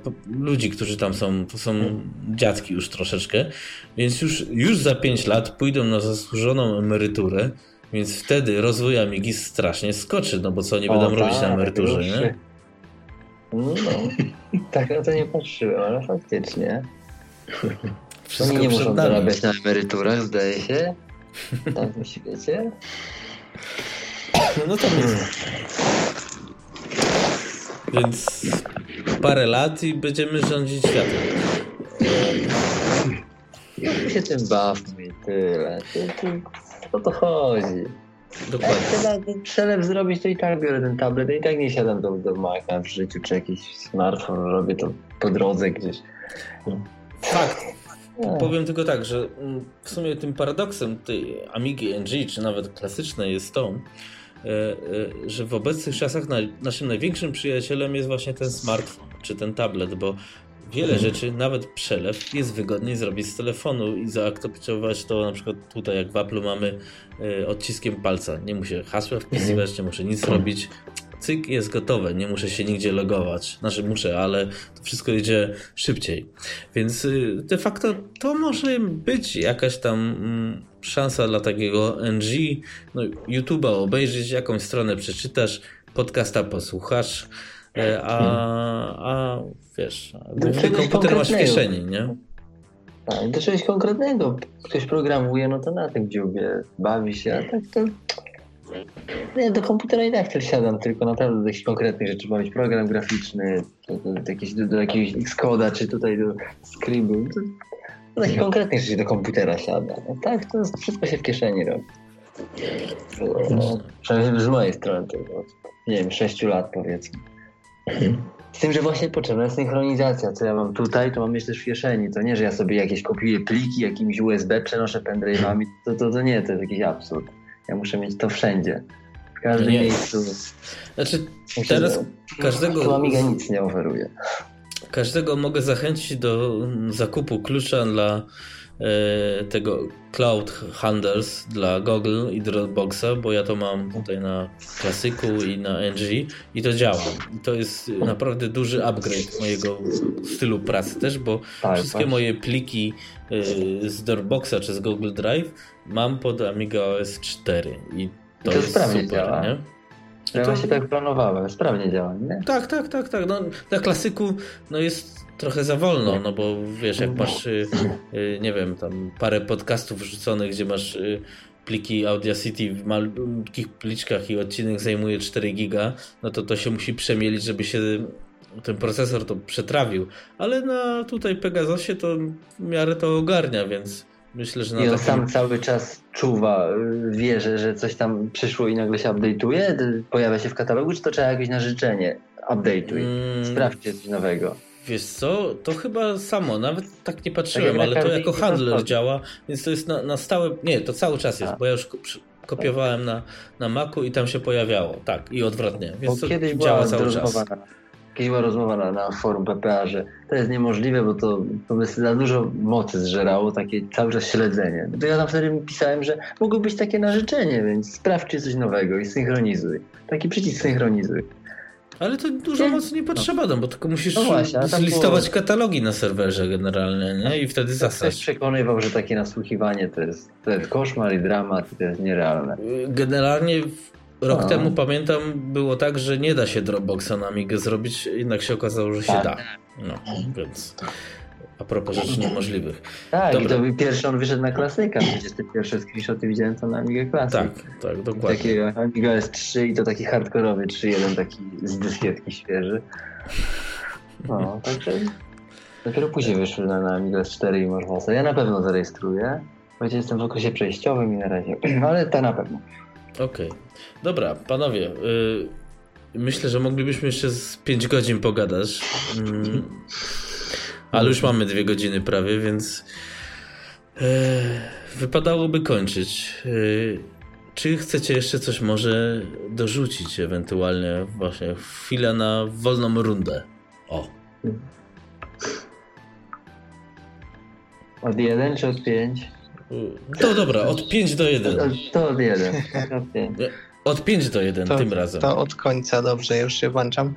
ludzi, którzy tam są, to są dziadki już troszeczkę, więc już, już za 5 lat pójdą na zasłużoną emeryturę, więc wtedy rozwój Amigi strasznie skoczy, no bo co oni o, będą robić na tak, emeryturze, nie? No, tak na to nie patrzyłem, ale faktycznie. Wszystko Oni nie muszą zarabiać na emeryturach, zdaje się. Tak w świecie. No to jest. Więc parę lat i będziemy rządzić światem. Ja się tym bawmy tyle. O to chodzi. Dokładnie. Jak chcę przelew zrobić, to i tak biorę ten tablet i tak nie siadam do, do Maca w życiu, czy jakiś smartfon, robię to po drodze gdzieś. Fakt. Powiem tylko tak, że mm, w sumie tym paradoksem tej Amigi NG, czy nawet klasycznej jest to, E, e, że w obecnych czasach naszym największym przyjacielem jest właśnie ten smartfon czy ten tablet, bo wiele rzeczy, nawet przelew, jest wygodniej zrobić z telefonu i zaakceptować to na przykład tutaj, jak w Apple mamy e, odciskiem palca. Nie muszę hasła wpisywać, nie muszę nic robić cyk, jest gotowe, nie muszę się nigdzie logować. Znaczy muszę, ale to wszystko idzie szybciej. Więc y, de facto to może być jakaś tam mm, szansa dla takiego NG, no, YouTube'a obejrzeć, jakąś stronę przeczytasz, podcasta posłuchasz, a, a wiesz, Do główny czegoś komputer masz w kieszeni, nie? Tak, do czegoś konkretnego. Ktoś programuje, no to na tym dziubie bawi się, a tak to... Nie, do komputera i tak też siadam, tylko naprawdę do jakichś konkretnych rzeczy. Ma być program graficzny, to, to, do, jakiegoś, do, do jakiegoś Xcode'a, czy tutaj do Scribble. To, do takich konkretnych rzeczy do komputera siada. No tak, to jest, wszystko się w kieszeni robi. No, przynajmniej z mojej strony, od, nie wiem, 6 lat powiedzmy. Z tym, że właśnie potrzebna jest synchronizacja. Co ja mam tutaj, to mam też w kieszeni. To nie, że ja sobie jakieś kopiuję pliki jakimiś USB, przenoszę pendrive'ami. To, to, to nie, to jest jakiś absurd. Ja muszę mieć to wszędzie. W każdym Nie. miejscu. Znaczy, teraz Tu każdego, Amiga nic nie oferuje. każdego mogę zachęcić do zakupu klucza dla tego Cloud Handles dla Google i Dropboxa, bo ja to mam tutaj na klasyku i na NG i to działa. I to jest naprawdę duży upgrade mojego stylu pracy też, bo Tak, wszystkie właśnie. moje pliki e, z Dropboxa czy z Google Drive mam pod Amiga OS 4 i to, To jest super, działa. nie? Ja to- właśnie tak planowałem. Sprawnie działa, nie? tak, tak, tak, tak. No, na klasyku no jest trochę za wolno, no bo wiesz, jak masz, y, y, nie wiem, tam parę podcastów wrzuconych, gdzie masz y, pliki Audacity w malutkich pliczkach i odcinek zajmuje 4 giga, no to to się musi przemielić, żeby się ten procesor to przetrawił. Ale na tutaj Pegasusie to w miarę to ogarnia, więc myślę, że na I on takim... sam cały czas czuwa, y, wie, że, że coś tam przyszło i nagle się update'uje, pojawia się w katalogu, czy to trzeba jakieś na życzenie? Update'uj. Mm, Sprawdźcie coś nowego. Wiesz co, to chyba samo, nawet tak nie patrzyłem, na ale to jako handler działa, więc to jest na, na stałe, nie, to cały czas jest, A. bo ja już kopiowałem na, na Macu i tam się pojawiało, tak, i odwrotnie, Bo więc to kiedyś działa była cały rozmowa, czas. kiedyś była rozmowa na, na forum PPA, że to jest niemożliwe, bo to, to by za dużo mocy zżerało, takie cały czas śledzenie. No To ja tam wtedy pisałem, że mogło być takie na życzenie, więc sprawdźcie coś nowego i synchronizuj. Taki przycisk synchronizuj. Ale to dużo Nie. mocy nie potrzeba, no bo tylko musisz No właśnie, zlistować było- katalogi na serwerze generalnie, nie? I wtedy Ktoś zasać. przekonywał, że takie nasłuchiwanie to jest, to jest koszmar i dramat i to jest nierealne. Generalnie rok No. temu pamiętam było tak, że nie da się Dropboxa na Amigę zrobić, jednak się okazało, że się Tak. da. No, więc a propos rzeczy niemożliwych. Tak, Dobra. i to pierwszy on wyszedł na klasyka, przecież te pierwsze screenshoty widziałem to na Amiga Classic. Tak, tak, dokładnie. Takiego Amiga S3 i to taki hardkorowy 3.1, taki z dyskietki świeży. No, także dopiero później wyszły na, na Amiga S4 i Morfosa. Ja na pewno zarejestruję, chociaż jestem w okresie przejściowym i na razie, ale ta na pewno. Okej. Dobra, panowie. y, myślę, że moglibyśmy jeszcze z 5 godzin pogadać. Mm, ale już mamy dwie godziny prawie, więc e, wypadałoby kończyć. Y, czy chcecie jeszcze coś może dorzucić ewentualnie właśnie chwilę na wolną rundę? O. Od 1 czy od 5? Y, To dobra, od 5 do 1. To od 1. Od 5. Od 5 do 1 To, tym razem. to od końca, dobrze, już się włączam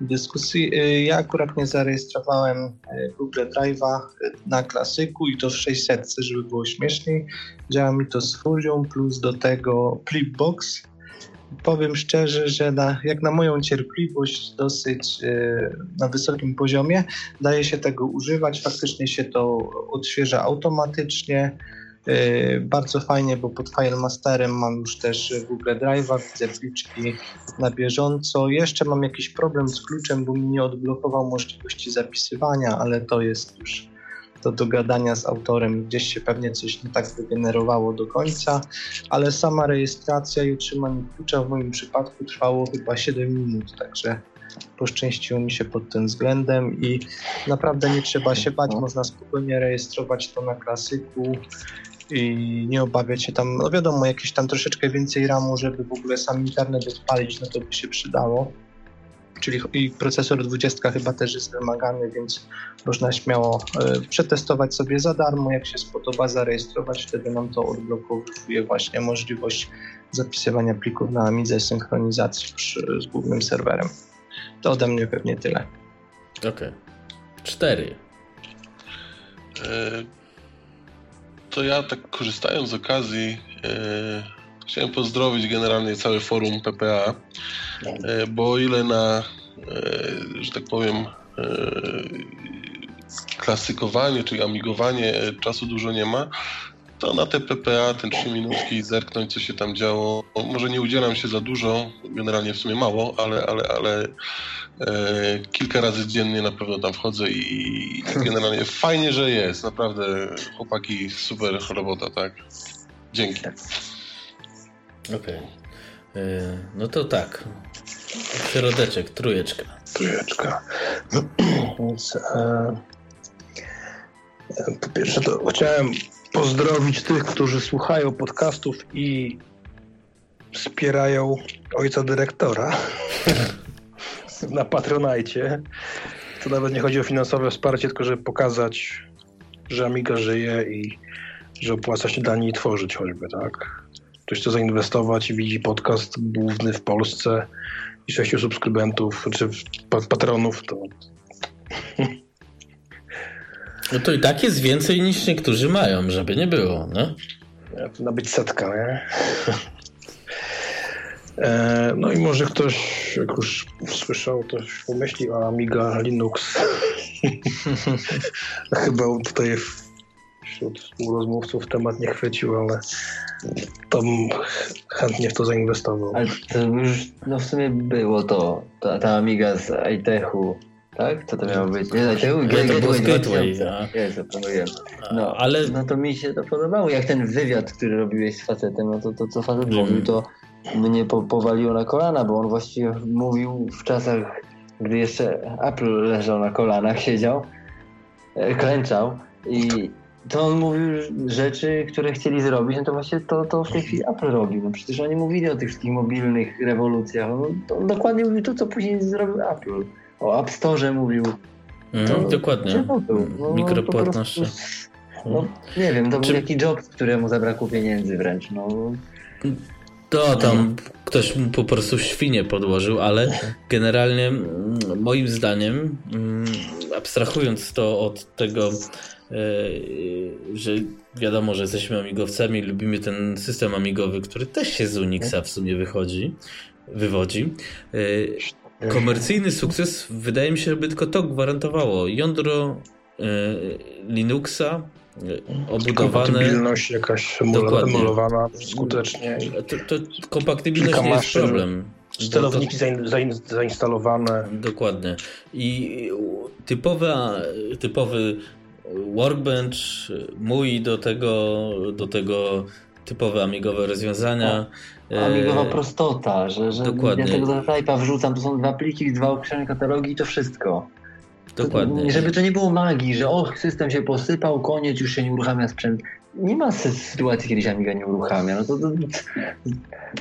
dyskusji. Y, Ja akurat nie zarejestrowałem y, Google Drive'a y, na klasyku i to w 600, żeby było śmieszniej. Działa mi to z furią, plus do tego Flipbox. Powiem szczerze, że na, jak na moją cierpliwość dosyć y, na wysokim poziomie daje się tego używać. Faktycznie się to odświeża automatycznie. Yy, Bardzo fajnie, bo pod FileMasterem mam już też Google Drive'a, widzę pliczki na bieżąco. Jeszcze mam jakiś problem z kluczem, bo mi nie odblokował możliwości zapisywania, ale to jest już do dogadania z autorem. Gdzieś się pewnie coś nie tak wygenerowało do końca, ale sama rejestracja i utrzymanie klucza w moim przypadku trwało chyba 7 minut, także poszczęściło mi się pod tym względem i naprawdę nie trzeba się bać, można spokojnie rejestrować to na klasyku i nie obawiać się tam, no wiadomo, jakieś tam troszeczkę więcej ramu, żeby w ogóle sam internet odpalić, no to by się przydało. Czyli i procesor 20 chyba też jest wymagany, więc można śmiało e, przetestować sobie za darmo, jak się spodoba zarejestrować, wtedy nam to odblokowuje właśnie możliwość zapisywania plików na Amidze, synchronizacji przy, z głównym serwerem. To ode mnie pewnie tyle. Okej. 4. E, To ja tak korzystając z okazji e, chciałem pozdrowić generalnie całe forum PPA, e, bo o ile na że tak powiem, klasykowanie, czyli amigowanie czasu dużo nie ma, to na te PPA, ten 3 minutki zerknąć, co się tam działo. Może nie udzielam się za dużo, generalnie w sumie mało, ale, ale, ale e, kilka razy dziennie na pewno tam wchodzę i generalnie fajnie, że jest. Naprawdę chłopaki, super robota, tak? Dzięki. Okej. Okay. E, no to tak. Środeczek, trójeczka. Trójeczka. Więc e, po pierwsze to chciałem pozdrowić tych, którzy słuchają podcastów i wspierają ojca dyrektora na Patronajcie. To nawet nie chodzi o finansowe wsparcie, tylko żeby pokazać, że Amiga żyje i że opłaca się dla niej tworzyć choćby, tak? Ktoś chce zainwestować i widzi podcast główny w Polsce i sześciu subskrybentów, czy patronów, to No to i tak jest więcej niż niektórzy mają, żeby nie było, no. Powinna być setka, nie? E, no i może ktoś, jak już słyszał, to pomyśli o Amiga Linux. Chyba tutaj wśród współrozmówców temat nie chwycił, ale to chętnie w to zainwestował. Ale to już no w sumie było to, ta, ta Amiga z iTechu tak? Co to miało być? Nie, to Gateway. Gateway ja zapomniałem. No, ale... no to mi się to podobało. Jak ten wywiad, który robiłeś z facetem, no to, to co facet mm. mówił, to mnie po, powaliło na kolana, bo on właściwie mówił w czasach, gdy jeszcze Apple leżał na kolanach, siedział, e, klęczał i to on mówił rzeczy, które chcieli zrobić, no to właśnie to, to w tej chwili Apple robi. No przecież oni mówili o tych wszystkich mobilnych rewolucjach. No, to on dokładnie mówił to, co później zrobił Apple o App Store mówił. Mm, dokładnie. No, Mikropłatności. No, nie wiem, to Czy... był taki job, któremu zabrakło pieniędzy wręcz. No. To tam ktoś mu po prostu świnie podłożył, ale generalnie mm, moim zdaniem, mm, abstrahując to od tego, e, że wiadomo, że jesteśmy amigowcami, lubimy ten system amigowy, który też się z Unixa w sumie wychodzi, wywodzi. E, Komercyjny sukces wydaje mi się, żeby tylko to gwarantowało. Jądro y, Linuxa y, obudowane. Kompatybilność jakaś emulowana skutecznie. To, to kompatybilność nie jest problem. Sterowniki zainstalowane. Dokładnie. I typowa, typowy workbench, mój do tego, do tego typowe amigowe rozwiązania. Amigowa e, prostota, że, że Dokładnie. ja tego do Type'a wrzucam, to są dwa pliki, dwa określone katalogi i to wszystko. Dokładnie. To, żeby to nie było magii, że och, system się posypał, koniec, już się nie uruchamia sprzęt. Nie ma sytuacji, kiedy się Amiga nie uruchamia. No to, to,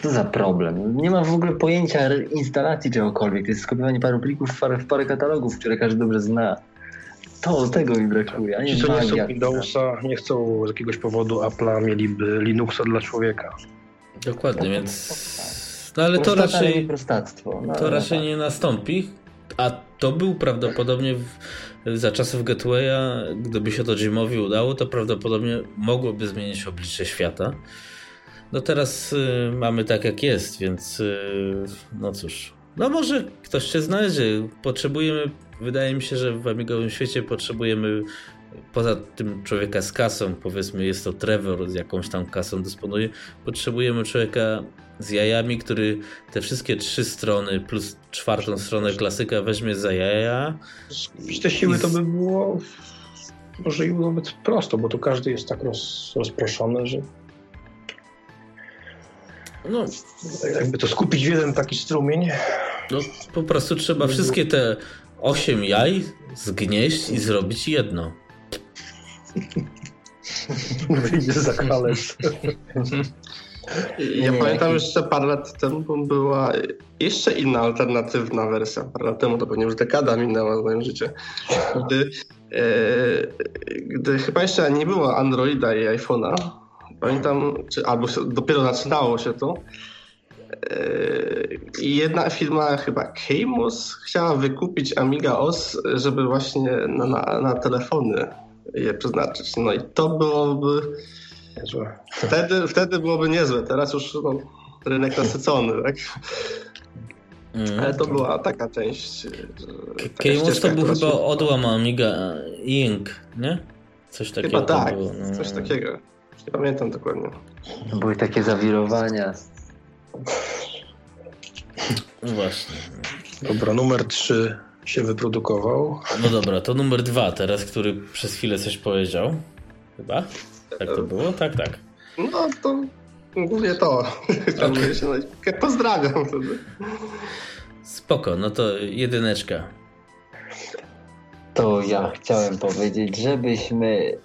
to, za problem. Nie ma w ogóle pojęcia instalacji czegokolwiek. To jest skopiowanie paru plików w parę, w parę katalogów, które każdy dobrze zna. To, tego mi brakuje. Ci, co nie chcą Windowsa, nie chcą z jakiegoś powodu Apple'a, mieliby Linuxa dla człowieka. Dokładnie, więc. No ale to raczej. No, to raczej nie nastąpi. A to był prawdopodobnie w, za czasów Gatewaya, gdyby się to Jimowi udało, to prawdopodobnie mogłoby zmienić oblicze świata. No teraz y, mamy tak jak jest, więc y, no cóż. No może ktoś się znajdzie. Potrzebujemy, wydaje mi się, że w amigowym świecie potrzebujemy poza tym człowieka z kasą, powiedzmy jest to Trevor, z jakąś tam kasą dysponuje, potrzebujemy człowieka z jajami, który te wszystkie trzy strony plus czwartą stronę klasyka weźmie za jaja. Z te siły to by było może i nawet prosto, bo tu każdy jest tak roz, rozproszony, że no, jakby to skupić w jeden taki strumień. No, po prostu trzeba wszystkie te osiem jaj zgnieść i zrobić jedno. Wyjdzie za kalec. Ja pamiętam jeszcze parę lat temu była jeszcze inna alternatywna wersja. Parę lat temu to pewnie już dekada minęła w moim życiu. Gdy, e, gdy chyba jeszcze nie było Androida i iPhone'a, pamiętam, czy, albo dopiero zaczynało się to, e, i jedna firma, chyba Kamos, chciała wykupić Amiga OS, żeby właśnie na, na, na telefony je przeznaczyć. No i to byłoby. Niezłe. Wtedy, wtedy byłoby niezłe. Teraz już no, rynek nasycony, tak? Mm. Ale to była taka część. K-Mouse to był chyba odłam Amiga Ink, nie? Coś takiego. Chyba tak, było, no. coś takiego. Nie pamiętam dokładnie. Były takie zawirowania. No właśnie. Dobra, numer 3 się wyprodukował. No dobra, to numer 2 teraz, który przez chwilę coś powiedział. Chyba? Tak to było? Tak, tak. No to głównie to. Okay. Pozdrawiam wtedy. Spoko, no to jedyneczka. To ja chciałem powiedzieć, żebyśmy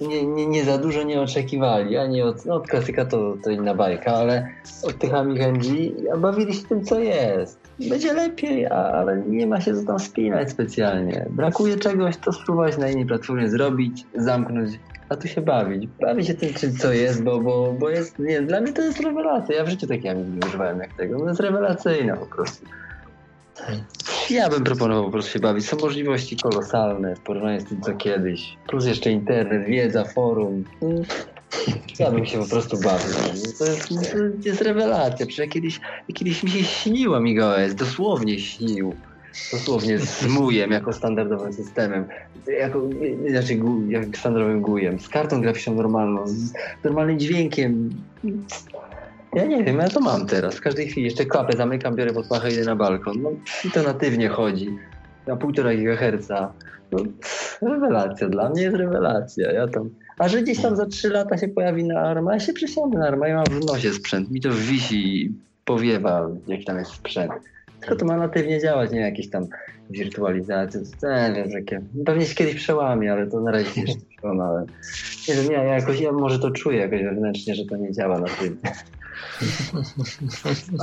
nie, nie, nie za dużo nie oczekiwali, ani od, no od klasyka to, to inna bajka, ale od tych Amigenji bawili się tym, co jest. Będzie lepiej, ale nie ma się co tam spinać specjalnie. Brakuje czegoś, to spróbować na innej platformie zrobić, zamknąć, a tu się bawić. Bawi się tym, czym co jest, bo, bo, bo jest, nie dla mnie to jest rewelacja. Ja w życiu takiej Amigi nie używałem jak tego. No jest rewelacyjna po prostu. Ja bym proponował po prostu się bawić. Są możliwości kolosalne w porównaniu z tym, co kiedyś. Plus jeszcze internet, wiedza, forum. Ja bym się po prostu bawił. To jest, to jest rewelacja. Przecież kiedyś, kiedyś mi się śnił AmigaOS. Dosłownie śnił. Dosłownie z mujem jako standardowym systemem. Jako, znaczy jak standardowym GUIem. Z kartą graficzną normalną. Z normalnym dźwiękiem. Ja nie wiem, ja to mam teraz. W każdej chwili jeszcze klapę zamykam, biorę pod pachę, idę na balkon. No i to natywnie chodzi. Na 1,5 GHz. No, rewelacja, dla mnie jest rewelacja. Ja tam... A że gdzieś tam za 3 lata się pojawi na arma, ja się przysiądę na arma, ja mam w nosie sprzęt. Mi to wisi i powiewa, jaki tam jest sprzęt. Tylko to ma natywnie działać, nie jakieś tam wirtualizacje. Nie wiem, takie. Pewnie się kiedyś przełamie, ale to na razie jeszcze przełamałem. Nie wiem, ja jakoś, ja może to czuję jakoś wewnętrznie, że to nie działa natywnie.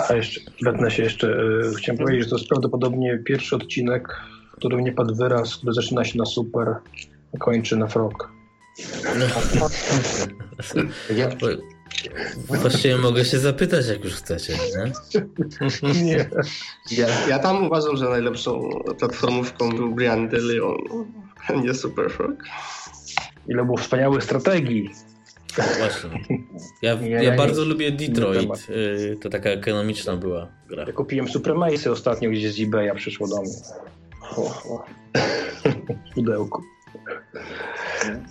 A jeszcze, wetnę się jeszcze, yy, chciałem powiedzieć, że to jest prawdopodobnie pierwszy odcinek, w którym nie padł wyraz, który zaczyna się na super, a kończy na frog. No. Ja... Właściwie mogę się zapytać, jak już chcecie, nie? nie. Ja, ja tam uważam, że najlepszą platformówką był Brian de Leon, nie Superfrog. Ile było wspaniałych strategii. Właśnie. Ja, ja, ja bardzo nie, lubię Detroit. Y, to taka ekonomiczna była gra. Ja kupiłem Supremacy ostatnio gdzieś z eBaya, przyszło do mnie. W pudełku.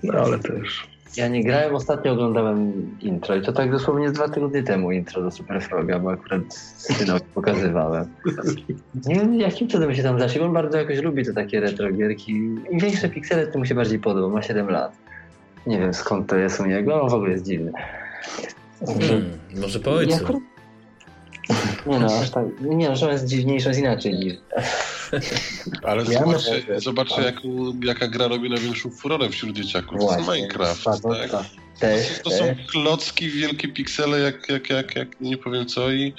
No ale też. Ja nie grałem, ostatnio oglądałem intro i to tak dosłownie dwa tygodnie temu intro do Super Froga, bo akurat synowi pokazywałem. Nie wiem jakim cudem się tam bo on bardzo jakoś lubi te takie retro gierki. Im większe piksele, tym mu się bardziej podoba, ma 7 lat. Nie wiem skąd to jest u niego, on w ogóle jest dziwny. Hmm, może po ojcu. Nie no, aż tak, nie no, że on jest dziwniejszy, jest inaczej dziwny. Ale zobaczcie, zobaczcie jak, jaka gra robi największą furorę wśród dzieciaków. Właśnie, to jest Minecraft, tak? Też, to, to są klocki, wielkie piksele, jak, jak, jak, jak nie powiem co i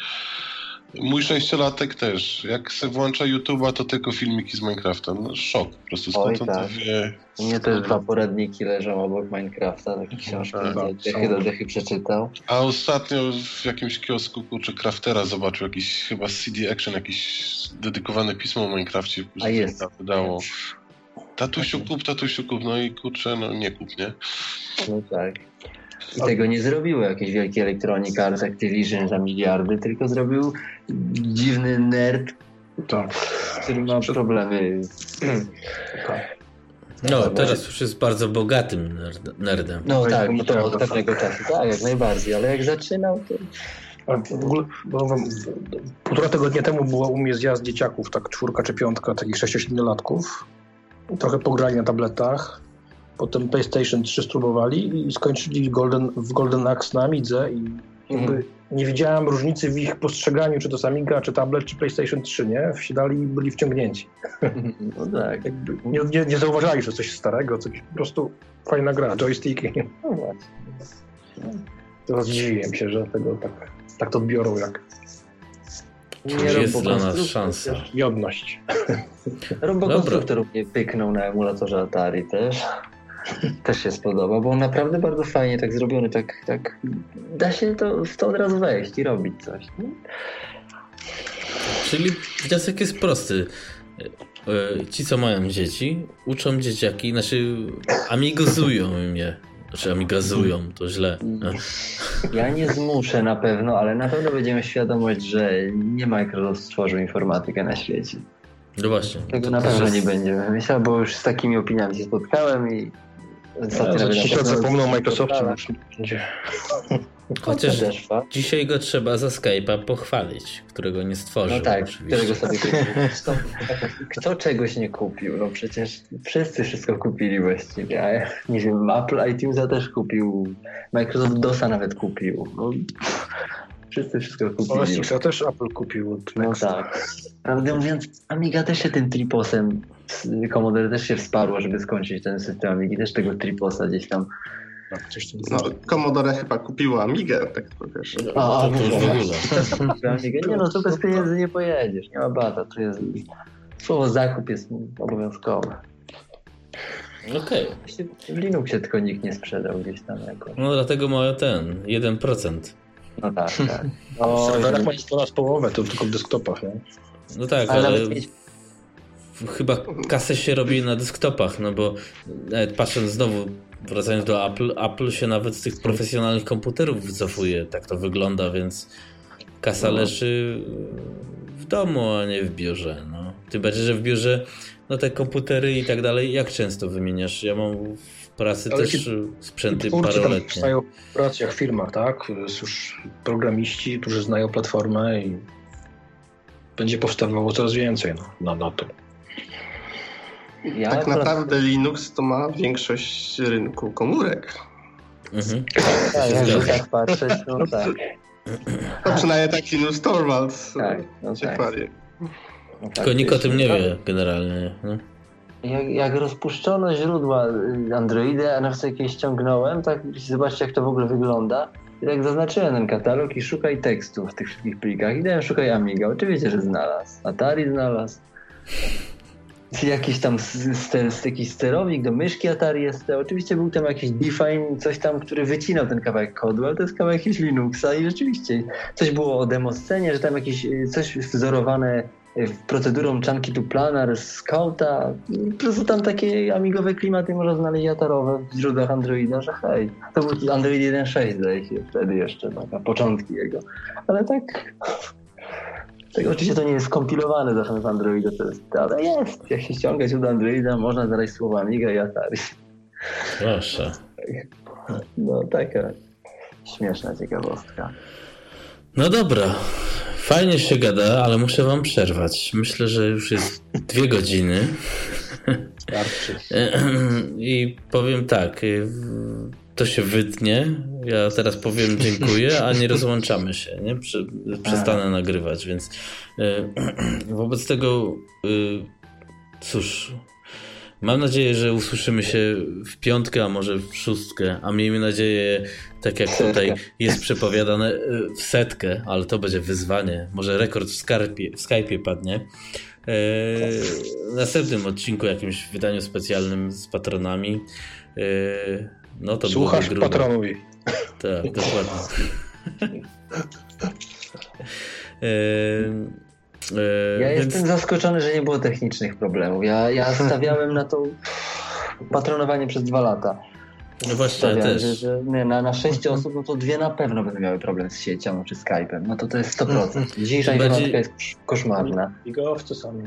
Mój sześciolatek też. Jak se włącza YouTube'a, to tylko filmiki z Minecrafta. No, szok po prostu. Skąd on tak. wie? U mnie też dwa poradniki leżą obok Minecrafta, takie książki, tak, dechy do dechy przeczytał. A ostatnio w jakimś kiosku, czy Craftera zobaczył jakiś chyba CD Action, jakieś dedykowane pismo o Minecrafcie. A jest. Wydało. Tatusiu kup, tatusiu kup, no i kurczę, no nie kup, nie? No tak. I tego nie zrobiły jakieś wielkie Electronic Arts Activision za miliardy, tylko zrobił dziwny nerd, tak. który ma problemy. Tak. No, teraz już jest bardzo bogatym nerdem. No tak, no to od pewnego czasu, tak, jak najbardziej, ale jak zaczynał, to... W ogóle, bo półtora tygodnia temu była u mnie zjazd dzieciaków, tak czwórka czy piątka takich 6-7-latków. Trochę pograli na tabletach. Potem PlayStation 3 spróbowali i skończyli Golden, w Golden Axe na Amidze i jakby mm. nie widziałem różnicy w ich postrzeganiu, czy to jest Amiga, czy tablet, czy PlayStation 3, nie? Wsiadali i byli wciągnięci. No tak. Jakby nie, nie, nie zauważali, że coś starego, coś po prostu fajna gra, joysticki. No właśnie. To zdziwiłem się, że tego tak, tak to odbiorą jak nie jest dla nas szansa. Jodność. Robokonstruktor mnie pyknął na emulatorze Atari też. Też się spodoba, bo on naprawdę bardzo fajnie tak zrobiony, tak, tak da się to, w to od razu wejść i robić coś. Nie? Czyli wniosek jest prosty. E, ci, co mają dzieci, uczą dzieciaki, znaczy amigozują mnie Znaczy amigazują, to źle. Ja nie zmuszę na pewno, ale na pewno będziemy świadomość, że nie Microsoft stworzył informatykę na świecie. No właśnie. Tego na pewno jest- nie będziemy myślał, bo już z takimi opiniami się spotkałem i za na 3 pewno- zapomną o Microsoftie. Chociaż dzisiaj go trzeba za Skype'a pochwalić, którego nie stworzył. No tak, oczywiście. którego sobie kupił. Kto, kto czegoś nie kupił? No przecież wszyscy wszystko kupili właściwie. A ja, nie wiem, Apple iTunesa też kupił, Microsoft DOSa nawet kupił. No, wszyscy wszystko kupili. OS X też Apple kupił od No tak. Prawdę mówiąc, Amiga też się tym triposem, Commodore też się wsparło, żeby skończyć ten system Amigi, też tego triposa gdzieś tam. Tak, No, Commodore chyba kupiło Amigę, tak to wiesz. No, to, to już w ogóle. Nie no, to bez pieniędzy nie pojedziesz, nie ma bata. To jest, słowo zakup jest obowiązkowe. Okej. Właśnie W Linuxie tylko nikt nie sprzedał gdzieś tam jako. No dlatego mają ten, 1%. No tak, tak. W O, serwerach ponad połowę, to tylko w desktopach, nie? No tak, ale ale nawet mieć chyba kasę się robi na desktopach, no bo nawet patrząc znowu, wracając do Apple, Apple się nawet z tych profesjonalnych komputerów wycofuje, tak to wygląda, więc kasa No. leży w domu, a nie w biurze. No. Tym bardziej, że w biurze no te komputery i tak dalej, jak często wymieniasz? Ja mam w pracy Ale też sprzęty paroletnie. powstają w pracach, w firmach, tak? Już programiści, którzy znają platformę i będzie powstawało coraz więcej no, na, na to. Ja Tak naprawdę Linux to ma większość rynku komórek. Mhm. Tak, zgadza. tak patrzeć, no tak. No przynajmniej tak Linus Torvalds Tak, no się tak. No tak, Tylko nikt o tym nie tak. wie generalnie. No. Jak, jak rozpuszczono źródła y, Androidy, a nawet jakieś ściągnąłem, tak zobaczcie jak to w ogóle wygląda. I tak zaznaczyłem ten katalog i szukaj tekstu w tych wszystkich plikach. I dałem szukaj Amiga. Oczywiście, że znalazł. Atari znalazł. Jakiś tam ster, jakiś sterownik do myszki Atari ST. Oczywiście był tam jakiś Define, coś tam, który wycinał ten kawałek kodu, ale to jest kawałek jakiegoś Linuxa i rzeczywiście coś było o demoscenie, że tam jakieś y, coś wzorowane y, procedurą Chunky to Planar, Scouta. Po prostu tam takie amigowe klimaty można znaleźć atarowe w źródłach Androida, że hej. To był Android 1.6 zdaje się wtedy jeszcze, tak, na początki jego. Ale tak... Tak, oczywiście to nie jest skompilowane zawsze w Androida, to jest, ale jest. Jak się ściągać od Androida, można znaleźć słowa Amiga i Atari. Proszę. No taka śmieszna ciekawostka. No dobra. Fajnie się gada, ale muszę wam przerwać. Myślę, że już jest dwie godziny. I powiem tak. To się wytnie. Ja teraz powiem dziękuję, a nie rozłączamy się. Nie? Prze- Przestanę nagrywać, więc y, wobec tego y, cóż. Mam nadzieję, że usłyszymy się w piątkę, a może w szóstkę, a miejmy nadzieję, tak jak tutaj jest przepowiadane, y, w setkę, ale to będzie wyzwanie. Może rekord w Skype'ie, w Skype'ie padnie. E, W następnym odcinku, jakimś wydaniu specjalnym z patronami. No to Słuchasz grube. patronowi. Tak, dokładnie. E, e, Ja więc- jestem zaskoczony, że nie było technicznych problemów. Ja, ja stawiałem na to patronowanie przez dwa lata. No właśnie, ja Stawiałem, też. że, że nie, na, na sześć osób, no to dwie na pewno będą miały problem z siecią czy Skype'em. No to to jest 100%. Dzisiejsza Tym bardziej- informatyka jest kosz- koszmarna. Igowcy sami.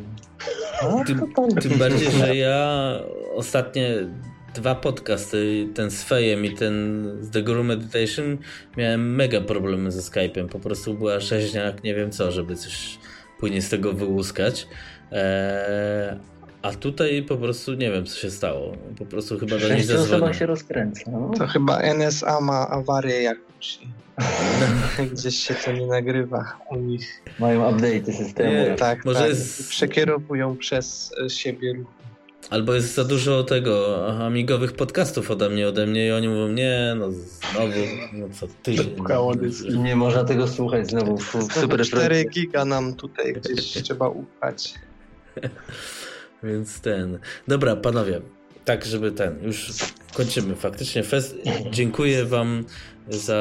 No, Tym, tym bardziej, że ja ostatnie dwa podcasty, ten z Fejem i ten z The Guru Meditation, miałem mega problemy ze Skype'em. Po prostu była rzeźnia jak nie wiem co, żeby coś płynnie z tego wyłuskać. Eee, a tutaj po prostu nie wiem, co się stało. Po prostu chyba do zadzwonię. osobach się rozkręca. No. To chyba NSA ma awarię jakąś. Gdzieś się to nie nagrywa u nich. Mają update'y systemu. Nie, Tak, Może tak. jest- Przekierowują przez siebie ruch. Albo jest za dużo tego amigowych podcastów ode mnie, ode mnie i oni mówią, nie, no znowu, no co ty. Dysk. Nie można tego słuchać znowu w, w super 4 giga nam tutaj gdzieś trzeba upchać. Więc ten. Dobra, panowie, tak, żeby ten. Już kończymy faktycznie fest. Dziękuję Wam za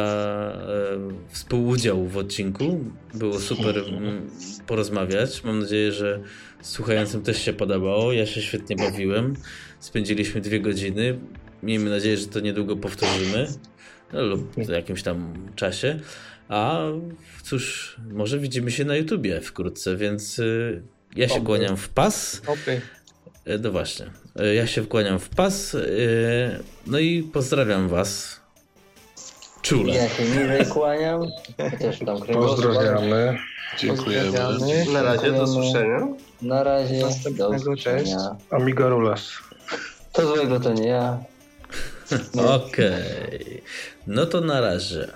e, współudział w odcinku. Było super mm, porozmawiać. Mam nadzieję, że słuchającym też się podobało. Ja się świetnie bawiłem. Spędziliśmy dwie godziny. miejmy nadzieję, że to niedługo powtórzymy no, lub w jakimś tam czasie. A cóż, może widzimy się na YouTubie wkrótce, więc y, ja się kłaniam w pas. Oby. E, No właśnie. E, Ja się wkłaniam w pas. e, No i pozdrawiam Was. Czule. Ja się niżej kłaniam. Chociaż tam. Pozdrawiamy. Dziękujemy. Pozdrawiamy. Na razie, do usłyszenia. Na razie. Następnego, do usłyszenia. cześć. Amiga Rulas. To złego to nie ja. Okej. No to na razie.